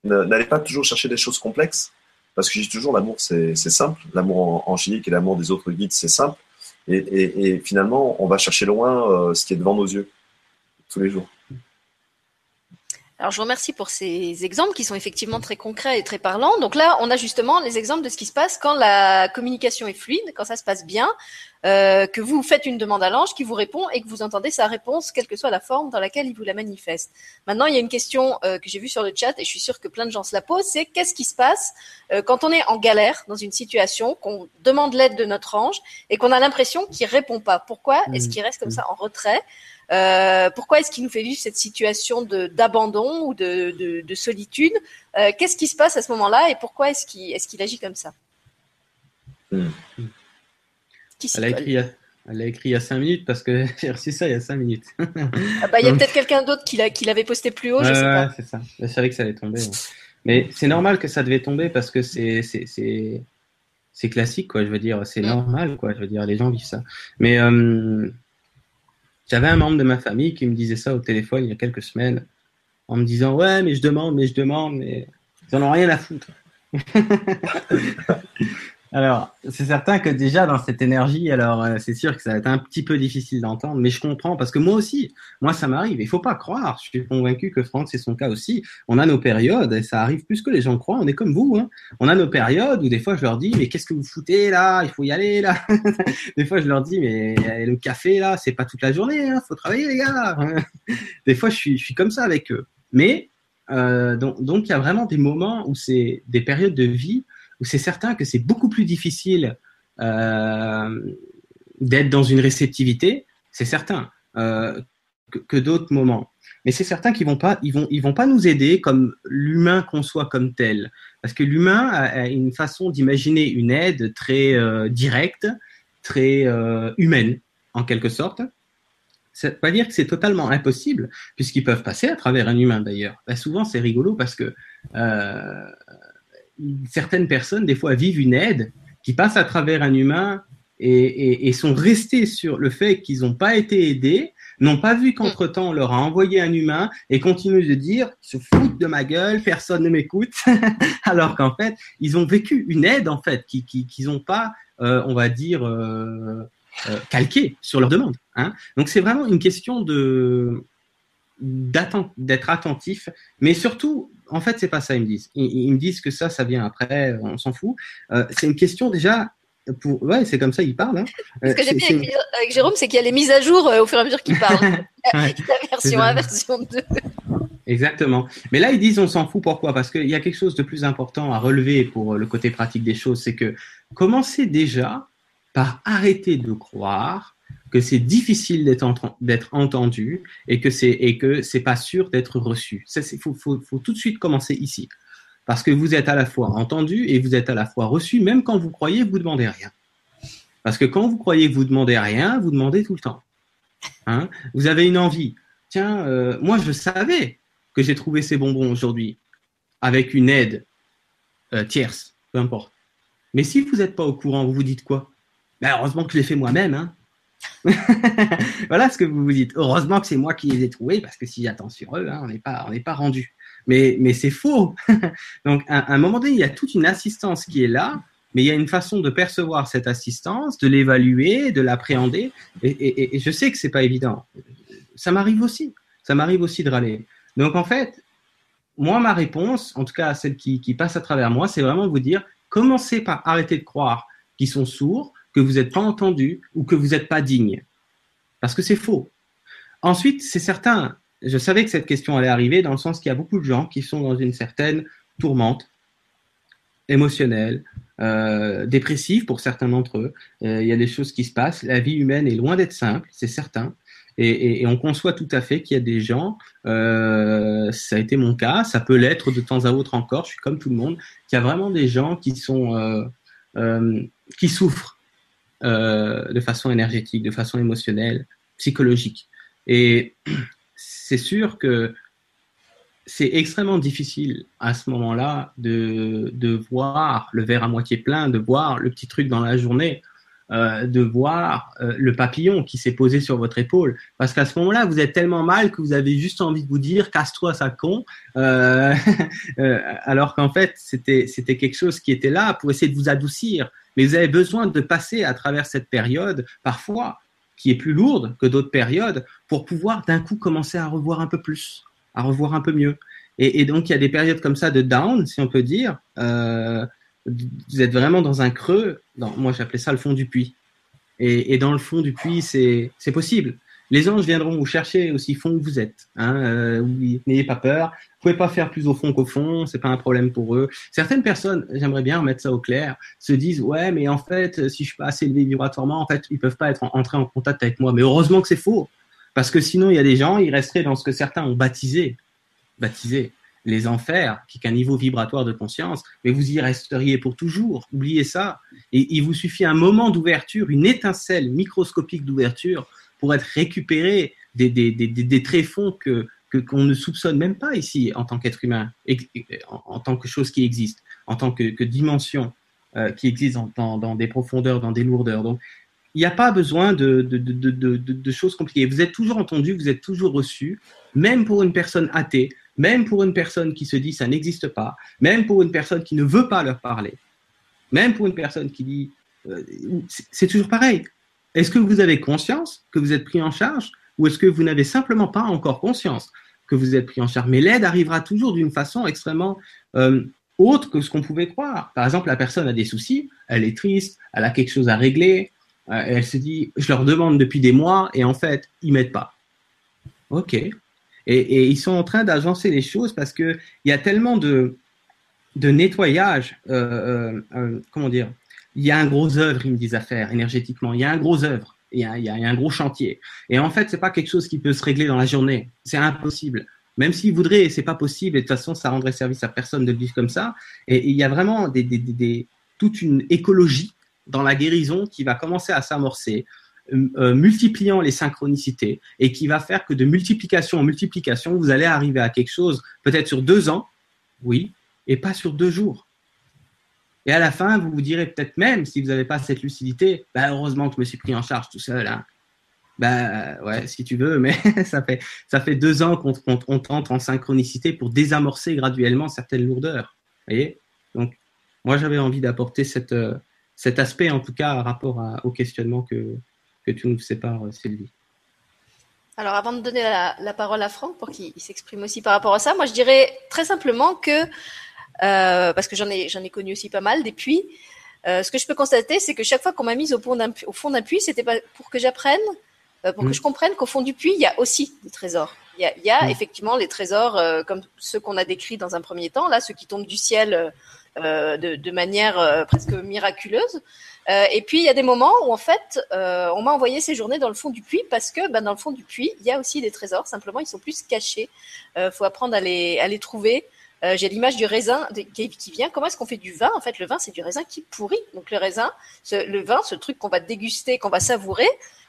C: N'allez pas toujours chercher des choses complexes, parce que je dis toujours l'amour, c'est simple. L'amour angélique et l'amour des autres guides, c'est simple. Et, finalement, on va chercher loin euh, ce qui est devant nos yeux, tous les jours.
A: Alors je vous remercie pour ces exemples qui sont effectivement très concrets et très parlants. Donc là, on a justement les exemples de ce qui se passe quand la communication est fluide, quand ça se passe bien, euh, que vous faites une demande à l'ange qui vous répond et que vous entendez sa réponse, quelle que soit la forme dans laquelle il vous la manifeste. Maintenant, il y a une question euh, que j'ai vue sur le chat et je suis sûre que plein de gens se la posent, c'est qu'est-ce qui se passe euh, quand on est en galère dans une situation, qu'on demande l'aide de notre ange et qu'on a l'impression qu'il répond pas? Pourquoi est-ce mmh. qu'il reste comme ça en retrait? Euh, pourquoi est-ce qu'il nous fait vivre cette situation d'abandon ou de, de, solitude euh, Qu'est-ce qui se passe à ce moment-là et pourquoi est-ce qu'il est qu'il agit comme ça
B: hmm. elle, a écrit, elle a écrit il y a cinq minutes parce que j'ai reçu ça il y a cinq minutes.
A: ah bah, il y a peut-être quelqu'un d'autre qui l'avait posté plus haut, je sais pas.
B: c'est ça. Je savais que ça allait tomber. Mais c'est normal que ça devait tomber parce que c'est c'est classique quoi. Je veux dire, c'est mm. normal quoi. Je veux dire, les gens vivent ça. Mais euh, j'avais un membre de ma famille qui me disait ça au téléphone il y a quelques semaines, en me disant Ouais, mais je demande, mais je demande, mais ils n'en ont rien à foutre. Alors, c'est certain que déjà dans cette énergie, alors euh, c'est sûr que ça va être un petit peu difficile d'entendre, mais je comprends parce que moi aussi, moi ça m'arrive. Il faut pas croire. Je suis convaincu que Franck c'est son cas aussi. On a nos périodes et ça arrive plus que les gens croient. On est comme vous. Hein. On a nos périodes où des fois je leur dis mais qu'est-ce que vous foutez là? Il faut y aller là. des fois je leur dis mais le café là c'est pas toute la journée. Hein. Faut travailler les gars. des fois je suis, je suis comme ça avec eux. Mais euh, donc il y a vraiment des moments où c'est des périodes de vie où c'est certain que c'est beaucoup plus difficile euh, d'être dans une réceptivité, c'est certain, euh, que, d'autres moments. Mais c'est certain qu'ils vont pas, ils vont, ils vont pas nous aider comme l'humain conçoit comme tel, parce que l'humain a, une façon d'imaginer une aide très euh, directe, très humaine en quelque sorte. Ça ne veut pas dire que c'est totalement impossible, puisqu'ils peuvent passer à travers un humain d'ailleurs. Ben, souvent, c'est rigolo parce que certaines personnes, des fois, vivent une aide qui passe à travers un humain et, sont restés sur le fait qu'ils n'ont pas été aidés, n'ont pas vu qu'entre-temps, on leur a envoyé un humain et continuent de dire se foutent de ma gueule, personne ne m'écoute, alors qu'en fait, ils ont vécu une aide, en fait, qu'ils n'ont pas, euh, on va dire, euh, euh, calqué sur leur demande. Hein. Donc, c'est vraiment une question d'être attentif, mais surtout en fait, c'est pas ça, ils me disent. Ils, me disent que ça, ça vient après, on s'en fout. Euh, c'est une question déjà. Pour... Ouais, c'est comme ça, ils parlent. Hein.
A: Ce que j'aime bien avec, Jérôme, c'est qu'il y a les mises à jour euh, au fur et à mesure qu'il parle. la version 1, version 2.
B: Exactement. Mais là, ils disent on s'en fout. Pourquoi? Parce qu'il y a quelque chose de plus important à relever pour le côté pratique des choses. C'est que commencez déjà par arrêter de croire que c'est difficile d'être entendu et que c'est et que c'est pas sûr d'être reçu. Faut, faut tout de suite commencer ici, parce que vous êtes à la fois entendu et vous êtes à la fois reçu, même quand vous croyez que vous demandez rien. Parce que quand vous croyez que vous demandez rien, vous demandez tout le temps. Hein? Vous avez une envie. Tiens, euh, moi je savais que j'ai trouvé ces bonbons aujourd'hui avec une aide euh, tierce, peu importe. Mais si vous n'êtes pas au courant, vous vous dites quoi? Ben, Heureusement que je l'ai fait moi-même. Hein voilà ce que vous vous dites. Heureusement que c'est moi qui les ai trouvés, parce que si j'attends sur eux, hein, on n'est pas, pas rendu. Mais, mais c'est faux. Donc, à, un moment donné, il y a toute une assistance qui est là, mais il y a une façon de percevoir cette assistance, de l'évaluer, de l'appréhender. Et, je sais que c'est pas évident. Ça m'arrive aussi. Ça m'arrive aussi de râler. Donc, en fait, moi, ma réponse, en tout cas celle qui, qui passe à travers moi, c'est vraiment vous dire, commencez par arrêter de croire qu'ils sont sourds, que vous n'êtes pas entendu ou que vous n'êtes pas digne. Parce que c'est faux. Ensuite, c'est certain, je savais que cette question allait arriver dans le sens qu'il y a beaucoup de gens qui sont dans une certaine tourmente émotionnelle, euh, dépressive pour certains d'entre eux. Euh, il y a des choses qui se passent. La vie humaine est loin d'être simple, c'est certain. Et, on conçoit tout à fait qu'il y a des gens, euh, ça a été mon cas, ça peut l'être de temps à autre encore, je suis comme tout le monde, qu'il y a vraiment des gens qui sont qui souffrent euh, de façon énergétique, de façon émotionnelle, psychologique. Et c'est sûr que c'est extrêmement difficile à ce moment-là de, de, voir le verre à moitié plein, de voir le petit truc dans la journée, euh, de voir euh, le papillon qui s'est posé sur votre épaule. Parce qu'à ce moment-là, vous êtes tellement mal que vous avez juste envie de vous dire casse-toi, ça con. Euh, alors qu'en fait, c'était quelque chose qui était là pour essayer de vous adoucir. Mais vous avez besoin de passer à travers cette période, parfois, qui est plus lourde que d'autres périodes, pour pouvoir d'un coup commencer à revoir un peu plus, à revoir un peu mieux. Et, donc, il y a des périodes comme ça de down, si on peut dire. Vous êtes vraiment dans un creux. Moi, j'appelais ça le fond du puits. Et, dans le fond du puits, c'est possible. Les anges viendront vous chercher aussi fond où vous êtes. Hein, euh, N'ayez pas peur. Vous pouvez pas faire plus au fond qu'au fond. C'est pas un problème pour eux. Certaines personnes, j'aimerais bien remettre ça au clair, se disent ouais, mais en fait, si je suis pas assez élevé vibratoirement, en fait, ils peuvent pas être entrés en contact avec moi. Mais heureusement que c'est faux, parce que sinon, il y a des gens, ils resteraient dans ce que certains ont baptisé, baptisé les enfers, qui est un niveau vibratoire de conscience, mais vous y resteriez pour toujours. Oubliez ça. Et il vous suffit un moment d'ouverture, une étincelle microscopique d'ouverture pour être récupéré des, des, des, des tréfonds que qu'on ne soupçonne même pas ici en tant qu'être humain, en, tant que chose qui existe, en tant que, que dimension euh, qui existe dans, dans, des profondeurs, dans des lourdeurs. Donc, il n'y a pas besoin de, de, de, de, choses compliquées. Vous êtes toujours entendu, vous êtes toujours reçu, même pour une personne athée, même pour une personne qui se dit ça n'existe pas, même pour une personne qui ne veut pas leur parler, même pour une personne qui dit euh, c'est toujours pareil. Est-ce que vous avez conscience que vous êtes pris en charge ou est-ce que vous n'avez simplement pas encore conscience que vous êtes pris en charge? Mais l'aide arrivera toujours d'une façon extrêmement euh, autre que ce qu'on pouvait croire. Par exemple, la personne a des soucis, elle est triste, elle a quelque chose à régler, euh, elle se dit, je leur demande depuis des mois et en fait, ils m'aident pas. Ok. Et, ils sont en train d'agencer les choses parce que il y a tellement de, nettoyage, euh, euh, comment dire, il y a un gros œuvre, ils me disent à faire énergétiquement. Il y a un gros œuvre. Il y a, un gros chantier. Et en fait, c'est pas quelque chose qui peut se régler dans la journée. C'est impossible. Même s'ils voudraient, c'est pas possible. Et de toute façon, ça rendrait service à personne de vivre comme ça. Et, il y a vraiment toute une écologie dans la guérison qui va commencer à s'amorcer, euh, euh, multipliant les synchronicités et qui va faire que de multiplication en multiplication, vous allez arriver à quelque chose peut-être sur deux ans, oui, et pas sur deux jours. Et à la fin, vous vous direz peut-être même, si vous n'avez pas cette lucidité, bah, heureusement que je me suis pris en charge tout seul. Hein. Bah, ouais, si tu veux, mais ça fait, deux ans qu'on on, tente en synchronicité pour désamorcer graduellement certaines lourdeurs. Voyez Donc, moi, j'avais envie d'apporter cette, euh, cet aspect, en tout cas, par rapport au questionnement que, que tu nous sépares, Sylvie.
A: Alors, avant de donner la, la parole à Franck pour qu'il s'exprime aussi par rapport à ça, moi, je dirais très simplement que euh, parce que j'en ai, j'en ai connu aussi pas mal des puits. Euh, ce que je peux constater, c'est que chaque fois qu'on m'a mise au, au, fond d'un puits, c'était pas pour que j'apprenne, euh, pour que mm. je comprenne qu'au fond du puits, il y a aussi des trésors. Il y a, il y a mm. effectivement les trésors comme ceux qu'on a décrits dans un premier temps, là, ceux qui tombent du ciel de, manière presque miraculeuse. Et puis il y a des moments où en fait on m'a envoyé ces journées dans le fond du puits parce que ben, dans le fond du puits il y a aussi des trésors. Simplement ils sont plus cachés. Il faut apprendre à les, à les trouver. Euh, j'ai l'image du raisin qui, vient. Comment est-ce qu'on fait du vin? En fait, le vin, c'est du raisin qui pourrit. Donc le raisin, le vin, ce truc qu'on va déguster, qu'on va savourer,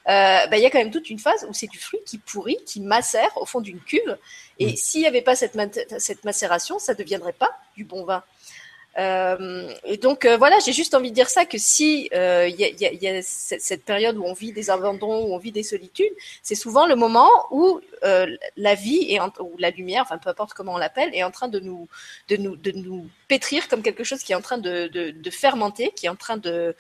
A: euh, ben, il y a quand même toute une phase où c'est du fruit qui pourrit, qui macère au fond d'une cuve. Et mm. s'il n'y avait pas cette, cette macération, ça ne deviendrait pas du bon vin. Euh, et donc euh, voilà, j'ai juste envie de dire ça que si il euh, y, a, y, a, y, a, cette période où on vit des abandons, où on vit des solitudes, c'est souvent le moment où la vie est ou la lumière, enfin peu importe comment on l'appelle, est en train de nous de nous de nous pétrir comme quelque chose qui est en train de, de, de fermenter, qui est en train de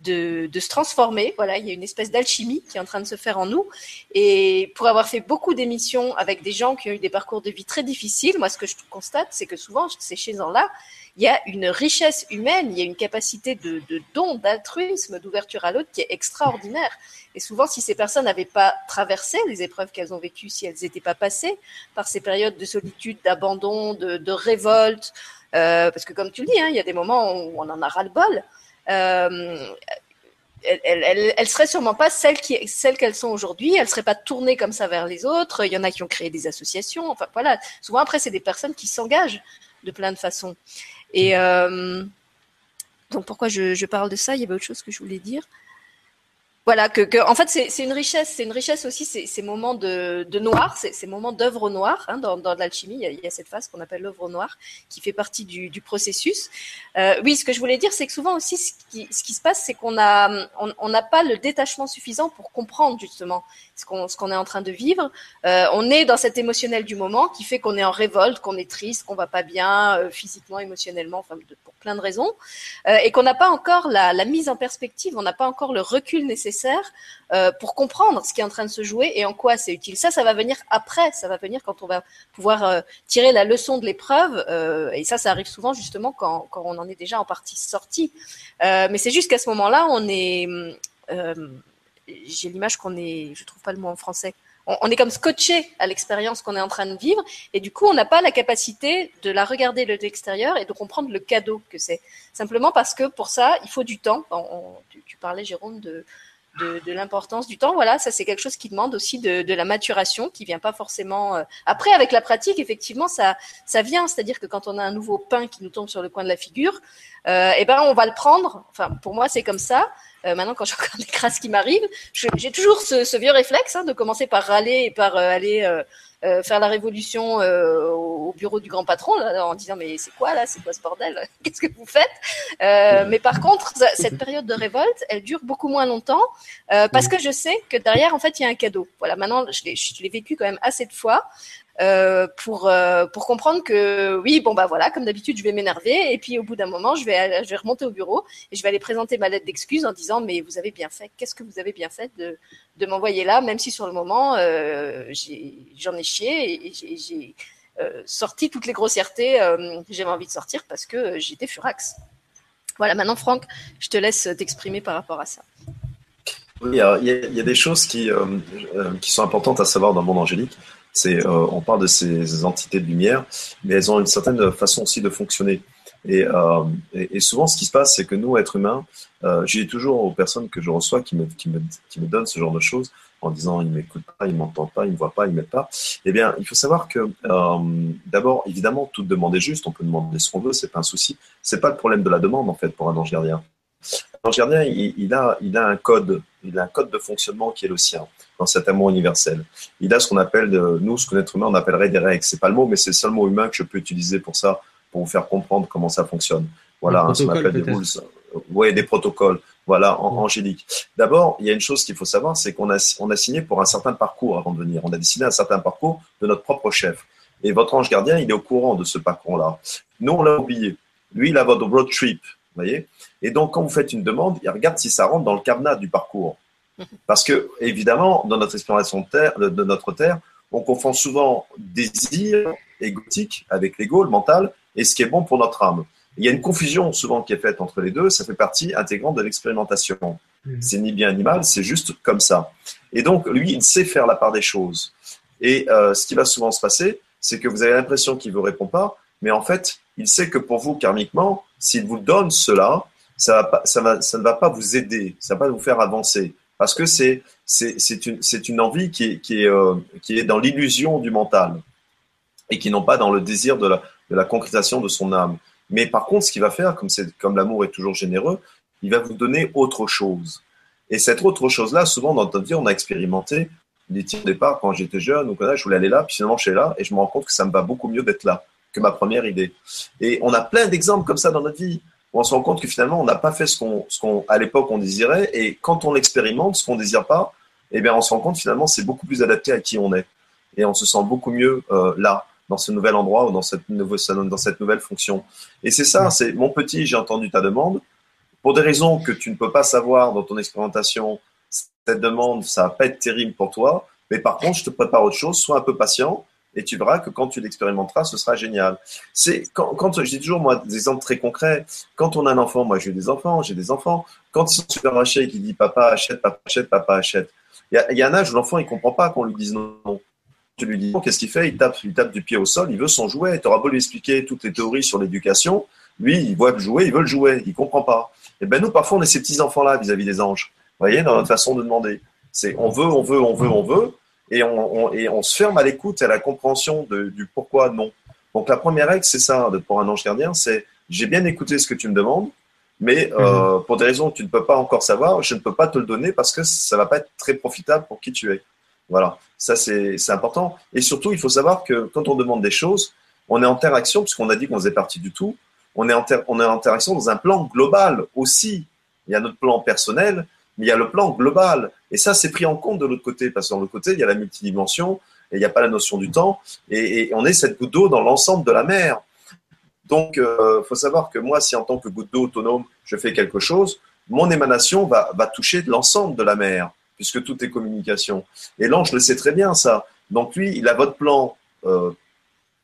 A: de, de, se transformer. Voilà, il y a une espèce d'alchimie qui est en train de se faire en nous. Et pour avoir fait beaucoup d'émissions avec des gens qui ont eu des parcours de vie très difficiles, moi, ce que je constate, c'est que souvent, ces gens-là, il y a une richesse humaine, il y a une capacité de, de don, d'altruisme, d'ouverture à l'autre qui est extraordinaire. Et souvent, si ces personnes n'avaient pas traversé les épreuves qu'elles ont vécues, si elles n'étaient pas passées par ces périodes de solitude, d'abandon, de, de, révolte, euh, parce que comme tu le dis, hein, il y a des moments où on en a ras-le-bol, euh, elles, elles, seraient sûrement pas celles qu'elles sont aujourd'hui. Elles seraient pas tournées comme ça vers les autres. Il y en a qui ont créé des associations. Enfin voilà. Souvent après, c'est des personnes qui s'engagent de plein de façons. Et euh, donc pourquoi je, je, parle de ça? Il y avait autre chose que je voulais dire voilà, que, que, en fait, c'est une richesse, c'est une richesse aussi ces, ces moments de, de noir, ces, ces moments d'œuvre noire. Hein, dans, dans l'alchimie, il, il, y a cette phase qu'on appelle l'œuvre noire, qui fait partie du, du processus. Euh, oui, ce que je voulais dire, c'est que souvent aussi, ce qui, ce qui se passe, c'est qu'on a, on n'a pas le détachement suffisant pour comprendre justement ce qu'on ce qu'on est en train de vivre. Euh, on est dans cet émotionnel du moment qui fait qu'on est en révolte, qu'on est triste, qu'on va pas bien euh, physiquement, émotionnellement, enfin pour plein de raisons, euh, et qu'on n'a pas encore la, mise en perspective, on n'a pas encore le recul nécessaire euh, pour comprendre ce qui est en train de se jouer et en quoi c'est utile. Ça, ça va venir après, ça va venir quand on va pouvoir euh, tirer la leçon de l'épreuve. Et ça, ça arrive souvent justement quand, quand, on en est déjà en partie sorti. mais c'est juste qu'à ce moment-là, on est... J'ai l'image qu'on est... Je trouve pas le mot en français on, est comme scotché à l'expérience qu'on est en train de vivre, et du coup, on n'a pas la capacité de la regarder de l'extérieur et de comprendre le cadeau que c'est. Simplement parce que pour ça, il faut du temps. tu, parlais, Jérôme, de, de, l'importance du temps. Voilà, ça c'est quelque chose qui demande aussi de, la maturation, qui vient pas forcément. Euh, après, avec la pratique, effectivement, ça ça vient. C'est-à-dire que quand on a un nouveau pain qui nous tombe sur le coin de la figure, euh, eh ben on va le prendre. Enfin, pour moi, c'est comme ça. Euh, maintenant, quand j'ai encore des crasses qui m'arrivent, j'ai toujours ce, vieux réflexe hein, de commencer par râler et par aller euh, faire la révolution au bureau du grand patron là, en disant mais c'est quoi là, c'est quoi ce bordel, qu'est-ce que vous faites? Mais par contre, cette période de révolte, elle dure beaucoup moins longtemps parce que je sais que derrière en fait il y a un cadeau. Voilà, maintenant je l'ai vécu quand même assez de fois. Euh, pour euh, pour comprendre que oui bon bah voilà comme d'habitude je vais m'énerver et puis au bout d'un moment je vais je vais remonter au bureau et je vais aller présenter ma lettre d'excuse en disant mais vous avez bien fait. Qu'est-ce que vous avez bien fait de de m'envoyer là même si sur le moment euh, j'en ai, chié et j'ai euh, sorti toutes les grossièretés que j'avais envie de sortir parce que j'étais furax. Voilà maintenant Franck je te laisse t'exprimer par rapport à ça.
C: Oui, il y, a, il y a des choses qui, qui sont importantes à savoir dans le monde angélique. C'est, euh, on parle de ces entités de lumière, mais elles ont une certaine façon aussi de fonctionner. Et, euh, et, souvent, ce qui se passe, c'est que nous, êtres humains, euh, j'ai toujours aux personnes que je reçois qui me, qui me, qui me donnent ce genre de choses en disant ils m'écoutent pas, ils m'entendent pas, ils me voient pas, ils m'aident pas. Eh bien, il faut savoir que euh, d'abord, évidemment, toute demande est juste. On peut demander ce qu'on veut, c'est pas un souci. C'est pas le problème de la demande en fait pour un ange gardien. L'ange gardien, il, il, a, il a un code, il a un code de fonctionnement qui est le sien dans cet amour universel. Il a ce qu'on appelle, nous, ce que l'être humain, on appellerait des règles. C'est pas le mot, mais c'est le seul mot humain que je peux utiliser pour ça, pour vous faire comprendre comment ça fonctionne. Voilà, hein, ce qu'on appelle des rules. Ouais, des protocoles. Voilà, en, angélique. D'abord, il y a une chose qu'il faut savoir, c'est qu'on a, on a signé pour un certain parcours avant de venir. On a dessiné un certain parcours de notre propre chef. Et votre ange gardien, il est au courant de ce parcours-là. Nous, on l'a oublié. Lui, il a votre road trip. Vous voyez Et donc, quand vous faites une demande, il regarde si ça rentre dans le cadenas du parcours. Parce que, évidemment, dans notre exploration de, terre, de notre Terre, on confond souvent désir égotique avec l'ego, le mental, et ce qui est bon pour notre âme. Il y a une confusion souvent qui est faite entre les deux, ça fait partie intégrante de l'expérimentation. Mmh. C'est ni bien ni mal, c'est juste comme ça. Et donc, lui, il sait faire la part des choses. Et euh, ce qui va souvent se passer, c'est que vous avez l'impression qu'il ne vous répond pas, mais en fait, il sait que pour vous, karmiquement, s'il vous donne cela, ça, va pas, ça, va, ça ne va pas vous aider, ça va pas vous faire avancer. Parce que c'est une, une envie qui est, qui est, euh, qui est dans l'illusion du mental et qui n'ont pas dans le désir de la, de la concrétisation de son âme. Mais par contre, ce qu'il va faire, comme, comme l'amour est toujours généreux, il va vous donner autre chose. Et cette autre chose-là, souvent dans notre vie, on a expérimenté des au départ quand j'étais jeune ou quand je voulais aller là, puis finalement je suis là et je me rends compte que ça me va beaucoup mieux d'être là que ma première idée. Et on a plein d'exemples comme ça dans notre vie on se rend compte que finalement on n'a pas fait ce qu'on, ce qu'on à l'époque on désirait et quand on expérimente ce qu'on désire pas, eh bien on se rend compte finalement c'est beaucoup plus adapté à qui on est et on se sent beaucoup mieux euh, là dans ce nouvel endroit ou dans cette, dans cette nouvelle fonction. Et c'est ça, c'est mon petit, j'ai entendu ta demande. Pour des raisons que tu ne peux pas savoir dans ton expérimentation, cette demande, ça va pas être terrible pour toi. Mais par contre, je te prépare autre chose, sois un peu patient et tu verras que quand tu l'expérimenteras, ce sera génial. C'est quand, quand dis toujours moi des exemples très concrets. Quand on a un enfant, moi j'ai des enfants, j'ai des enfants. Quand ils sont super et qu'ils disent papa achète, papa achète, papa achète. Il y a, un âge où l'enfant il comprend pas qu'on lui dise non tu lui dis qu'est-ce qu'il fait? Il tape, il tape du pied au sol, il veut son jouet. Tu auras beau lui expliquer toutes les théories sur l'éducation, lui, il voit le jouet, il veut le jouet, il comprend pas. Et ben nous, parfois, on est ces petits enfants-là vis-à-vis des anges. Vous voyez, dans notre façon de demander. C'est on veut, on veut, on veut, on veut, et on, et on se ferme à l'écoute et à la compréhension du pourquoi non. Donc la première règle, c'est ça pour un ange gardien, c'est j'ai bien écouté ce que tu me demandes, mais euh, mhm. pour des raisons que tu ne peux pas encore savoir, je ne peux pas te le donner parce que ça va pas être très profitable pour qui tu es. Voilà, ça c'est important. Et surtout, il faut savoir que quand on demande des choses, on est en interaction, puisqu'on a dit qu'on faisait partie du tout, on est, en on est en interaction dans un plan global aussi. Il y a notre plan personnel, mais il y a le plan global. Et ça, c'est pris en compte de l'autre côté, parce que de l'autre côté, il y a la multidimension, et il n'y a pas la notion du temps, et, on est cette goutte d'eau dans l'ensemble de la mer. Donc, il euh, faut savoir que moi, si en tant que goutte d'eau autonome, je fais quelque chose, mon émanation va, va toucher l'ensemble de la mer puisque tout est communication. Et l'ange le sait très bien, ça. Donc lui, il a votre plan euh,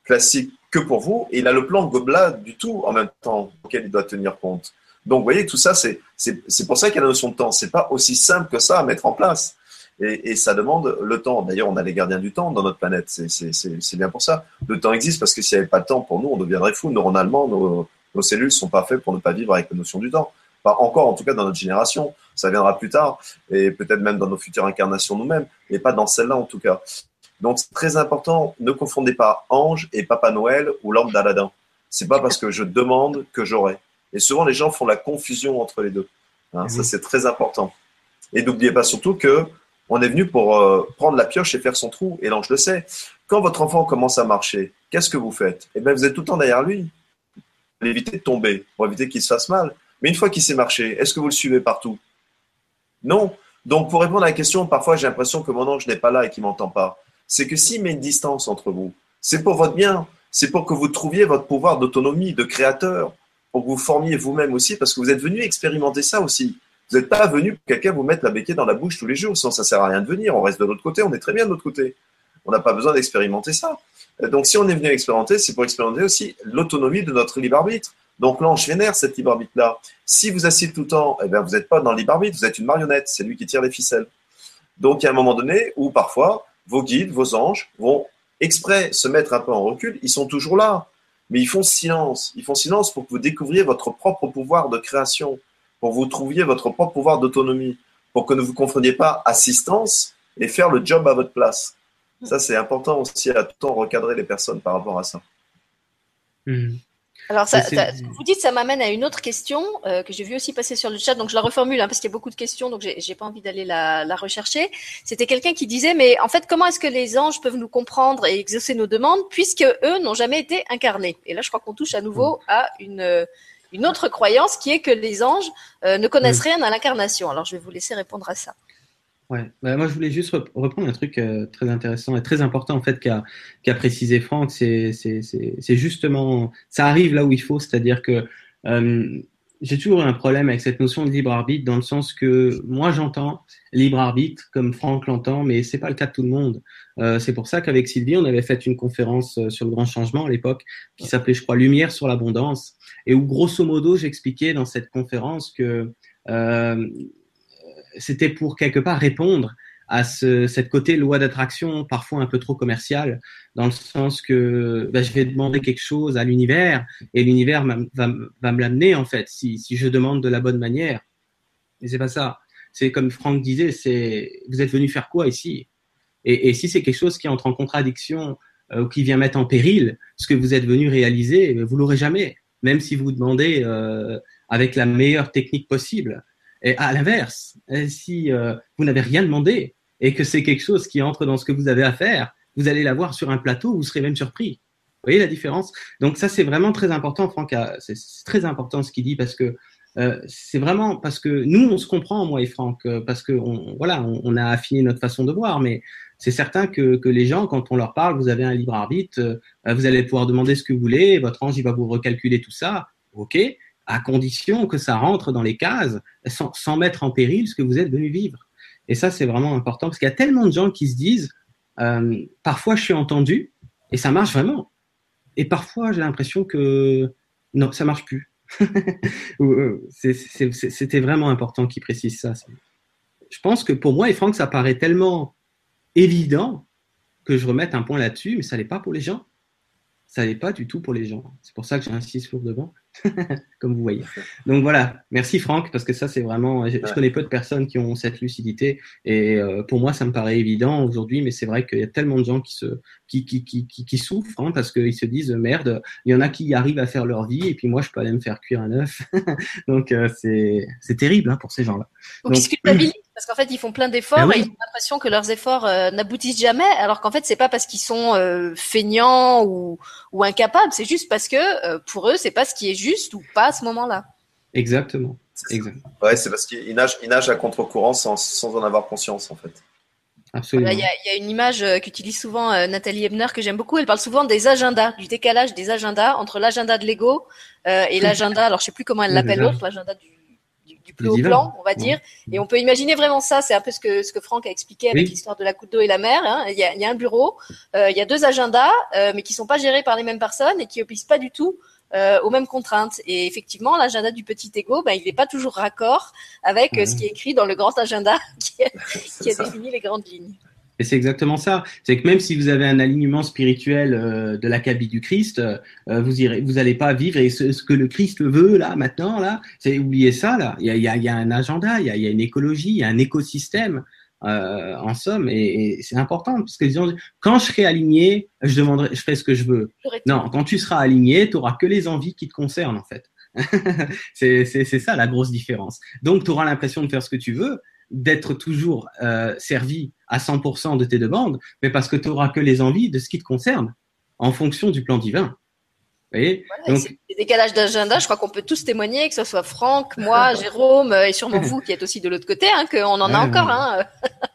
C: classique que pour vous, et il a le plan gobelin du tout en même temps auquel il doit tenir compte. Donc vous voyez, tout ça, c'est pour ça qu'il y a la notion de temps. C'est pas aussi simple que ça à mettre en place. Et, et ça demande le temps. D'ailleurs, on a les gardiens du temps dans notre planète. C'est bien pour ça. Le temps existe parce que s'il n'y avait pas de temps pour nous, on deviendrait fou. Neuronalement, nos, nos cellules sont pas faites pour ne pas vivre avec la notion du temps. Pas encore, en tout cas, dans notre génération. Ça viendra plus tard, et peut-être même dans nos futures incarnations nous-mêmes, mais pas dans celle-là, en tout cas. Donc, c'est très important, ne confondez pas ange et Papa Noël ou lampe d'Aladin. C'est pas parce que je demande que j'aurai. Et souvent, les gens font la confusion entre les deux. Hein, ça, c'est très important. Et n'oubliez pas surtout que on est venu pour euh, prendre la pioche et faire son trou. Et l'ange le sait. Quand votre enfant commence à marcher, qu'est-ce que vous faites? Eh bien, vous êtes tout le temps derrière lui. Pour éviter de tomber, pour éviter qu'il se fasse mal. Mais une fois qu'il sait marcher, est-ce que vous le suivez partout? Non. Donc, pour répondre à la question, parfois j'ai l'impression que mon ange n'est pas là et qu'il m'entend pas. C'est que s'il met une distance entre vous, c'est pour votre bien. C'est pour que vous trouviez votre pouvoir d'autonomie, de créateur, pour que vous formiez vous-même aussi, parce que vous êtes venu expérimenter ça aussi. Vous n'êtes pas venu pour quelqu'un vous mettre la béquille dans la bouche tous les jours, sinon ça sert à rien de venir. On reste de l'autre côté, on est très bien de l'autre côté. On n'a pas besoin d'expérimenter ça. Donc, si on est venu expérimenter, c'est pour expérimenter aussi l'autonomie de notre libre arbitre. Donc l'ange vénère cette libre arbitre-là. Si vous asseyez tout le temps, eh bien, vous n'êtes pas dans le libre arbitre, vous êtes une marionnette, c'est lui qui tire les ficelles. Donc il y a un moment donné où parfois vos guides, vos anges vont exprès se mettre un peu en recul, ils sont toujours là, mais ils font silence. Ils font silence pour que vous découvriez votre propre pouvoir de création, pour que vous trouviez votre propre pouvoir d'autonomie, pour que ne vous confondiez pas assistance et faire le job à votre place. Ça, c'est important aussi à tout le temps recadrer les personnes par rapport à ça.
A: Mmh. Alors, ça, vous dites, ça m'amène à une autre question euh, que j'ai vu aussi passer sur le chat, donc je la reformule hein, parce qu'il y a beaucoup de questions, donc j'ai pas envie d'aller la, la, rechercher. C'était quelqu'un qui disait, mais en fait, comment est-ce que les anges peuvent nous comprendre et exaucer nos demandes puisque eux n'ont jamais été incarnés? Et là, je crois qu'on touche à nouveau mm. à une une autre croyance qui est que les anges euh, ne connaissent mm. rien à l'incarnation. Alors, je vais vous laisser répondre à ça.
B: Ouais, bah, moi je voulais juste reprendre un truc euh, très intéressant et très important en fait qu'a précisé Franck, c'est justement ça arrive là où il faut, c'est-à-dire que euh, j'ai toujours eu un problème avec cette notion de libre arbitre dans le sens que moi j'entends libre arbitre comme Franck l'entend, mais c'est pas le cas de tout le monde. Euh, c'est pour ça qu'avec Sylvie on avait fait une conférence sur le grand changement à l'époque qui s'appelait je crois Lumière sur l'abondance. Et où grosso modo j'expliquais dans cette conférence que c'était pour quelque part répondre à ce cette côté loi d'attraction parfois un peu trop commercial, dans le sens que bah, je vais demander quelque chose à l'univers et l'univers va, va me l'amener en fait si, si je demande de la bonne manière. Et c'est pas ça. C'est comme Franck disait, c'est vous êtes venu faire quoi ici? Et, et, si c'est quelque chose qui entre en contradiction euh, ou qui vient mettre en péril ce que vous êtes venu réaliser, vous l'aurez jamais, même si vous demandez euh, avec la meilleure technique possible. Et à l'inverse, si euh, vous n'avez rien demandé et que c'est quelque chose qui entre dans ce que vous avez à faire, vous allez l'avoir sur un plateau, vous serez même surpris. Vous voyez la différence? Donc ça, c'est vraiment très important, Franck. C'est très important ce qu'il dit parce que euh, c'est vraiment parce que nous, on se comprend, moi et Franck, euh, parce que voilà, on, a affiné notre façon de voir, mais c'est certain que, les gens, quand on leur parle, vous avez un libre arbitre, vous allez pouvoir demander ce que vous voulez, votre ange, il va vous recalculer tout ça, ok, à condition que ça rentre dans les cases, sans, mettre en péril ce que vous êtes venu vivre. Et ça, c'est vraiment important, parce qu'il y a tellement de gens qui se disent, euh, parfois je suis entendu, et ça marche vraiment. Et parfois, j'ai l'impression que non, ça marche plus. C'était vraiment important qu'il précise ça. Je pense que pour moi et Franck, ça paraît tellement évident que je remette un point là-dessus, mais ça n'est pas pour les gens. Ça n'est pas du tout pour les gens. C'est pour ça que j'insiste lourdement. comme vous voyez. Donc voilà, merci Franck, parce que ça c'est vraiment, je, connais peu de personnes qui ont cette lucidité, et euh, pour moi ça me paraît évident aujourd'hui, mais c'est vrai qu'il y a tellement de gens qui se, qui, qui, qui, qui, souffrent, hein, parce qu'ils se disent merde, il y en a qui arrivent à faire leur vie, et puis moi je peux aller me faire cuire un œuf. Donc euh, c'est, c'est terrible hein, pour ces gens-là.
A: Donc, parce qu'en fait, ils font plein d'efforts ben et ils ont l'impression que leurs efforts euh, n'aboutissent jamais, alors qu'en fait, c'est pas parce qu'ils sont euh, feignants ou, ou incapables, c'est juste parce que euh, pour eux, c'est pas ce qui est juste ou pas à ce moment-là.
B: Exactement.
C: Exactement. Ouais, c'est parce qu'ils nagent, ils nagent à contre-courant sans, sans en avoir conscience, en fait.
B: Absolument.
A: Il y, y, a une image qu'utilise souvent Nathalie Ebner que j'aime beaucoup. Elle parle souvent des agendas, du décalage des agendas entre l'agenda de l'ego et l'agenda. Alors je sais plus comment elle l'appelle l'autre, l'agenda du du plus haut plan, on va dire. Et on peut imaginer vraiment ça. C'est un peu ce que ce que Franck a expliqué avec l'histoire de la goutte d'eau et la mer. Hein. Il, y a, il, y a, un bureau, euh, il y a deux agendas, euh, mais qui sont pas gérés par les mêmes personnes et qui obéissent pas du tout euh, aux mêmes contraintes. Et effectivement, l'agenda du petit ego, ben, il n'est pas toujours raccord avec ce qui est écrit dans le grand agenda qui, qui a défini les grandes lignes.
B: Et c'est exactement ça. C'est que même si vous avez un alignement spirituel euh, de l'acabit du Christ, euh, vous irez, vous allez pas vivre et ce, ce, que le Christ veut là maintenant là, c'est oubliez ça là. Il y a, y a, y a un agenda, il y a, y a, une écologie, il y a un écosystème euh, en somme et, et c'est important parce que disons, quand je serai aligné, je demanderai, je ferai ce que je veux. Non, quand tu seras aligné, tu auras que les envies qui te concernent en fait. c'est ça la grosse différence. Donc tu auras l'impression de faire ce que tu veux, d'être toujours euh, servi à 100% de tes demandes, mais parce que tu n'auras que les envies de ce qui te concerne en fonction du plan divin. Voyez
A: voilà, Donc, les décalages d'agenda, je crois qu'on peut tous témoigner, que ce soit Franck, moi, Jérôme et sûrement vous qui êtes aussi de l'autre côté, hein, qu'on en a encore. Hein.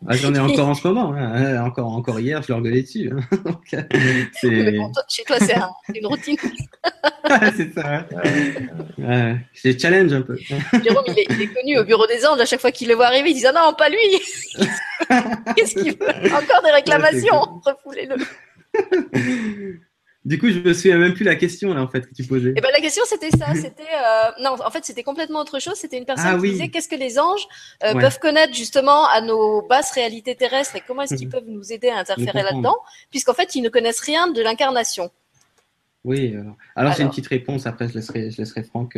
B: Ah, J'en ai encore en ce moment. Hein. Encore, encore hier, je leur gueulais dessus. Donc,
A: mais bon, toi, chez toi, c'est un, une routine.
B: c'est ça. Ouais. c'est challenge un peu.
A: Jérôme, il est, il est, connu au bureau des anges. À chaque fois qu'il le voit arriver, il dit ah non, pas lui. Qu'est-ce qu'il veut? Encore des réclamations. Refoulez-le.
B: Du coup, je me souviens même plus la question là en fait que tu posais.
A: Eh ben la question c'était ça, c'était euh, non, en fait c'était complètement autre chose. C'était une personne ah, qui oui. disait qu'est-ce que les anges euh, ouais. peuvent connaître justement à nos basses réalités terrestres et comment est-ce qu'ils peuvent nous aider à interférer là-dedans, puisqu'en fait ils ne connaissent rien de l'incarnation.
B: Oui. Alors, alors j'ai une petite réponse. Après, je laisserai, je laisserai Franck.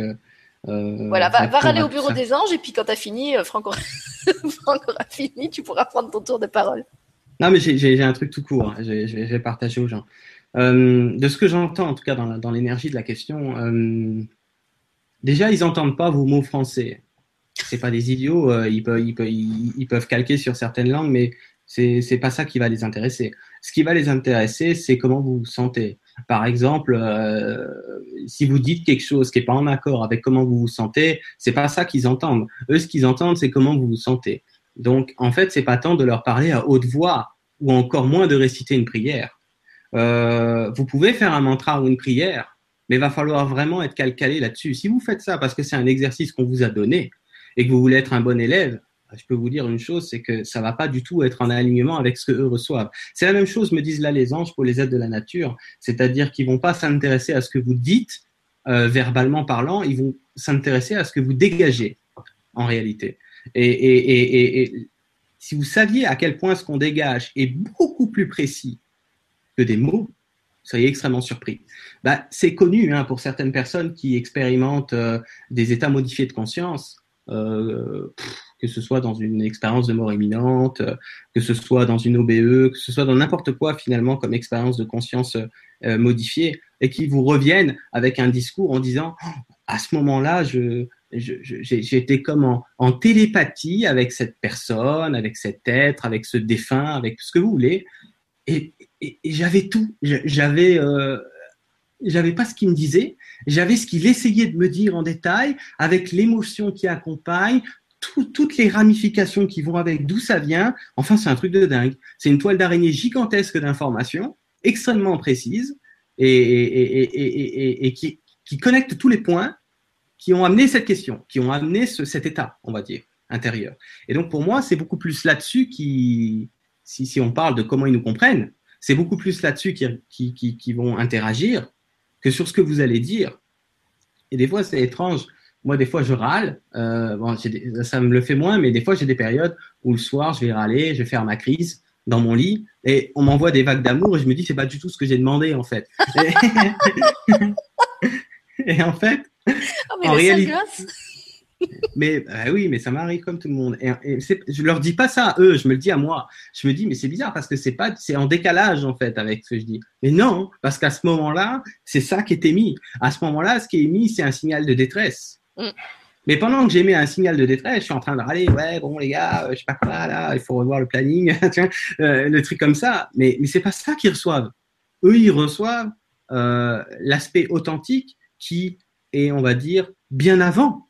B: Euh,
A: voilà, va, va râler au bureau des anges et puis quand tu as fini, euh, Franck aura... Franck aura fini, tu pourras prendre ton tour de parole.
B: Non, mais j'ai un truc tout court. Hein. Je vais partager aux gens. Euh, de ce que j'entends, en tout cas dans, l'énergie de la question, euh, déjà ils n'entendent pas vos mots français. C'est pas des idiots, euh, ils, peuvent, calquer sur certaines langues, mais c'est c'est pas ça qui va les intéresser. Ce qui va les intéresser, c'est comment vous vous sentez. Par exemple, si vous dites quelque chose qui est pas en accord avec comment vous vous sentez, c'est pas ça qu'ils entendent. Eux, ce qu'ils entendent, c'est comment vous vous sentez. Donc, en fait, c'est pas tant de leur parler à haute voix ou encore moins de réciter une prière euh, vous pouvez faire un mantra ou une prière, mais il va falloir vraiment être calcalé là-dessus. Si vous faites ça parce que c'est un exercice qu'on vous a donné et que vous voulez être un bon élève, je peux vous dire une chose, c'est que ça va pas du tout être en alignement avec ce qu'eux reçoivent. C'est la même chose, me disent là les anges pour les aides de la nature, c'est-à-dire qu'ils vont pas s'intéresser à ce que vous dites euh, verbalement parlant, ils vont s'intéresser à ce que vous dégagez en réalité. Et si vous saviez à quel point ce qu'on dégage est beaucoup plus précis que des mots, seriez extrêmement surpris. Bah, c'est connu hein, pour certaines personnes qui expérimentent euh, des états modifiés de conscience. Euh, que ce soit dans une expérience de mort imminente, que ce soit dans une OBE, que ce soit dans n'importe quoi finalement comme expérience de conscience euh, modifiée, et qui vous reviennent avec un discours en disant à ce moment-là, je, j'étais comme en, en, télépathie avec cette personne, avec cet être, avec ce défunt, avec ce que vous voulez, et, et, j'avais tout, j'avais euh, j'avais pas ce qu'il me disait, j'avais ce qu'il essayait de me dire en détail, avec l'émotion qui accompagne, toutes les ramifications qui vont avec, d'où ça vient. Enfin, c'est un truc de dingue. C'est une toile d'araignée gigantesque d'informations, extrêmement précise, et, qui, qui, connecte tous les points qui ont amené cette question, qui ont amené ce, cet état, on va dire, intérieur. Et donc, pour moi, c'est beaucoup plus là-dessus qui, si on parle de comment ils nous comprennent, c'est beaucoup plus là-dessus qui, qui, qui, qui vont interagir que sur ce que vous allez dire. Et des fois, c'est étrange. Moi, des fois, je râle. Euh, bon, ça me le fait moins, mais des fois, j'ai des périodes où le soir, je vais râler, je vais faire ma crise dans mon lit et on m'envoie des vagues d'amour et je me dis, c'est pas du tout ce que j'ai demandé, en fait. et, en fait,
A: oh, mais en réalité.
B: Mais bah oui, mais ça m'arrive comme tout le monde. Et, et je leur dis pas ça à eux, je me le dis à moi. Je me dis, mais c'est bizarre parce que c'est pas, c'est en décalage en fait avec ce que je dis. Mais non, parce qu'à ce moment-là, c'est ça qui est émis. À ce moment-là, ce qui est émis, c'est un signal de détresse. Mm. Mais pendant que j'émets un signal de détresse, je suis en train de râler, ouais, bon les gars, je sais pas quoi là, il faut revoir le planning, euh, le truc comme ça. Mais mais c'est pas ça qu'ils reçoivent. Eux, ils reçoivent euh, l'aspect authentique qui est, on va dire, bien avant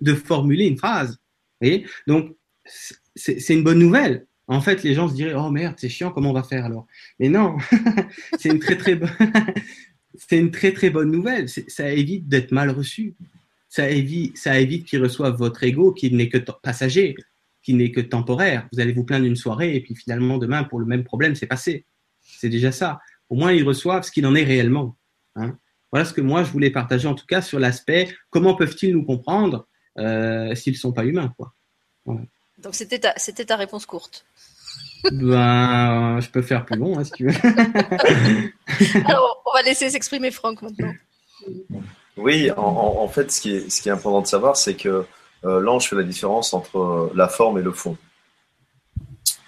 B: de formuler une phrase. Donc c'est une bonne nouvelle. En fait, les gens se diraient, oh merde, c'est chiant, comment on va faire alors? Mais non, c'est une très très bonne, c'est une très très bonne nouvelle. Ça évite d'être mal reçu ça évite, ça évite qu'ils reçoivent votre ego qui n'est que passager, qui n'est que temporaire. Vous allez vous plaindre d'une soirée et puis finalement demain pour le même problème c'est passé. C'est déjà ça. Au moins ils reçoivent ce qu'il en est réellement. Hein. Voilà ce que moi je voulais partager en tout cas sur l'aspect comment peuvent-ils nous comprendre euh, s'ils ne sont pas humains quoi.
A: Donc c'était ta, c'était ta réponse courte.
B: Ben, je peux faire plus long hein, si tu veux.
A: Alors, on va laisser s'exprimer Franck maintenant.
C: Oui, en, fait, ce qui, est, ce qui est important de savoir, c'est que euh, l'ange fait la différence entre euh, la forme et le fond.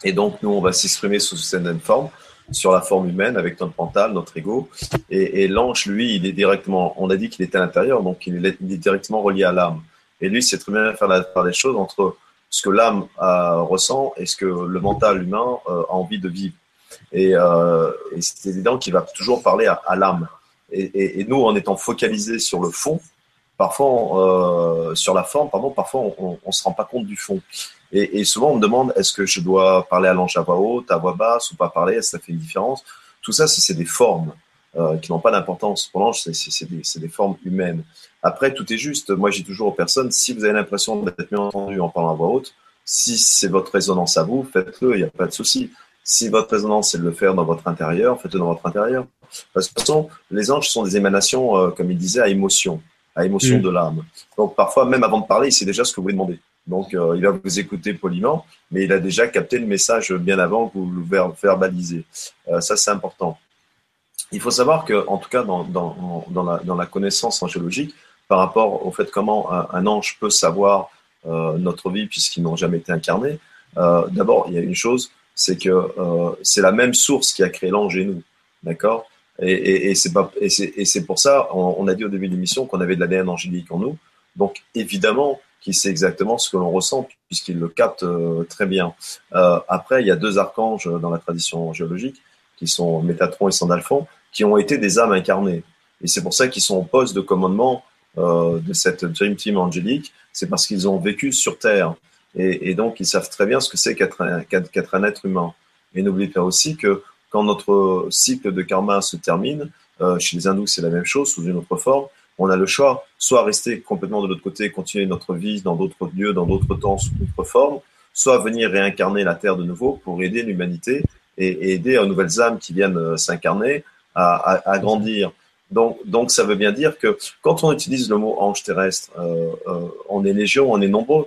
C: Et donc, nous, on va s'exprimer sous certaines forme, sur la forme humaine, avec notre mental, notre ego. Et, l'ange, lui, il est directement, on a dit qu'il était à l'intérieur, donc il est, directement relié à l'âme. Et lui, c'est très bien faire la part des choses entre ce que l'âme ressent et ce que le mental humain euh, a envie de vivre. Et, c'est évident qu'il va toujours parler à l'âme. Et, nous, en étant focalisés sur le fond, parfois euh, sur la forme, pardon, parfois on, ne se rend pas compte du fond. Et, souvent on me demande est-ce que je dois parler à l'ange à voix haute, à voix basse ou pas parler, est-ce que ça fait une différence? Tout ça, c'est des formes euh, qui n'ont pas d'importance. Pour l'ange, c'est des, des, formes humaines. Après, tout est juste. Moi, j'ai toujours aux personnes si vous avez l'impression d'être mieux entendu en parlant à voix haute, si c'est votre résonance à vous, faites-le, il n'y a pas de souci. Si votre résonance, c'est de le faire dans votre intérieur, faites-le dans votre intérieur. Parce que de toute façon, les anges sont des émanations, euh, comme il disait, à émotion, à émotion mm. de l'âme. Donc parfois, même avant de parler, il sait déjà ce que vous lui demandez. Donc euh, il va vous écouter poliment, mais il a déjà capté le message bien avant que vous le verbalisez. Euh, ça, c'est important. Il faut savoir que, en tout cas, dans, la, connaissance angiologique, par rapport au fait comment un, ange peut savoir notre vie puisqu'ils n'ont jamais été incarnés, d'abord, il y a une chose, c'est que c'est la même source qui a créé l'ange et nous. D'accord? Et, c'est pour ça, on, a dit au début de l'émission qu'on avait de l'ADN angélique en nous. Donc évidemment qu'il sait exactement ce que l'on ressent puisqu'il le capte euh, très bien. Euh, après, il y a deux archanges dans la tradition géologique qui sont Métatron et Sandalphon qui ont été des âmes incarnées. Et c'est pour ça qu'ils sont au poste de commandement euh, de cette Dream Team angélique. C'est parce qu'ils ont vécu sur Terre. Et, donc, ils savent très bien ce que c'est qu'être un, un être humain. Et n'oubliez pas aussi que quand notre cycle de karma se termine, euh, chez les hindous, c'est la même chose, sous une autre forme. On a le choix, soit rester complètement de l'autre côté, continuer notre vie dans d'autres lieux, dans d'autres temps, sous d'autres formes, soit venir réincarner la Terre de nouveau pour aider l'humanité et, aider aux nouvelles âmes qui viennent euh, s'incarner à, grandir. Donc, donc, ça veut bien dire que quand on utilise le mot ange terrestre, euh, on est légion, on est nombreux.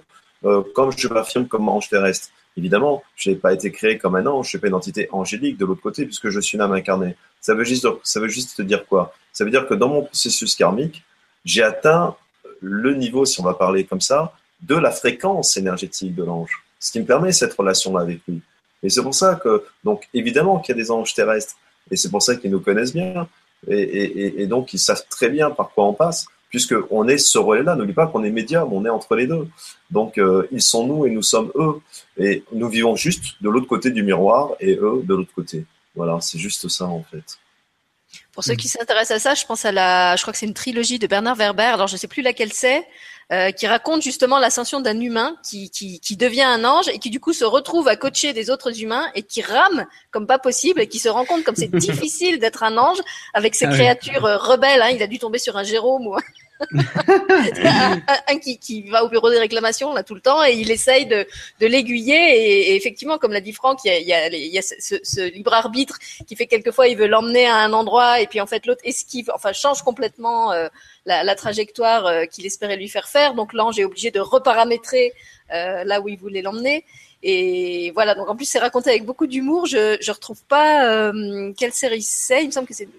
C: comme je m'affirme comme ange terrestre, Évidemment, je n'ai pas été créé comme un ange, je suis pas une entité angélique de l'autre côté, puisque je suis une âme incarnée. Ça veut juste, ça veut juste dire quoi? Ça veut dire que dans mon processus karmique, j'ai atteint le niveau, si on va parler comme ça, de la fréquence énergétique de l'ange, ce qui me permet cette relation-là avec lui. Et c'est pour ça que, donc, évidemment qu'il y a des anges terrestres, et c'est pour ça qu'ils nous connaissent bien, et, donc ils savent très bien par quoi on passe, puisqu'on est ce relais-là. N'oublie pas qu'on est médium, on est entre les deux. Donc, euh, ils sont nous et nous sommes eux. Et nous vivons juste de l'autre côté du miroir et eux de l'autre côté. Voilà, c'est juste ça en fait.
A: Pour ceux qui s'intéressent à ça, je pense à la, je crois que c'est une trilogie de Bernard Werber. Alors je ne sais plus laquelle c'est, euh, qui raconte justement l'ascension d'un humain qui, qui, qui, devient un ange et qui du coup se retrouve à coacher des autres humains et qui rame comme pas possible et qui se rend compte comme c'est difficile d'être un ange avec ces ah créatures euh, rebelles. Hein. Il a dû tomber sur un Jérôme ou un, qui, qui, va au bureau des réclamations là tout le temps et il essaye de, de l'aiguiller et, effectivement comme l'a dit Franck il y a, il y a, il y a ce, ce, libre arbitre qui fait quelquefois il veut l'emmener à un endroit et puis en fait l'autre esquive enfin change complètement euh, la, la, trajectoire euh, qu'il espérait lui faire faire. Donc l'ange est obligé de reparamétrer euh, là où il voulait l'emmener. Et voilà. Donc en plus c'est raconté avec beaucoup d'humour. Je je retrouve pas quelle série c'est. Il me semble que c'est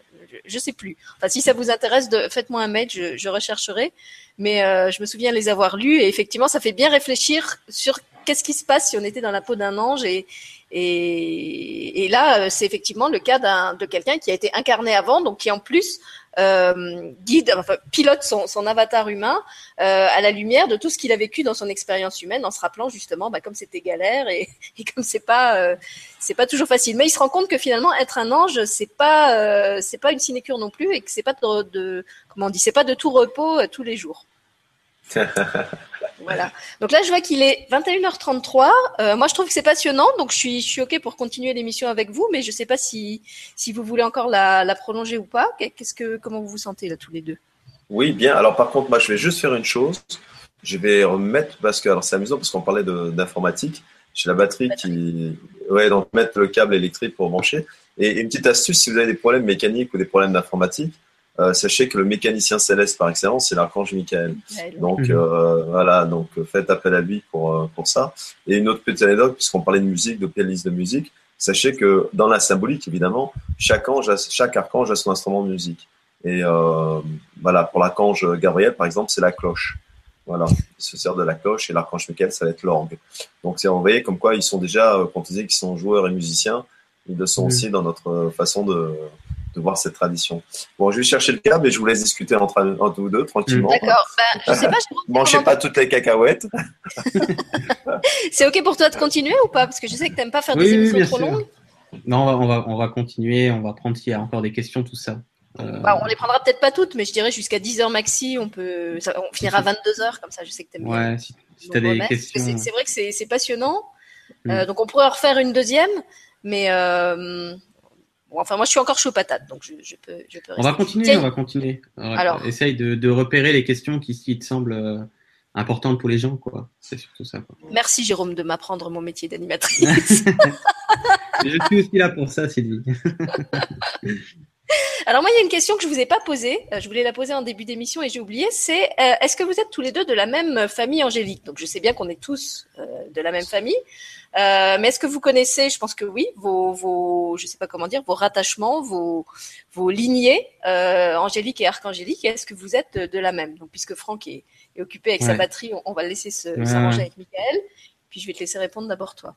A: je, sais plus. Enfin, si ça vous intéresse, faites-moi un mail, je, rechercherai. Mais euh, je me souviens les avoir lus et effectivement, ça fait bien réfléchir sur qu'est-ce qui se passe si on était dans la peau d'un ange et, et, là, euh, c'est effectivement le cas de quelqu'un qui a été incarné avant, donc qui en plus euh, guide, enfin, pilote son, son avatar humain euh, à la lumière de tout ce qu'il a vécu dans son expérience humaine, en se rappelant justement, bah, comme c'était galère et, et comme c'est pas, euh, c'est pas toujours facile. Mais il se rend compte que finalement, être un ange, c'est pas, c'est pas une sinécure non plus, et que c'est pas de, de, comment on dit, c'est pas de tout repos tous les jours. voilà. Donc là, je vois qu'il est 21h33. Euh, moi, je trouve que c'est passionnant, donc je suis, je suis ok pour continuer l'émission avec vous, mais je sais pas si, si vous voulez encore la, la prolonger ou pas. Qu'est-ce que, comment vous vous sentez là tous les deux?
C: Oui, bien. Alors par contre, moi, je vais juste faire une chose. Je vais remettre parce que alors c'est amusant parce qu'on parlait d'informatique. J'ai la batterie qui, ouais, donc mettre le câble électrique pour brancher. Et une petite astuce, si vous avez des problèmes mécaniques ou des problèmes d'informatique, euh, sachez que le mécanicien céleste par excellence, c'est l'archange Michael. Donc mhm. euh, voilà, donc faites appel à lui pour euh, pour ça. Et une autre petite anecdote, puisqu'on parlait de musique, de playlist de musique, sachez que dans la symbolique, évidemment, chaque ange, chaque archange a son instrument de musique. Et voilà, pour l'archange Gabriel, par exemple, c'est la cloche. Voilà, il se sert de la cloche et l'archange Michael, ça va être l'orgue. Donc, vous voyez comme quoi ils sont déjà, quand on disait qu'ils sont joueurs et musiciens, ils le sont mhm. aussi dans notre façon de, de voir cette tradition. Bon, je vais chercher le câble et je vous laisse discuter entre, entre vous deux tranquillement.
A: D'accord. Ben, je sais pas.
C: Mangez pas toutes les cacahuètes.
A: c'est ok pour toi de continuer ou pas? Parce que je sais que tu n'aimes pas faire des émissions trop longues.
B: Non, on va, on va, continuer. On va prendre s'il y a encore des questions, tout ça.
A: Euh... Bah, on les prendra peut-être pas toutes, mais je dirais jusqu'à 10 heures maxi. On peut, on finira à 22 heures comme ça. Je sais que tu aimes
B: bien. Ouais, si, tu as des questions.
A: C'est vrai que c'est passionnant. Mm. Euh, donc on pourrait en refaire une deuxième, mais euh, enfin, moi, je suis encore chaud patate, donc je, peux,
B: On va continuer, on va continuer. Alors, essaye de, repérer les questions qui, te semblent euh, importantes pour les gens, quoi. C'est surtout ça.
A: Merci, Jérôme, de m'apprendre mon métier d'animatrice.
B: je suis aussi là pour ça, Sylvie.
A: Alors moi, il y a une question que je vous ai pas posée. Euh, je voulais la poser en début d'émission et j'ai oublié. C'est euh, est-ce que vous êtes tous les deux de la même famille angélique? Donc je sais bien qu'on est tous de la même famille, euh, mais est-ce que vous connaissez, je pense que oui, vos, vos, je sais pas comment dire, vos rattachements, vos, vos lignées, euh, angélique et archangélique, est-ce que vous êtes de, la même? Donc, puisque Franck est, est occupé avec sa batterie, on, va le laisser s'arranger avec Michael. Puis je vais te laisser répondre d'abord toi.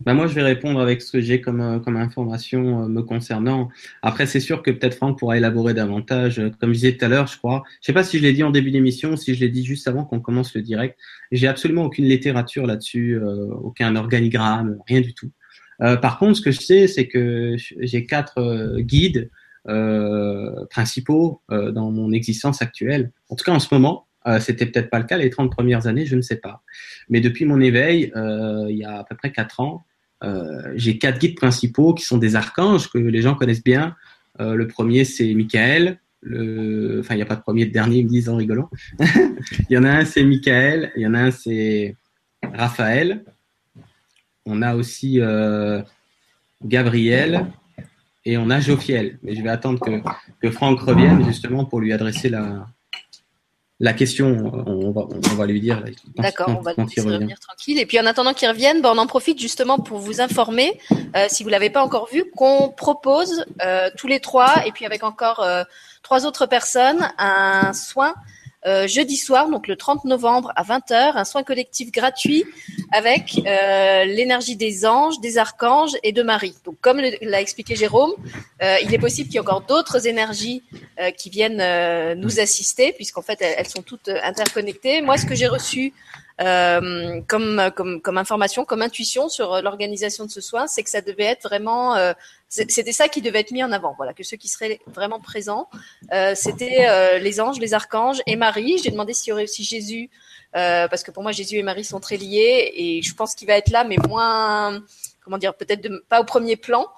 B: Bah moi, je vais répondre avec ce que j'ai comme, euh, comme information euh, me concernant. Après, c'est sûr que peut-être Franck pourra élaborer davantage. Euh, comme je disais tout à l'heure, je crois. Je sais pas si je l'ai dit en début d'émission, si je l'ai dit juste avant qu'on commence le direct. J'ai absolument aucune littérature là-dessus, aucun organigramme, rien du tout. par contre, ce que je sais, c'est que j'ai quatre guides principaux dans mon existence actuelle. En tout cas, en ce moment, c'était peut-être pas le cas les 30 premières années, je ne sais pas. Mais depuis mon éveil, il y a à peu près quatre ans, euh, j'ai quatre guides principaux qui sont des archanges que les gens connaissent bien. Euh, le premier, c'est Michael. Le... Enfin, il n'y a pas de premier, de dernier, ils me disent en rigolant. il y en a un, c'est Michael. Il y en a un, c'est Raphaël. On a aussi euh, Gabriel et on a Jophiel. Mais je vais attendre que, que Franck revienne justement pour lui adresser la, la question, on va, on va lui dire.
A: D'accord, on va lui revenir tranquille. Et puis en attendant qu'il revienne, ben, on en profite justement pour vous informer, euh, si vous l'avez pas encore vu, qu'on propose euh, tous les trois, et puis avec encore euh, trois autres personnes, un soin euh, jeudi soir, donc le 30 novembre à 20h, un soin collectif gratuit avec euh, l'énergie des anges, des archanges et de Marie. Donc comme l'a expliqué Jérôme, euh, il est possible qu'il y ait encore d'autres énergies qui viennent nous assister, puisqu'en fait elles, sont toutes interconnectées. Moi, ce que j'ai reçu comme, information, comme intuition sur l'organisation de ce soin, c'est que ça devait être vraiment, c'était ça qui devait être mis en avant. Voilà, que ceux qui seraient vraiment présents, euh, c'était euh, les anges, les archanges et Marie. J'ai demandé s'il y aurait aussi Jésus, euh, parce que pour moi Jésus et Marie sont très liés et je pense qu'il va être là, mais moins, comment dire, peut-être pas au premier plan.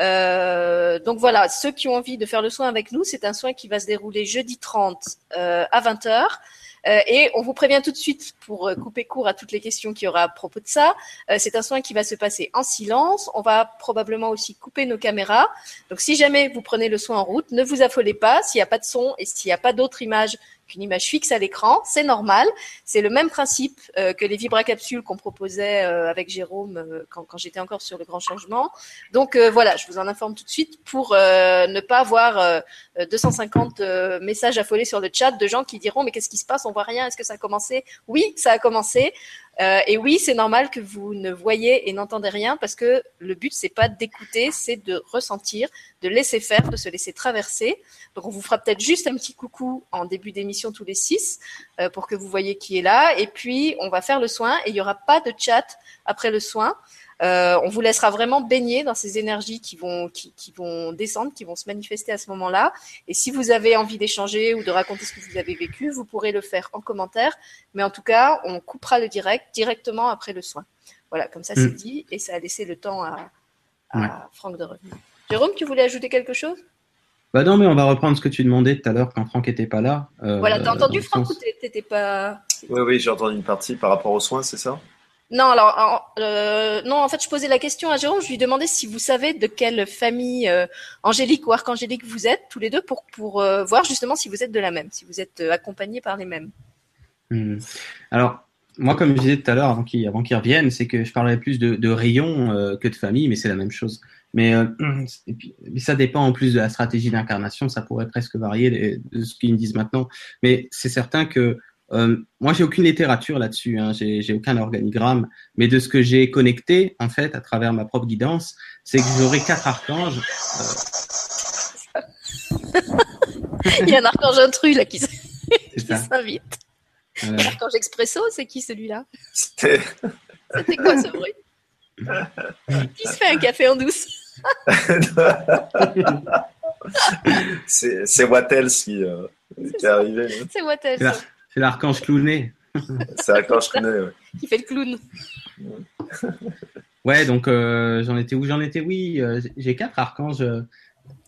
A: Euh, donc voilà, ceux qui ont envie de faire le soin avec nous, c'est un soin qui va se dérouler jeudi 30 euh, à 20h. Euh, et on vous prévient tout de suite pour euh, couper court à toutes les questions qu'il y aura à propos de ça. Euh, c'est un soin qui va se passer en silence. On va probablement aussi couper nos caméras. Donc si jamais vous prenez le soin en route, ne vous affolez pas. S'il n'y a pas de son et s'il n'y a pas d'autres images qu'une image fixe à l'écran, c'est normal. C'est le même principe euh, que les vibracapsules qu'on proposait euh, avec Jérôme euh, quand, quand j'étais encore sur le grand changement. Donc voilà, je vous en informe tout de suite pour ne pas avoir 250 messages affolés sur le chat de gens qui diront mais qu'est-ce qui se passe? On voit rien. Est-ce que ça a commencé? Oui, ça a commencé. Euh, et oui, c'est normal que vous ne voyez et n'entendez rien parce que le but c'est pas d'écouter, c'est de ressentir, de laisser faire, de se laisser traverser. Donc on vous fera peut-être juste un petit coucou en début d'émission tous les six euh, pour que vous voyez qui est là. Et puis on va faire le soin et il y aura pas de chat après le soin. Euh, on vous laissera vraiment baigner dans ces énergies qui vont, qui, qui, vont descendre, qui vont se manifester à ce moment-là. Et si vous avez envie d'échanger ou de raconter ce que vous avez vécu, vous pourrez le faire en commentaire. Mais en tout cas, on coupera le direct directement après le soin. Voilà, comme ça c'est mm. dit et ça a laissé le temps à, à Franck de revenir. Jérôme, tu voulais ajouter quelque chose?
B: Bah non, mais on va reprendre ce que tu demandais tout à l'heure quand Franck n'était pas là.
A: Euh, voilà, t'as entendu Franck ou t'étais pas?
C: Oui, oui, j'ai entendu une partie par rapport aux soins, c'est ça?
A: Non, alors euh, non, en fait, je posais la question à Jérôme. Je lui demandais si vous savez de quelle famille euh, angélique ou archangélique vous êtes tous les deux pour euh, voir justement si vous êtes de la même, si vous êtes accompagnés par les mêmes.
B: Hmm. Alors moi, comme je disais tout à l'heure avant qu'ils reviennent, c'est que je parlerais plus de, rayons que de famille, mais c'est la même chose. Mais, ça dépend en plus de la stratégie d'incarnation. Ça pourrait presque varier de, de ce qu'ils me disent maintenant. Mais c'est certain que euh, moi, j'ai aucune littérature là-dessus, hein, j'ai aucun organigramme, mais de ce que j'ai connecté, en fait, à travers ma propre guidance, c'est que j'aurai quatre archanges.
A: Euh... Il y a un archange intrus là qui s'invite. Euh... L'archange expresso, c'est qui celui-là? C'était quoi ce bruit? Qui se fait un café en douce?
C: C'est Wattels qui, euh, qui est arrivé.
A: C'est Wattels.
B: C'est l'archange clowné.
C: C'est l'archange clowné, ouais.
A: Qui fait le clown.
B: Ouais, donc euh, j'en étais où? J'en étais, oui. Euh, j'ai quatre archanges.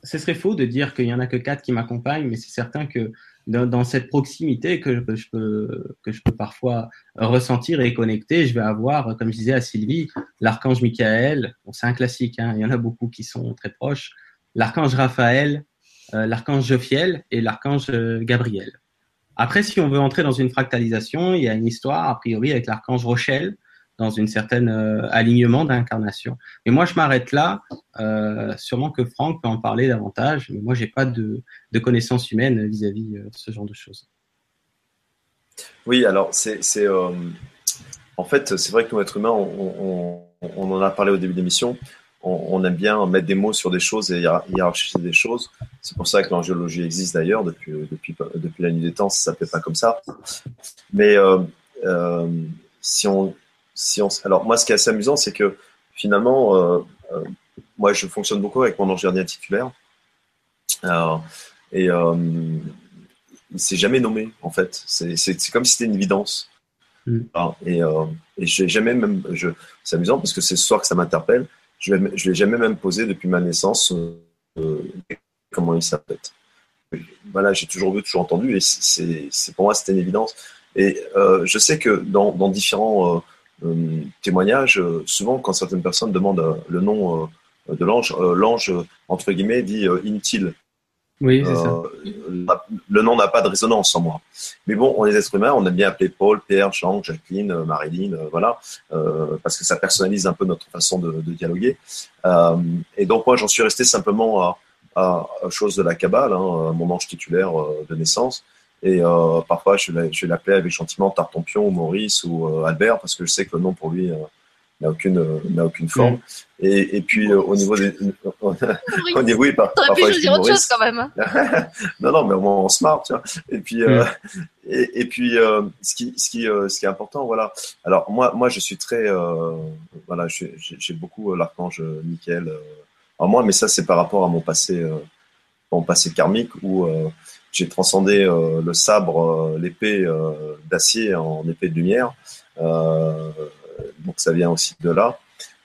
B: Ce serait faux de dire qu'il y en a que quatre qui m'accompagnent, mais c'est certain que dans, cette proximité que, je peux, que je peux parfois ressentir et connecter, je vais avoir, comme je disais à Sylvie, l'archange Michael. Bon, c'est un classique, hein, il y en a beaucoup qui sont très proches. L'archange Raphaël, euh, l'archange Jophiel et l'archange Gabriel. Après, si on veut entrer dans une fractalisation, il y a une histoire, a priori, avec l'archange Rochelle, dans une certaine euh, alignement d'incarnation. Mais moi, je m'arrête là. Euh, sûrement que Franck peut en parler davantage, mais moi, j'ai pas de, de connaissances humaines vis-à-vis euh, de ce genre de choses.
C: Oui, alors c'est, euh, en fait, c'est vrai que nous, êtres humains, on, en a parlé au début de l'émission on, aime bien mettre des mots sur des choses et hiérarchiser des choses. C'est pour ça que l'angiologie existe d'ailleurs depuis, depuis, depuis la nuit des temps, ça s'appelle pas comme ça. Mais euh, euh, si, on, si on. Alors, moi, ce qui est assez amusant, c'est que finalement, euh, moi, je fonctionne beaucoup avec mon ange gardien titulaire. et il s'est jamais nommé, en fait. C'est comme si c'était une évidence. Mm. et, et j'ai jamais même. C'est amusant parce que c'est ce soir que ça m'interpelle je ne l'ai jamais même posé depuis ma naissance euh, comment il s'appelle. Voilà, j'ai toujours vu, toujours entendu, et c'est pour moi c'était une évidence. Et euh, je sais que dans, dans différents euh, euh témoignages, euh, souvent quand certaines personnes demandent le nom de l'ange, l'ange entre guillemets dit inutile.
B: Oui, c'est ça.
C: Euh, le nom n'a pas de résonance en moi. Mais bon, on est êtres humains, on aime bien appeler Paul, Pierre, Jean, Jacqueline, euh, Marilyn, euh, voilà, parce que ça personnalise un peu notre façon de, dialoguer. et donc moi, j'en suis resté simplement à, à, chose de la cabale, hein, mon ange titulaire de naissance. Et parfois, je vais, l'appeler avec gentiment Tartampion ou Maurice ou Albert, parce que je sais que le nom pour lui n'a aucune n'a aucune forme. Mm. Et, et puis euh, au niveau des
A: au niveau oui, par, parfois pu choisir autre chose quand même.
C: Hein. non non mais au moins on se marre tu vois. Et puis euh, mm. et, et, puis euh, ce qui ce qui ce qui est important voilà. Alors moi moi je suis très voilà j'ai beaucoup l'archange Michael en moi mais ça c'est par rapport à mon passé mon passé karmique où j'ai transcendé le sabre l'épée d'acier en épée de lumière. Euh, donc ça vient aussi de là.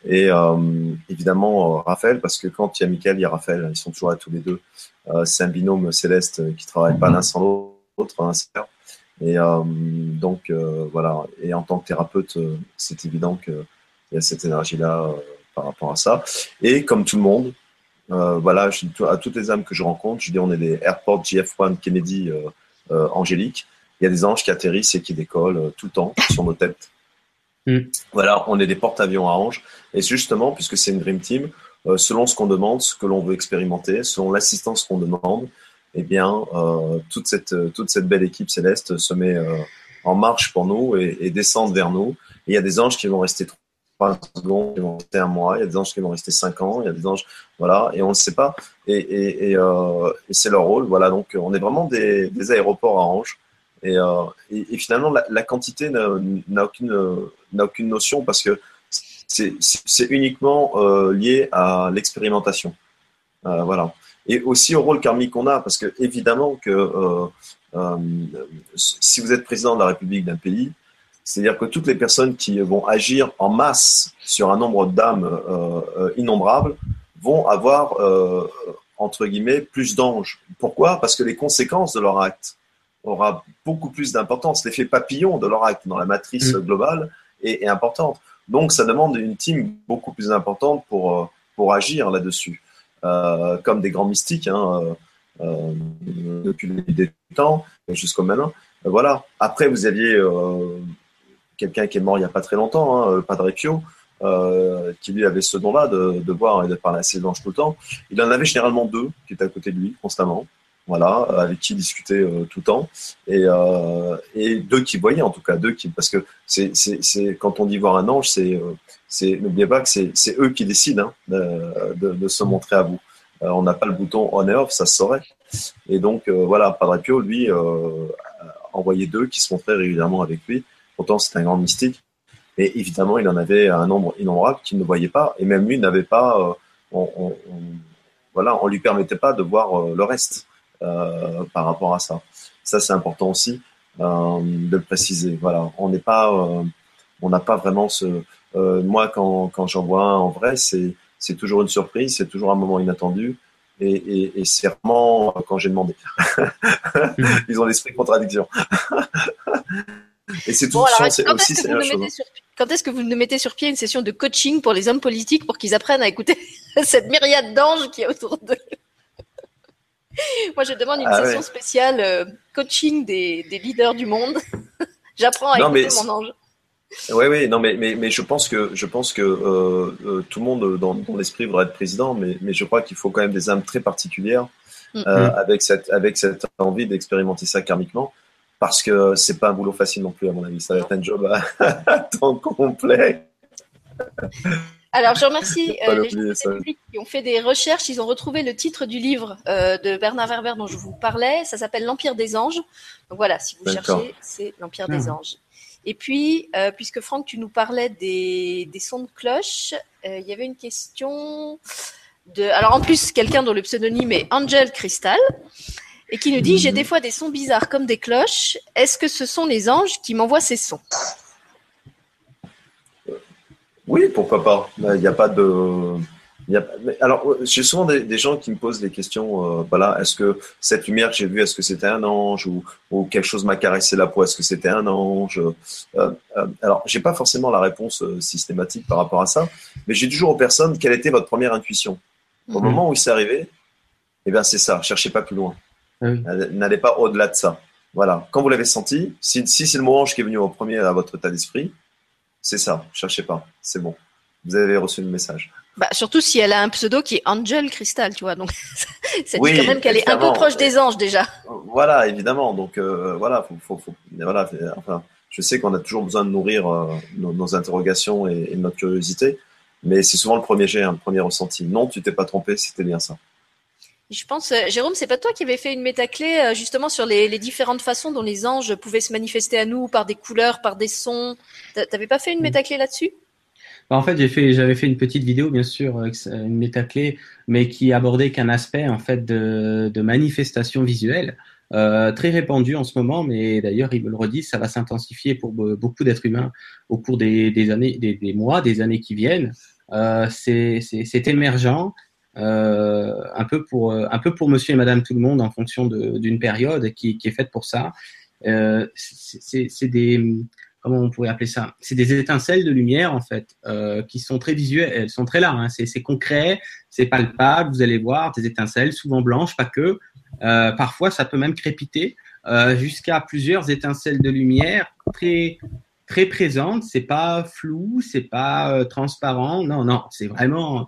C: Et euh, évidemment, euh, Raphaël, parce que quand il y a Michael, il y a Raphaël, ils sont toujours là tous les deux. Euh, c'est un binôme céleste qui travaille pas l'un sans l'autre, hein, et donc voilà. Et en tant que thérapeute, c'est évident qu'il y a cette énergie-là par rapport à ça. Et comme tout le monde, voilà, à toutes les âmes que je rencontre, je dis on est des Airport JF1 Kennedy angéliques. Il y a des anges qui atterrissent et qui décollent tout le temps sur nos têtes. Voilà, on est des porte-avions à anges. Et justement, puisque c'est une Dream Team, euh, selon ce qu'on demande, ce que l'on veut expérimenter, selon l'assistance qu'on demande, eh bien, euh, toute, cette, toute cette belle équipe céleste se met euh, en marche pour nous et, et descend vers nous. Il y a des anges qui vont rester trois secondes, qui vont rester un mois, il y a des anges qui vont rester cinq ans, il y a des anges, voilà, et on ne sait pas. Et, et, et, et c'est leur rôle, voilà. Donc, on est vraiment des, des aéroports à Euh, et, finalement, la, quantité n'a aucune, aucune notion parce que c'est uniquement euh, lié à l'expérimentation. Euh, voilà. Et aussi au rôle karmique qu'on a, parce que évidemment que si vous êtes président de la République d'un pays, c'est-à-dire que toutes les personnes qui vont agir en masse sur un nombre d'âmes innombrables vont avoir, entre guillemets, plus d'anges. Pourquoi? Parce que les conséquences de leur acte aura beaucoup plus d'importance. L'effet papillon de leur acte dans la matrice mm. globale est, est, importante. Donc, ça demande une team beaucoup plus importante pour, euh, pour agir là-dessus. Euh, comme des grands mystiques, hein, euh, depuis le temps jusqu'au maintenant. Euh, voilà. Après, vous aviez quelqu'un qui est mort il n'y a pas très longtemps, hein, le Padre Pio, qui lui avait ce don-là de, de, voir et de parler à ses anges tout le temps. Il en avait généralement deux qui étaient à côté de lui constamment voilà, avec qui discuter euh, tout le temps, et, euh, et deux qui voyaient en tout cas, deux qui, parce que c'est, c'est, quand on dit voir un ange, c'est, euh, c'est n'oubliez pas que c'est, eux qui décident hein, de, de, se montrer à vous. on n'a pas le bouton on et off, ça se saurait. Et donc voilà, Padre Pio, lui, envoyait deux qui se montraient régulièrement avec lui. Pourtant, c'est un grand mystique. Et évidemment, il en avait un nombre innombrable qu'il ne voyait pas, et même lui n'avait pas, on, on, voilà, on lui permettait pas de voir le reste. Euh, par rapport à ça. Ça, c'est important aussi euh, de le préciser. Voilà, on n'est pas, euh, on n'a pas vraiment ce. moi, quand, quand j'en vois un en vrai, c'est c'est toujours une surprise, c'est toujours un moment inattendu. Et, et, et c'est vraiment quand j'ai demandé. Ils ont l'esprit de contradiction.
A: et c'est tout bon, alors, aussi, quand est-ce que, vous nous mettez sur pied une session de coaching pour les hommes politiques pour qu'ils apprennent à écouter cette myriade d'anges qui est autour d'eux? Moi, je demande une ah session spéciale euh, coaching des, des, leaders du monde. J'apprends à écouter mon ange.
C: Oui, oui, non, mais, mais, mais je pense que, je pense que euh, euh, tout le monde dans, dans l'esprit voudrait être président, mais, mais je crois qu'il faut quand même des âmes très particulières mm. euh, mm. avec, cette, avec cette envie d'expérimenter ça karmiquement, parce que c'est pas un boulot facile non plus, à mon avis. Ça va être un job à temps complet.
A: Alors, je remercie euh, les gens qui ont fait des recherches. Ils ont retrouvé le titre du livre euh, de Bernard Werber dont je vous parlais. Ça s'appelle L'Empire des Anges. Donc voilà, si vous cherchez, c'est L'Empire des ah. Anges. Et puis, euh, puisque Franck, tu nous parlais des, sons de cloche, il y avait une question de. Alors, en plus, quelqu'un dont le pseudonyme est Angel Crystal et qui nous dit J'ai mhm. des fois des sons bizarres comme des cloches. Est-ce que ce sont les anges qui m'envoient ces sons?
C: Oui, pourquoi pas. Il n'y a pas de. Il y a... alors, j'ai souvent des, gens qui me posent des questions. Euh, voilà, est-ce que cette lumière que j'ai vue, est-ce que c'était un ange ou, ou quelque chose m'a caressé la peau, est-ce que c'était un ange euh, euh, Alors, j'ai pas forcément la réponse euh, systématique par rapport à ça, mais j'ai toujours aux personnes quelle était votre première intuition? Au mhm. moment où il s'est arrivé, Eh bien, c'est ça. Cherchez pas plus loin.
B: Ah.
C: N'allez pas au-delà de ça. Voilà. Quand vous l'avez senti, si, si c'est le mot ange qui est venu en premier à votre état d'esprit, c'est ça. Cherchez pas. C'est bon. Vous avez reçu le message.
A: Bah, surtout si elle a un pseudo qui est Angel Crystal, tu vois. Donc, ça
C: Oui,
A: dit quand même qu'elle est un peu proche des anges déjà.
C: Voilà, évidemment. Donc euh, voilà, faut, faut, faut- voilà. Enfin, je sais qu'on a toujours besoin de nourrir euh, nos, nos interrogations et, et notre curiosité, mais c'est souvent le premier jet, hein, le premier ressenti. Non, tu t'es pas trompé, c'était bien ça.
A: Je pense, euh, Jérôme, c'est pas toi qui avais fait une métaclé euh, justement sur les, les différentes façons dont les anges pouvaient se manifester à nous par des couleurs, par des sons. T'a- T'avais pas fait une métaclé là-dessus?
B: Bah, en fait, j'ai fait, j'avais fait une petite vidéo, bien sûr, ça- une métaclé, mais qui abordait qu'un aspect en fait de, de manifestation visuelle euh, très répandu en ce moment. Mais d'ailleurs, il me le redit, ça va s'intensifier pour be- beaucoup d'êtres humains au cours des, des années, des, des mois, des années qui viennent. Euh, c'est émergent. Euh, un peu pour euh, un peu pour Monsieur et Madame tout le monde en fonction d'une période qui, qui est faite pour ça. Euh, c'est, des comment on pourrait appeler ça? C'est des étincelles de lumière en fait qui sont très visuelles, elles sont très là. Hein. C'est, concret, c'est palpable. Vous allez voir des étincelles, souvent blanches, pas que. Parfois, ça peut même crépiter jusqu'à plusieurs étincelles de lumière très très présentes. C'est pas flou, c'est pas transparent. Non, non, c'est vraiment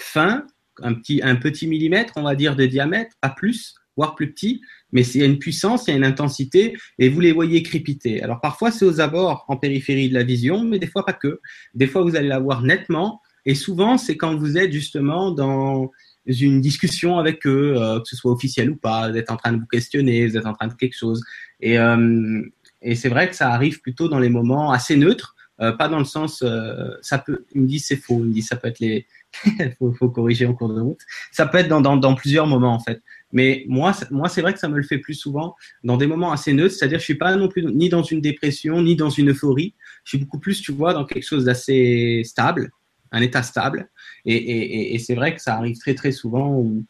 B: fin, un petit un petit millimètre, on va dire de diamètre, pas plus, voire plus petit. Mais il y a une puissance, il y a une intensité et vous les voyez crépiter. Alors parfois c'est aux abords, en périphérie de la vision, mais des fois pas que. Des fois vous allez la voir nettement et souvent c'est quand vous êtes justement dans une discussion avec eux, euh, que ce soit officiel ou pas, vous êtes en train de vous questionner, vous êtes en train de quelque chose. Et, euh, et c'est vrai que ça arrive plutôt dans les moments assez neutres, euh, pas dans le sens, ça peut, ils me disent c'est faux, ils me disent ça peut être les, faut, faut corriger en cours de route. Ça peut être dans, plusieurs moments en fait. Mais moi, moi, c'est vrai que ça me le fait plus souvent dans des moments assez neutres, c'est-à-dire je suis pas non plus ni dans une dépression ni dans une euphorie. Je suis beaucoup plus, tu vois, dans quelque chose d'assez stable, un état stable. Et c'est vrai que ça arrive très très souvent où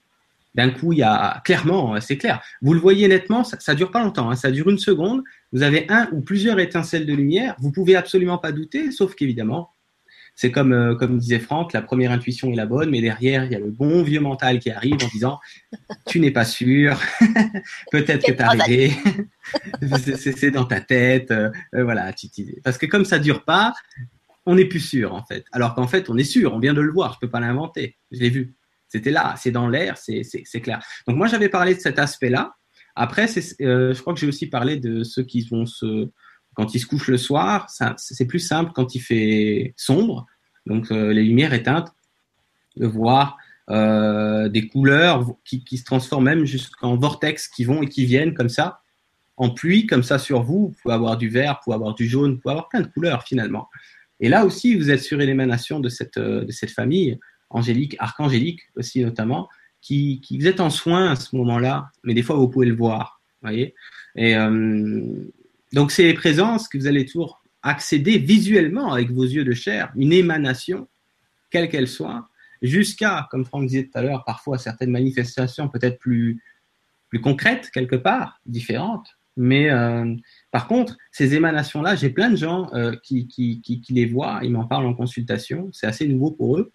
B: d'un coup il y a clairement, c'est clair. Vous le voyez nettement, ça, ça dure pas longtemps, hein, ça dure une seconde. Vous avez un ou plusieurs étincelles de lumière. Vous pouvez absolument pas douter, sauf qu'évidemment. C'est comme, euh, comme disait Franck, la première intuition est la bonne, mais derrière, il y a le bon vieux mental qui arrive en disant Tu n'es pas sûr, peut-être que tu as rêvé, C'est- dans ta tête, euh, euh, voilà. Parce que comme ça dure pas, on n'est plus sûr en fait. Alors qu'en fait, on est sûr, on vient de le voir, je peux pas l'inventer, je l'ai vu. C'était là, c'est dans l'air, c'est clair. Donc moi, j'avais parlé de cet aspect-là. Après, euh, je crois que j'ai aussi parlé de ceux qui vont se, quand ils se couchent le soir, c'est plus simple quand il fait sombre, donc euh, les lumières éteintes, de voir euh, des couleurs qui, qui se transforment même jusqu'en vortex qui vont et qui viennent comme ça, en pluie comme ça sur vous. Vous pouvez avoir du vert, vous pouvez avoir du jaune, vous pouvez avoir plein de couleurs finalement. Et là aussi, vous êtes sur une émanation de cette, euh, de cette famille angélique, archangélique aussi notamment, qui, qui vous êtes en soin à ce moment-là, mais des fois vous pouvez le voir, voyez. Et donc c'est les présences que vous allez toujours accéder visuellement avec vos yeux de chair, une émanation, quelle qu'elle soit, jusqu'à, comme Franck disait tout à l'heure, parfois certaines manifestations peut-être plus, plus concrètes quelque part, différentes. Mais euh, par contre, ces émanations-là, j'ai plein de gens euh, qui, qui, qui, les voient, ils m'en parlent en consultation, c'est assez nouveau pour eux.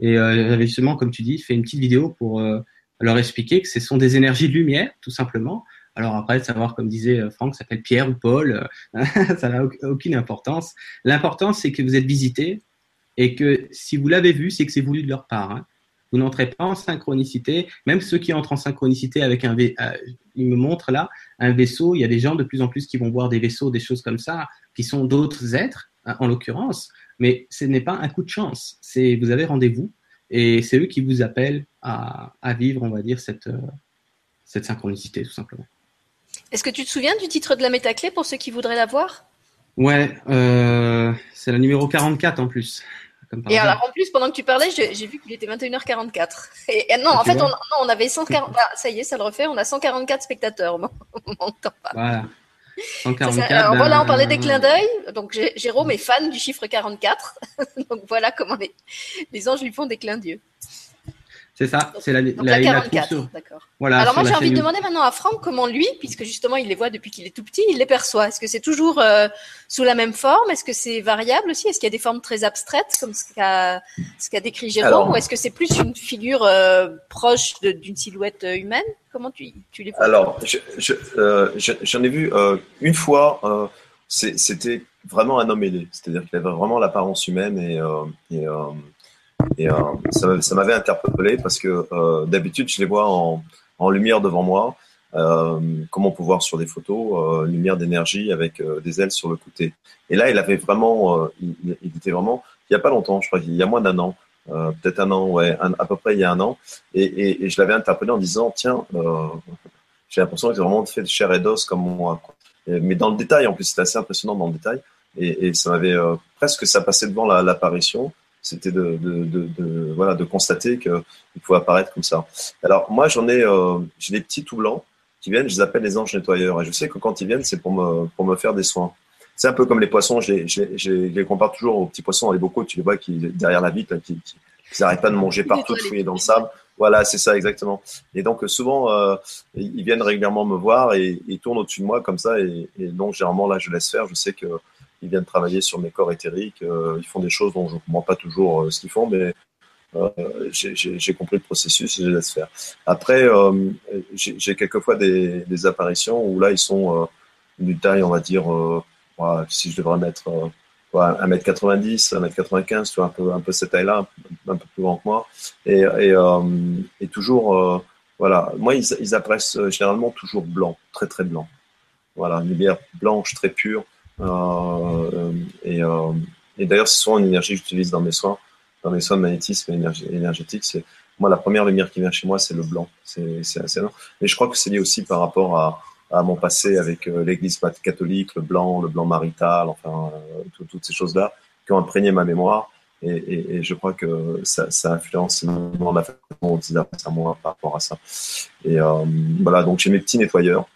B: Et euh, justement, comme tu dis, fait une petite vidéo pour leur expliquer que ce sont des énergies de lumière, tout simplement. Alors après, savoir, comme disait euh, Franck, s'appelle Pierre ou Paul, euh, ça n'a au- aucune importance. L'important, c'est que vous êtes visité et que si vous l'avez vu, c'est que c'est voulu de leur part. hein. Vous n'entrez pas en synchronicité. Même ceux qui entrent en synchronicité avec un vaisseau, ils me montrent là un vaisseau. Il y a des gens de plus en plus qui vont voir des vaisseaux, des choses comme ça, qui sont d'autres êtres, hein, en l'occurrence. Mais ce n'est pas un coup de chance. C'est vous avez rendez-vous et c'est eux qui vous appellent à, à vivre, on va dire, cette, euh, cette synchronicité, tout simplement.
A: Est-ce que tu te souviens du titre de la métaclé pour ceux qui voudraient la voir
B: Ouais, euh, c'est la numéro 44 en plus. Comme
A: Et alors en plus, pendant que tu parlais, j'ai vu qu'il était 21h44. Et, et non,
B: Ah,
A: en fait, on, non, on avait 140. ah, ça y est, ça le refait. On a 144 spectateurs. on parle.
B: Voilà.
A: C'est ça.
B: 144.
A: Alors
B: ben,
A: voilà, on parlait des clins d'œil. Donc Jé- Jérôme est fan du chiffre 44. Donc voilà comment les, les anges lui font des clins d'yeux.
B: C'est ça, c'est la,
A: Donc la,
B: la
A: 44,
B: trouve sur-
A: d'accord.
B: Voilà,
A: Alors moi j'ai envie de demander maintenant à Franck comment lui, puisque justement il les voit depuis qu'il est tout petit, il les perçoit. Est-ce que c'est toujours euh, sous la même forme? Est-ce que c'est variable aussi? Est-ce qu'il y a des formes très abstraites comme ce qu'a ce qu'a décrit Jérôme
C: Alors-
A: Ou est-ce que c'est plus une figure euh, proche d'une silhouette euh, humaine? Comment tu, tu les vois?
C: Alors, je- je- euh, je- j'en ai vu euh, une fois. euh, C'était vraiment un homme ailé, c'est-à-dire qu'il avait vraiment l'apparence humaine et, euh, et, euh, et, euh, ça, m'a- ça m'avait interpellé parce que euh, d'habitude je les vois en, en lumière devant moi, euh, comme on peut voir sur des photos, lumière d'énergie avec des ailes sur le côté. Et là, il avait vraiment, il, il était vraiment, il y a pas longtemps, je crois qu'il y a moins d'un an, euh, peut-être un an, ouais, un- à peu près il y a un an, et, et, et je l'avais interpellé en disant, tiens. Euh, j'ai l'impression que c'est vraiment fait de chair et d'os comme moi. Et- mais dans le détail, en plus, c'était assez impressionnant dans le détail. Et, ça m'avait euh, presque ça passait devant la- l'apparition. C'était de, de, de, de- voilà de constater qu'il pouvait apparaître comme ça. Alors moi, j'en ai euh, j'ai des petits tout blancs qui viennent. Je les appelle les anges nettoyeurs. Et je sais que quand ils viennent, c'est pour me pour me faire des soins. C'est un peu comme les poissons. Je les, je les- je les compare toujours aux petits poissons dans les bocaux. Tu les vois qui derrière la vitre, qui, n'arrêtent pas de manger partout, de fouiller dans le sable. Voilà, c'est ça exactement. Et donc souvent, euh, ils viennent régulièrement me voir et ils tournent au-dessus de moi comme ça. Et, et donc généralement là, je laisse faire. Je sais que ils viennent travailler sur mes corps éthériques. euh, ils font des choses dont je ne comprends pas toujours euh, ce qu'ils font, mais euh, j'ai- compris le processus et je les laisse faire. Après, j'ai quelquefois des, des apparitions où là, ils sont d'une taille, on va dire, si je devrais mettre euh, voilà, 1m90, 1m95, tu vois, un peu, un peu cette taille-là, un, peu plus grand que moi. Et, euh, et toujours, euh, voilà, moi, ils, ils euh, généralement toujours blancs, très très blancs. Voilà, une lumière blanche, très pure. Euh, et euh, et d'ailleurs, c'est souvent une énergie que j'utilise dans mes soins, dans mes soins de magnétisme énergétique. C'est moi la première lumière qui vient chez moi, c'est le blanc. C'est c'est assez énorme. Mais je crois que c'est lié aussi par rapport à, à mon passé avec euh, l'Église catholique, le blanc, le blanc marital, enfin tout- toutes ces choses-là qui ont imprégné ma mémoire. Et, et, et je crois que ça, ça influence énormément la façon dont à moi par rapport à ça. Et euh, voilà, donc j'ai mes petits nettoyeurs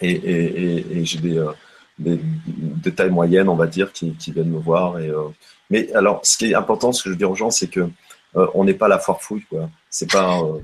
C: et, et, et, et j'ai des, euh, des, de taille moyenne, on va dire, qui, qui viennent me voir. Et, euh, mais alors, ce qui est important, ce que je dis aux gens, c'est que euh, on n'est pas la foire fouille, quoi. C'est pas, euh,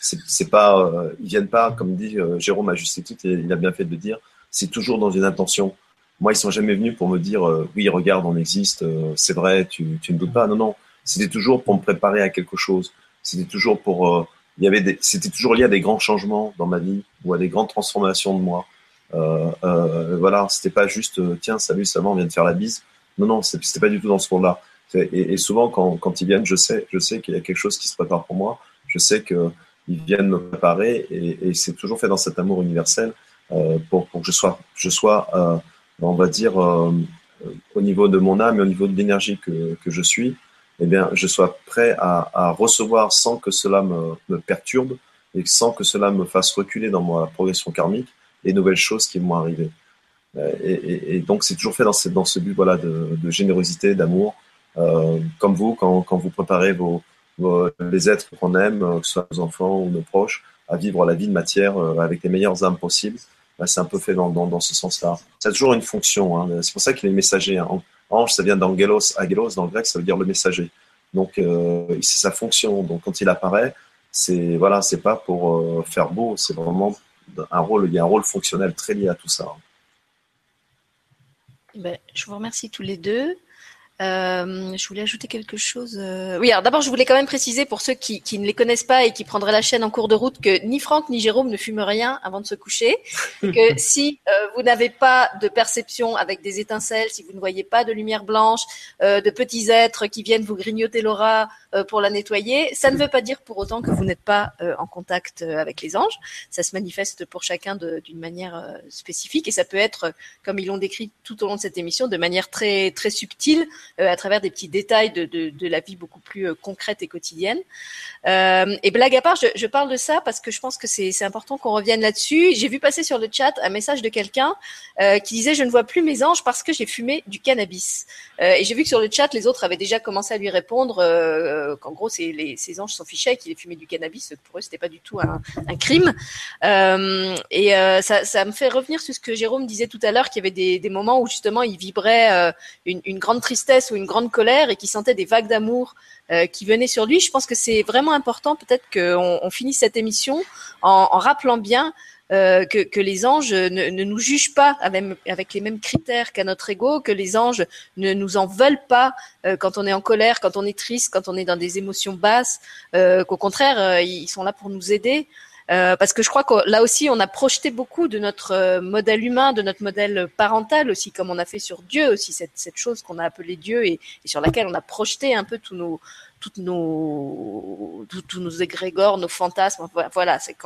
C: c'est pas, euh, ils viennent pas, comme dit euh, Jérôme à juste titre, il a bien fait de le dire. C'est toujours dans une intention. Moi, ils sont jamais venus pour me dire, euh, oui, regarde, on existe, c'est vrai, tu, tu ne doutes pas. Non, non. C'était toujours pour me préparer à quelque chose. C'était toujours pour, il y avait des, c'était toujours lié à des grands changements dans ma vie ou à des grandes transformations de moi. Euh, euh, voilà, c'était pas juste euh, tiens salut seulement on vient de faire la bise. Non non, c'était pas du tout dans ce rôle-là. Et, souvent quand, quand ils viennent, je sais, je sais qu'il y a quelque chose qui se prépare pour moi. Je sais que ils viennent me préparer et, et c'est toujours fait dans cet amour universel euh, pour, pour que je sois, je sois, euh, on va dire euh, au niveau de mon âme et au niveau de l'énergie que, que je suis, eh bien je sois prêt à, à recevoir sans que cela me, me perturbe et sans que cela me fasse reculer dans ma progression karmique les nouvelles choses qui vont arriver. Euh, Et, donc, c'est toujours fait dans ce, dans ce but voilà, de, générosité, d'amour. Euh, comme vous, quand, quand vous préparez vos, les êtres qu'on aime, euh, que ce soit nos enfants ou nos proches, à vivre la vie de matière avec les meilleures âmes possibles, c'est un peu fait dans, dans, ce sens-là. Ça a toujours une fonction. Hein. C'est pour ça qu'il est messager. Hein. Ange, ça vient d'angelos, agelos, dans le grec, ça veut dire le messager. Donc, c'est sa fonction. Donc, quand il apparaît, c'est voilà, c'est pas pour faire beau, c'est vraiment un rôle, il y a un rôle fonctionnel très lié à tout ça.
A: Ben, je vous remercie tous les deux. Euh, je voulais ajouter quelque chose. euh, Oui, alors d'abord, je voulais quand même préciser pour ceux qui, qui ne les connaissent pas et qui prendraient la chaîne en cours de route que ni Franck ni Jérôme ne fument rien avant de se coucher. que si euh, vous n'avez pas de perception avec des étincelles, si vous ne voyez pas de lumière blanche, euh, de petits êtres qui viennent vous grignoter l'aura euh, pour la nettoyer, ça ne veut pas dire pour autant que vous n'êtes pas euh, en contact avec les anges. Ça se manifeste pour chacun d'une manière spécifique et ça peut être, comme ils l'ont décrit tout au long de cette émission, de manière très très subtile euh, à travers des petits détails de, de, la vie beaucoup plus euh, concrète et quotidienne. Euh, et blague à part, je, je parle de ça parce que je pense que c'est important qu'on revienne là-dessus. J'ai vu passer sur le chat un message de quelqu'un qui disait je ne vois plus mes anges parce que j'ai fumé du cannabis. Et j'ai vu que sur le chat les autres avaient déjà commencé à lui répondre qu'en gros les, ces anges s'en fichaient qu'il ait fumé du cannabis. Pour eux c'était pas du tout un, crime. Et ça, ça me fait revenir sur ce que Jérôme disait tout à l'heure qu'il y avait des, des moments où justement il vibrait une grande tristesse ou une grande colère et qui sentait des vagues d'amour euh, qui venaient sur lui. Je pense que c'est vraiment important peut-être qu'on on finisse cette émission en, rappelant bien euh, que, les anges ne, nous jugent pas avec, les mêmes critères qu'à notre ego, que les anges ne nous en veulent pas euh, quand on est en colère, quand on est triste, quand on est dans des émotions basses, qu'au contraire, ils sont là pour nous aider. Euh, parce que je crois que là aussi, on a projeté beaucoup de notre modèle humain, de notre modèle parental aussi, comme on a fait sur Dieu aussi, cette, cette chose qu'on a appelée Dieu et, et, sur laquelle on a projeté un peu tous nos, toutes nos, tous nos égrégores, nos fantasmes, voilà, c'est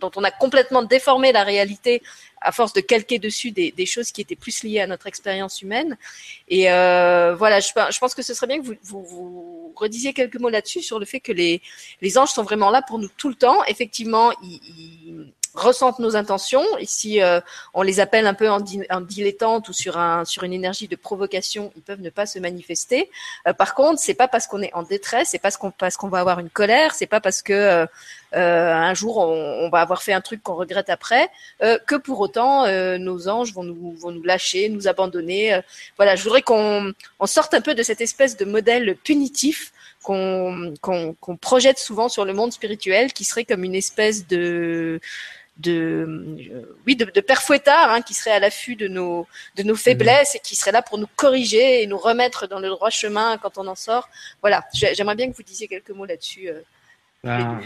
A: dont on a complètement déformé la réalité à force de calquer dessus des, choses qui étaient plus liées à notre expérience humaine. Et euh, voilà, je, je, pense que ce serait bien que vous, vous, vous redisiez quelques mots là-dessus sur le fait que les, les anges sont vraiment là pour nous tout le temps. Effectivement, ils, ils ressentent nos intentions. Ici, euh, on les appelle un peu en, di dilettante ou sur un sur une énergie de provocation, ils peuvent ne pas se manifester. Euh, par contre, c'est pas parce qu'on est en détresse, c'est pas parce qu'on qu'on va avoir une colère, c'est pas parce que euh, un jour on, on, va avoir fait un truc qu'on regrette après que pour autant nos anges vont nous vont nous lâcher, nous abandonner. voilà, je voudrais qu'on on sorte un peu de cette espèce de modèle punitif qu'on qu qu projette souvent sur le monde spirituel, qui serait comme une espèce de de oui de, de père fouettard hein, qui serait à l'affût de nos de nos faiblesses et qui serait là pour nous corriger et nous remettre dans le droit chemin quand on en sort. Voilà, j'aimerais bien que vous disiez quelques mots là-dessus. Euh,
B: ben,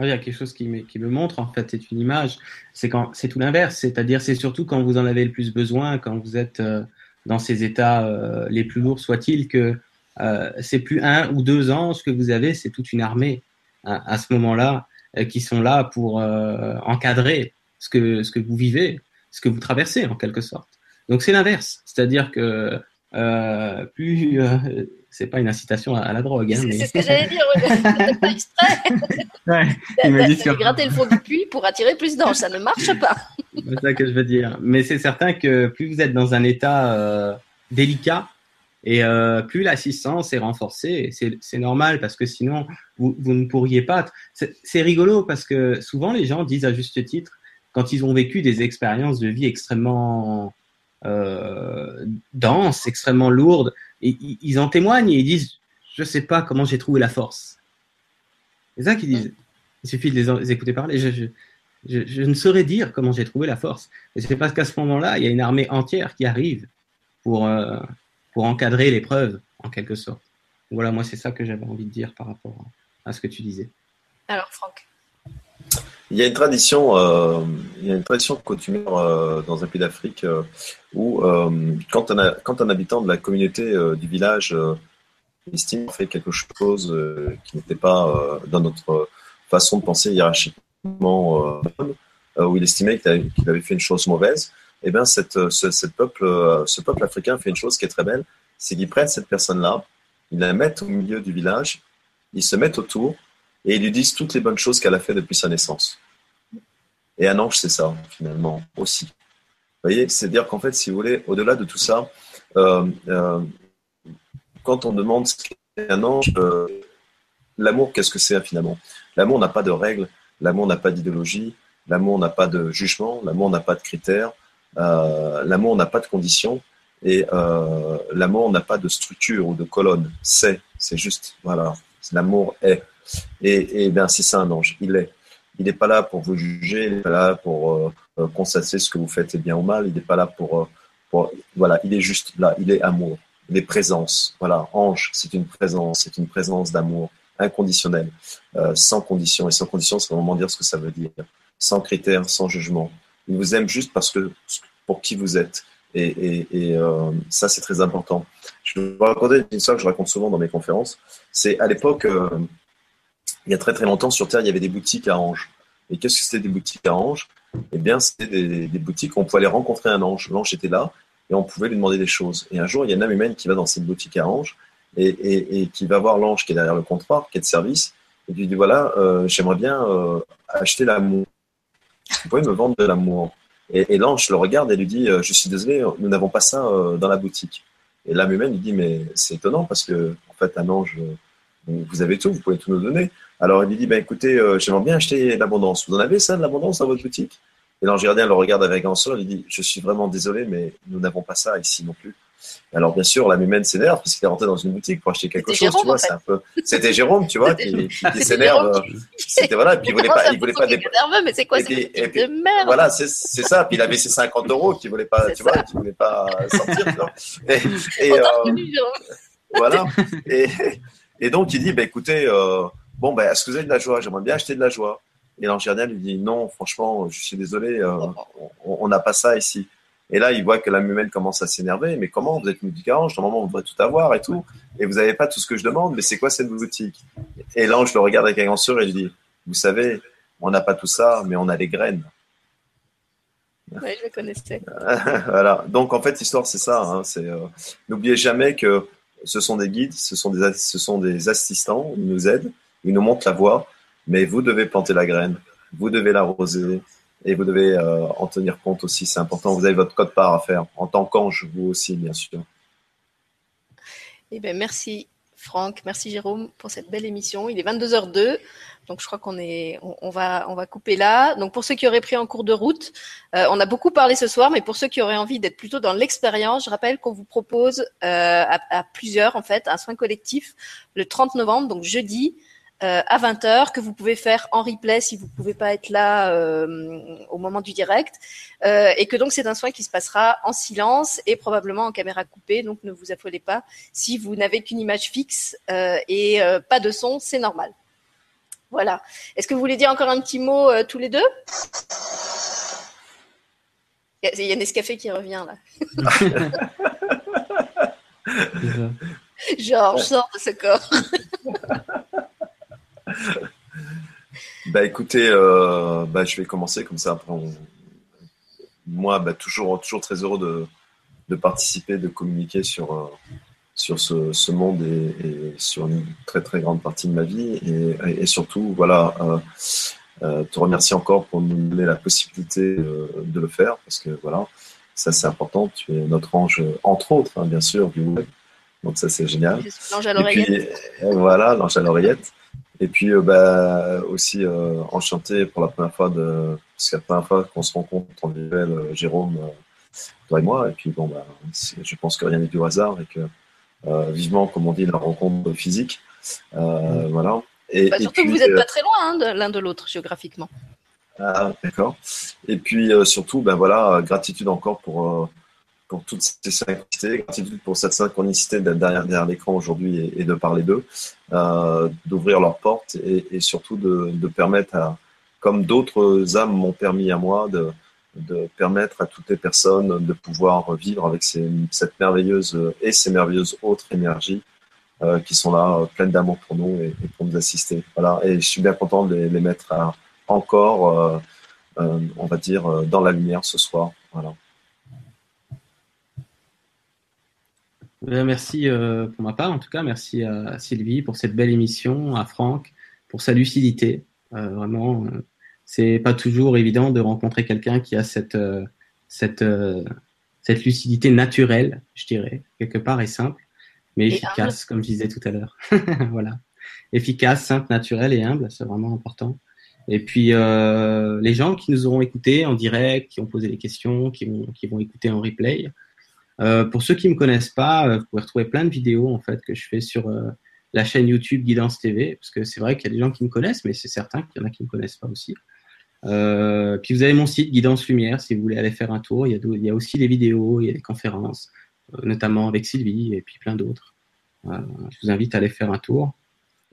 B: il y a quelque chose qui me, qui me montre en fait, c'est une image. C'est quand c'est tout l'inverse, c'est-à-dire c'est surtout quand vous en avez le plus besoin, quand vous êtes euh, dans ces états euh, les plus lourds soient-ils, que euh, c'est plus un ou deux ans ce que vous avez, c'est toute une armée hein, à ce moment-là euh, qui sont là pour euh, encadrer ce que, ce que vous vivez, ce que vous traversez en quelque sorte. Donc c'est l'inverse, c'est-à-dire que euh, plus euh, c'est pas une incitation à, à la drogue. Hein,
A: c'est mais... ce que j'allais dire, ouais, pas exprès.
B: ouais, il
A: sur... gratter le fond du puits pour attirer plus d'anges, ça ne marche pas.
B: c'est ça que je veux dire. Mais c'est certain que plus vous êtes dans un état euh, délicat, et euh, plus l'assistance est renforcée, c'est normal parce que sinon, vous, ne pourriez pas. C'est rigolo parce que souvent les gens disent à juste titre, quand ils ont vécu des expériences de vie extrêmement euh, denses, extrêmement lourdes, ils en témoignent et ils disent, je ne sais pas comment j'ai trouvé la force. C'est ça qu'ils disent. Il suffit de les, écouter parler. Je, ne saurais dire comment j'ai trouvé la force. Et c'est parce qu'à ce moment-là, il y a une armée entière qui arrive pour, euh, pour encadrer l'épreuve, en quelque sorte. Voilà, moi, c'est ça que j'avais envie de dire par rapport à ce que tu disais.
A: Alors, Franck
C: il y a une tradition, euh, il y a une tradition coutumière euh, dans un pays d'Afrique euh, où quand un, quand, un, habitant de la communauté du village estime fait quelque chose qui n'était pas dans notre façon de penser hiérarchiquement où il estimait qu'il avait, avait, fait une chose mauvaise, eh bien, cette, ce, peuple, ce peuple africain fait une chose qui est très belle, c'est qu'ils prennent cette personne-là, ils la mettent au milieu du village, ils se mettent autour et ils lui disent toutes les bonnes choses qu'elle a fait depuis sa naissance. Et un ange, c'est ça, finalement, aussi. Vous voyez, c'est-à-dire qu'en fait, si vous voulez, au-delà de tout ça, euh, euh, quand on demande ce qu'est un ange, euh, l'amour, qu'est-ce que c'est finalement? L'amour n'a pas de règles, l'amour n'a pas d'idéologie, l'amour n'a pas de jugement, l'amour n'a pas de critères, euh, l'amour n'a pas de conditions et euh, l'amour n'a pas de structure ou de colonne. C'est, c'est juste, voilà, l'amour est. Et, bien, c'est ça un ange, il est. Il n'est pas là pour vous juger, il n'est pas là pour euh, euh, constater ce que vous faites est bien ou mal, il n'est pas là pour, euh, Voilà, il est juste là, il est amour, il est présence. Voilà, ange, c'est une présence, c'est une présence d'amour inconditionnelle, euh, sans condition. Et sans condition, c'est vraiment dire ce que ça veut dire. Sans critères, sans jugement. Il vous aime juste parce que pour qui vous êtes. Et, et, et euh, ça, c'est très important. Je vais vous raconter une histoire que je raconte souvent dans mes conférences. C'est à l'époque, euh, il y a très très longtemps, sur Terre, il y avait des boutiques à anges. Et qu'est-ce que c'était des boutiques à anges Eh bien, c'était des, des, boutiques où on pouvait aller rencontrer un ange. L'ange était là et on pouvait lui demander des choses. Et un jour, il y a une âme humaine qui va dans cette boutique à anges et, et, et qui va voir l'ange qui est derrière le comptoir, qui est de service, et lui dit voilà, euh, j'aimerais bien euh, acheter l'amour. Vous pouvez me vendre de l'amour Et, l'ange le regarde et lui dit Je suis désolé, nous n'avons pas ça euh, dans la boutique. Et l'âme humaine lui dit Mais c'est étonnant parce que, en fait, un ange, vous avez tout, vous pouvez tout nous donner. Alors il lui dit ben, Écoutez, euh, j'aimerais bien acheter l'abondance. Vous en avez ça, de l'abondance dans votre boutique? Et l'ange gardien le regarde avec un et lui dit Je suis vraiment désolé, mais nous n'avons pas ça ici non plus. Alors bien sûr, la Mumène s'énerve parce qu'il est rentré dans une boutique pour acheter quelque chose, tu vois. C'est un peu. C'était Jérôme, tu vois, qui, qui s'énerve. C'était voilà, puis il voulait pas, il voulait pas
A: dépasser. nerveux, mais c'est quoi
C: et
A: puis, de merde
C: Voilà, c'est ça. Puis il avait ses 50 euros qu'il voulait pas, tu vois, qu'il voulait pas sortir. Tu vois. Et, et euh, voilà. Et, et donc il dit, bah écoutez, euh, bon, ben, est-ce que vous avez de la joie? J'aimerais bien acheter de la joie. Et l'ingénieur lui dit non, franchement, je suis désolé, euh, on n'a pas ça ici. Et là, il voit que la mumelle commence à s'énerver. Mais comment Vous êtes orange, normalement, on devrait tout avoir et tout. Et vous n'avez pas tout ce que je demande, mais c'est quoi cette boutique? Et l'ange le regarde avec un et lui dit Vous savez, on n'a pas tout ça, mais on a les graines.
A: Oui, je le connaissais.
C: voilà. Donc, en fait, l'histoire, c'est ça. Hein. c'est, euh, n'oubliez jamais que ce sont des guides, ce sont des, ce sont des assistants, ils nous aident, ils nous montrent la voie, mais vous devez planter la graine, vous devez l'arroser et vous devez euh, en tenir compte aussi. C'est important. Vous avez votre code part à faire en tant qu'ange, vous aussi, bien sûr.
A: Eh bien, merci Franck, merci Jérôme pour cette belle émission. Il est 22h02, donc je crois qu'on est, on, va, on va couper là. Donc pour ceux qui auraient pris en cours de route, euh, on a beaucoup parlé ce soir, mais pour ceux qui auraient envie d'être plutôt dans l'expérience, je rappelle qu'on vous propose euh, à, à, plusieurs en fait un soin collectif le 30 novembre, donc jeudi, euh, à 20h que vous pouvez faire en replay si vous ne pouvez pas être là euh, au moment du direct. Euh, et que donc c'est un soin qui se passera en silence et probablement en caméra coupée. Donc ne vous affolez pas si vous n'avez qu'une image fixe et pas de son c'est normal. Voilà. Est-ce que vous voulez dire encore un petit mot tous les deux? Il y a Nescafé qui revient là. Genre, sors de ce corps.
C: bah écoutez, euh, bah, je vais commencer comme ça. Après, moi, bah, toujours, toujours très heureux de, de participer, de communiquer sur, euh, sur ce, ce monde et, sur une très très grande partie de ma vie. Et, et surtout, voilà, euh, te remercier encore pour nous donner la possibilité de le faire parce que voilà, ça c'est important. Tu es notre ange, entre autres, hein, bien sûr, du web. Donc ça c'est génial.
A: L'ange à l'oreillette.
C: Voilà, l'ange à l'oreillette. Et puis euh, bah, aussi euh, enchanté pour la première fois de parce que la première fois qu'on se rencontre en visuel, euh, Jérôme, toi et moi. Et puis bon bah, je pense que rien n'est du hasard et que vivement, comme on dit, la rencontre physique. Mm. Voilà.
A: Et, bah, surtout que vous n'êtes pas très loin hein, l'un de l'autre géographiquement.
C: Ah, d'accord. Et puis surtout, ben voilà, gratitude encore pour pour toutes ces synchronicités, gratitude pour cette synchronicité d'être derrière, l'écran aujourd'hui et, de parler d'eux, euh, d'ouvrir leurs portes et, surtout de, permettre à, comme d'autres âmes m'ont permis à moi, de, permettre à toutes les personnes de pouvoir vivre avec cette merveilleuse et ces merveilleuses autres énergies euh, qui sont là, euh, pleines d'amour pour nous et, pour nous assister. Voilà. Et je suis bien content de les, mettre encore, on va dire, dans la lumière ce soir. Voilà.
B: Merci euh, pour ma part, en tout cas. Merci à Sylvie pour cette belle émission, à Franck pour sa lucidité. Euh, vraiment, euh, c'est pas toujours évident de rencontrer quelqu'un qui a cette, cette, cette lucidité naturelle, je dirais, quelque part et simple, mais efficace, comme je disais tout à l'heure. voilà. Efficace, simple, naturelle et humble, c'est vraiment important. Et puis, les gens qui nous auront écoutés en direct, qui ont posé des questions, qui vont, qui vont écouter en replay, euh, pour ceux qui me connaissent pas, euh, vous pouvez retrouver plein de vidéos en fait que je fais sur euh, la chaîne YouTube Guidance TV, parce que c'est vrai qu'il y a des gens qui me connaissent, mais c'est certain qu'il y en a qui me connaissent pas aussi. Puis vous avez mon site Guidance Lumière, si vous voulez aller faire un tour. Il y a, aussi des vidéos, il y a des conférences, notamment avec Sylvie et puis plein d'autres. je vous invite à aller faire un tour.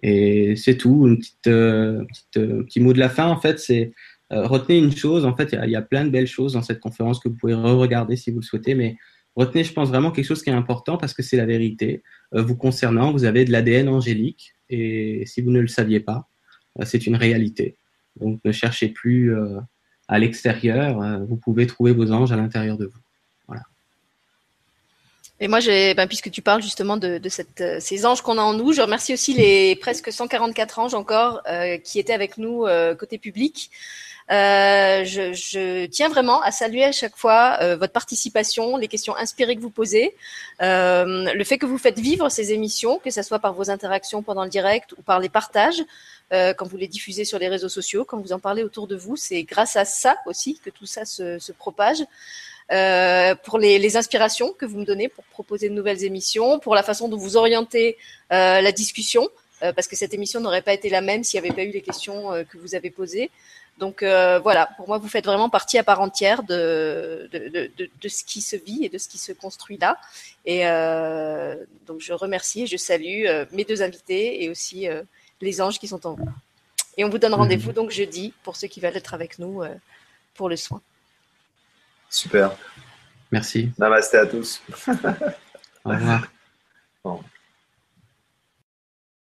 B: Et c'est tout. Une petite, petit mot de la fin, en fait, c'est retenez une chose. En fait, il y, y, a, plein de belles choses dans cette conférence que vous pouvez re-regarder si vous le souhaitez, mais Retenez, je pense, vraiment quelque chose qui est important parce que c'est la vérité. Euh, vous concernant, vous avez de l'ADN angélique et si vous ne le saviez pas, euh, c'est une réalité. Donc ne cherchez plus euh, à l'extérieur, vous pouvez trouver vos anges à l'intérieur de vous.
A: Et moi, ben, puisque tu parles justement de, cette, ces anges qu'on a en nous, je remercie aussi les presque 144 anges encore qui étaient avec nous côté public. Euh, je, tiens vraiment à saluer à chaque fois euh, votre participation, les questions inspirées que vous posez, euh, le fait que vous faites vivre ces émissions, que ce soit par vos interactions pendant le direct ou par les partages, euh, quand vous les diffusez sur les réseaux sociaux, quand vous en parlez autour de vous. C'est grâce à ça aussi que tout ça se propage. Euh, pour les, les, inspirations que vous me donnez pour proposer de nouvelles émissions, pour la façon dont vous orientez euh, la discussion, euh, parce que cette émission n'aurait pas été la même s'il n'y avait pas eu les questions que vous avez posées. Donc voilà, pour moi, vous faites vraiment partie à part entière de, de, de, de, de ce qui se vit et de ce qui se construit là. Et donc je remercie et je salue mes deux invités et aussi les anges qui sont en vous. Et on vous donne rendez-vous mmh. donc jeudi pour ceux qui veulent être avec nous pour le soin.
C: Super.
B: Merci.
C: Namasté à tous.
B: Au revoir. Bon.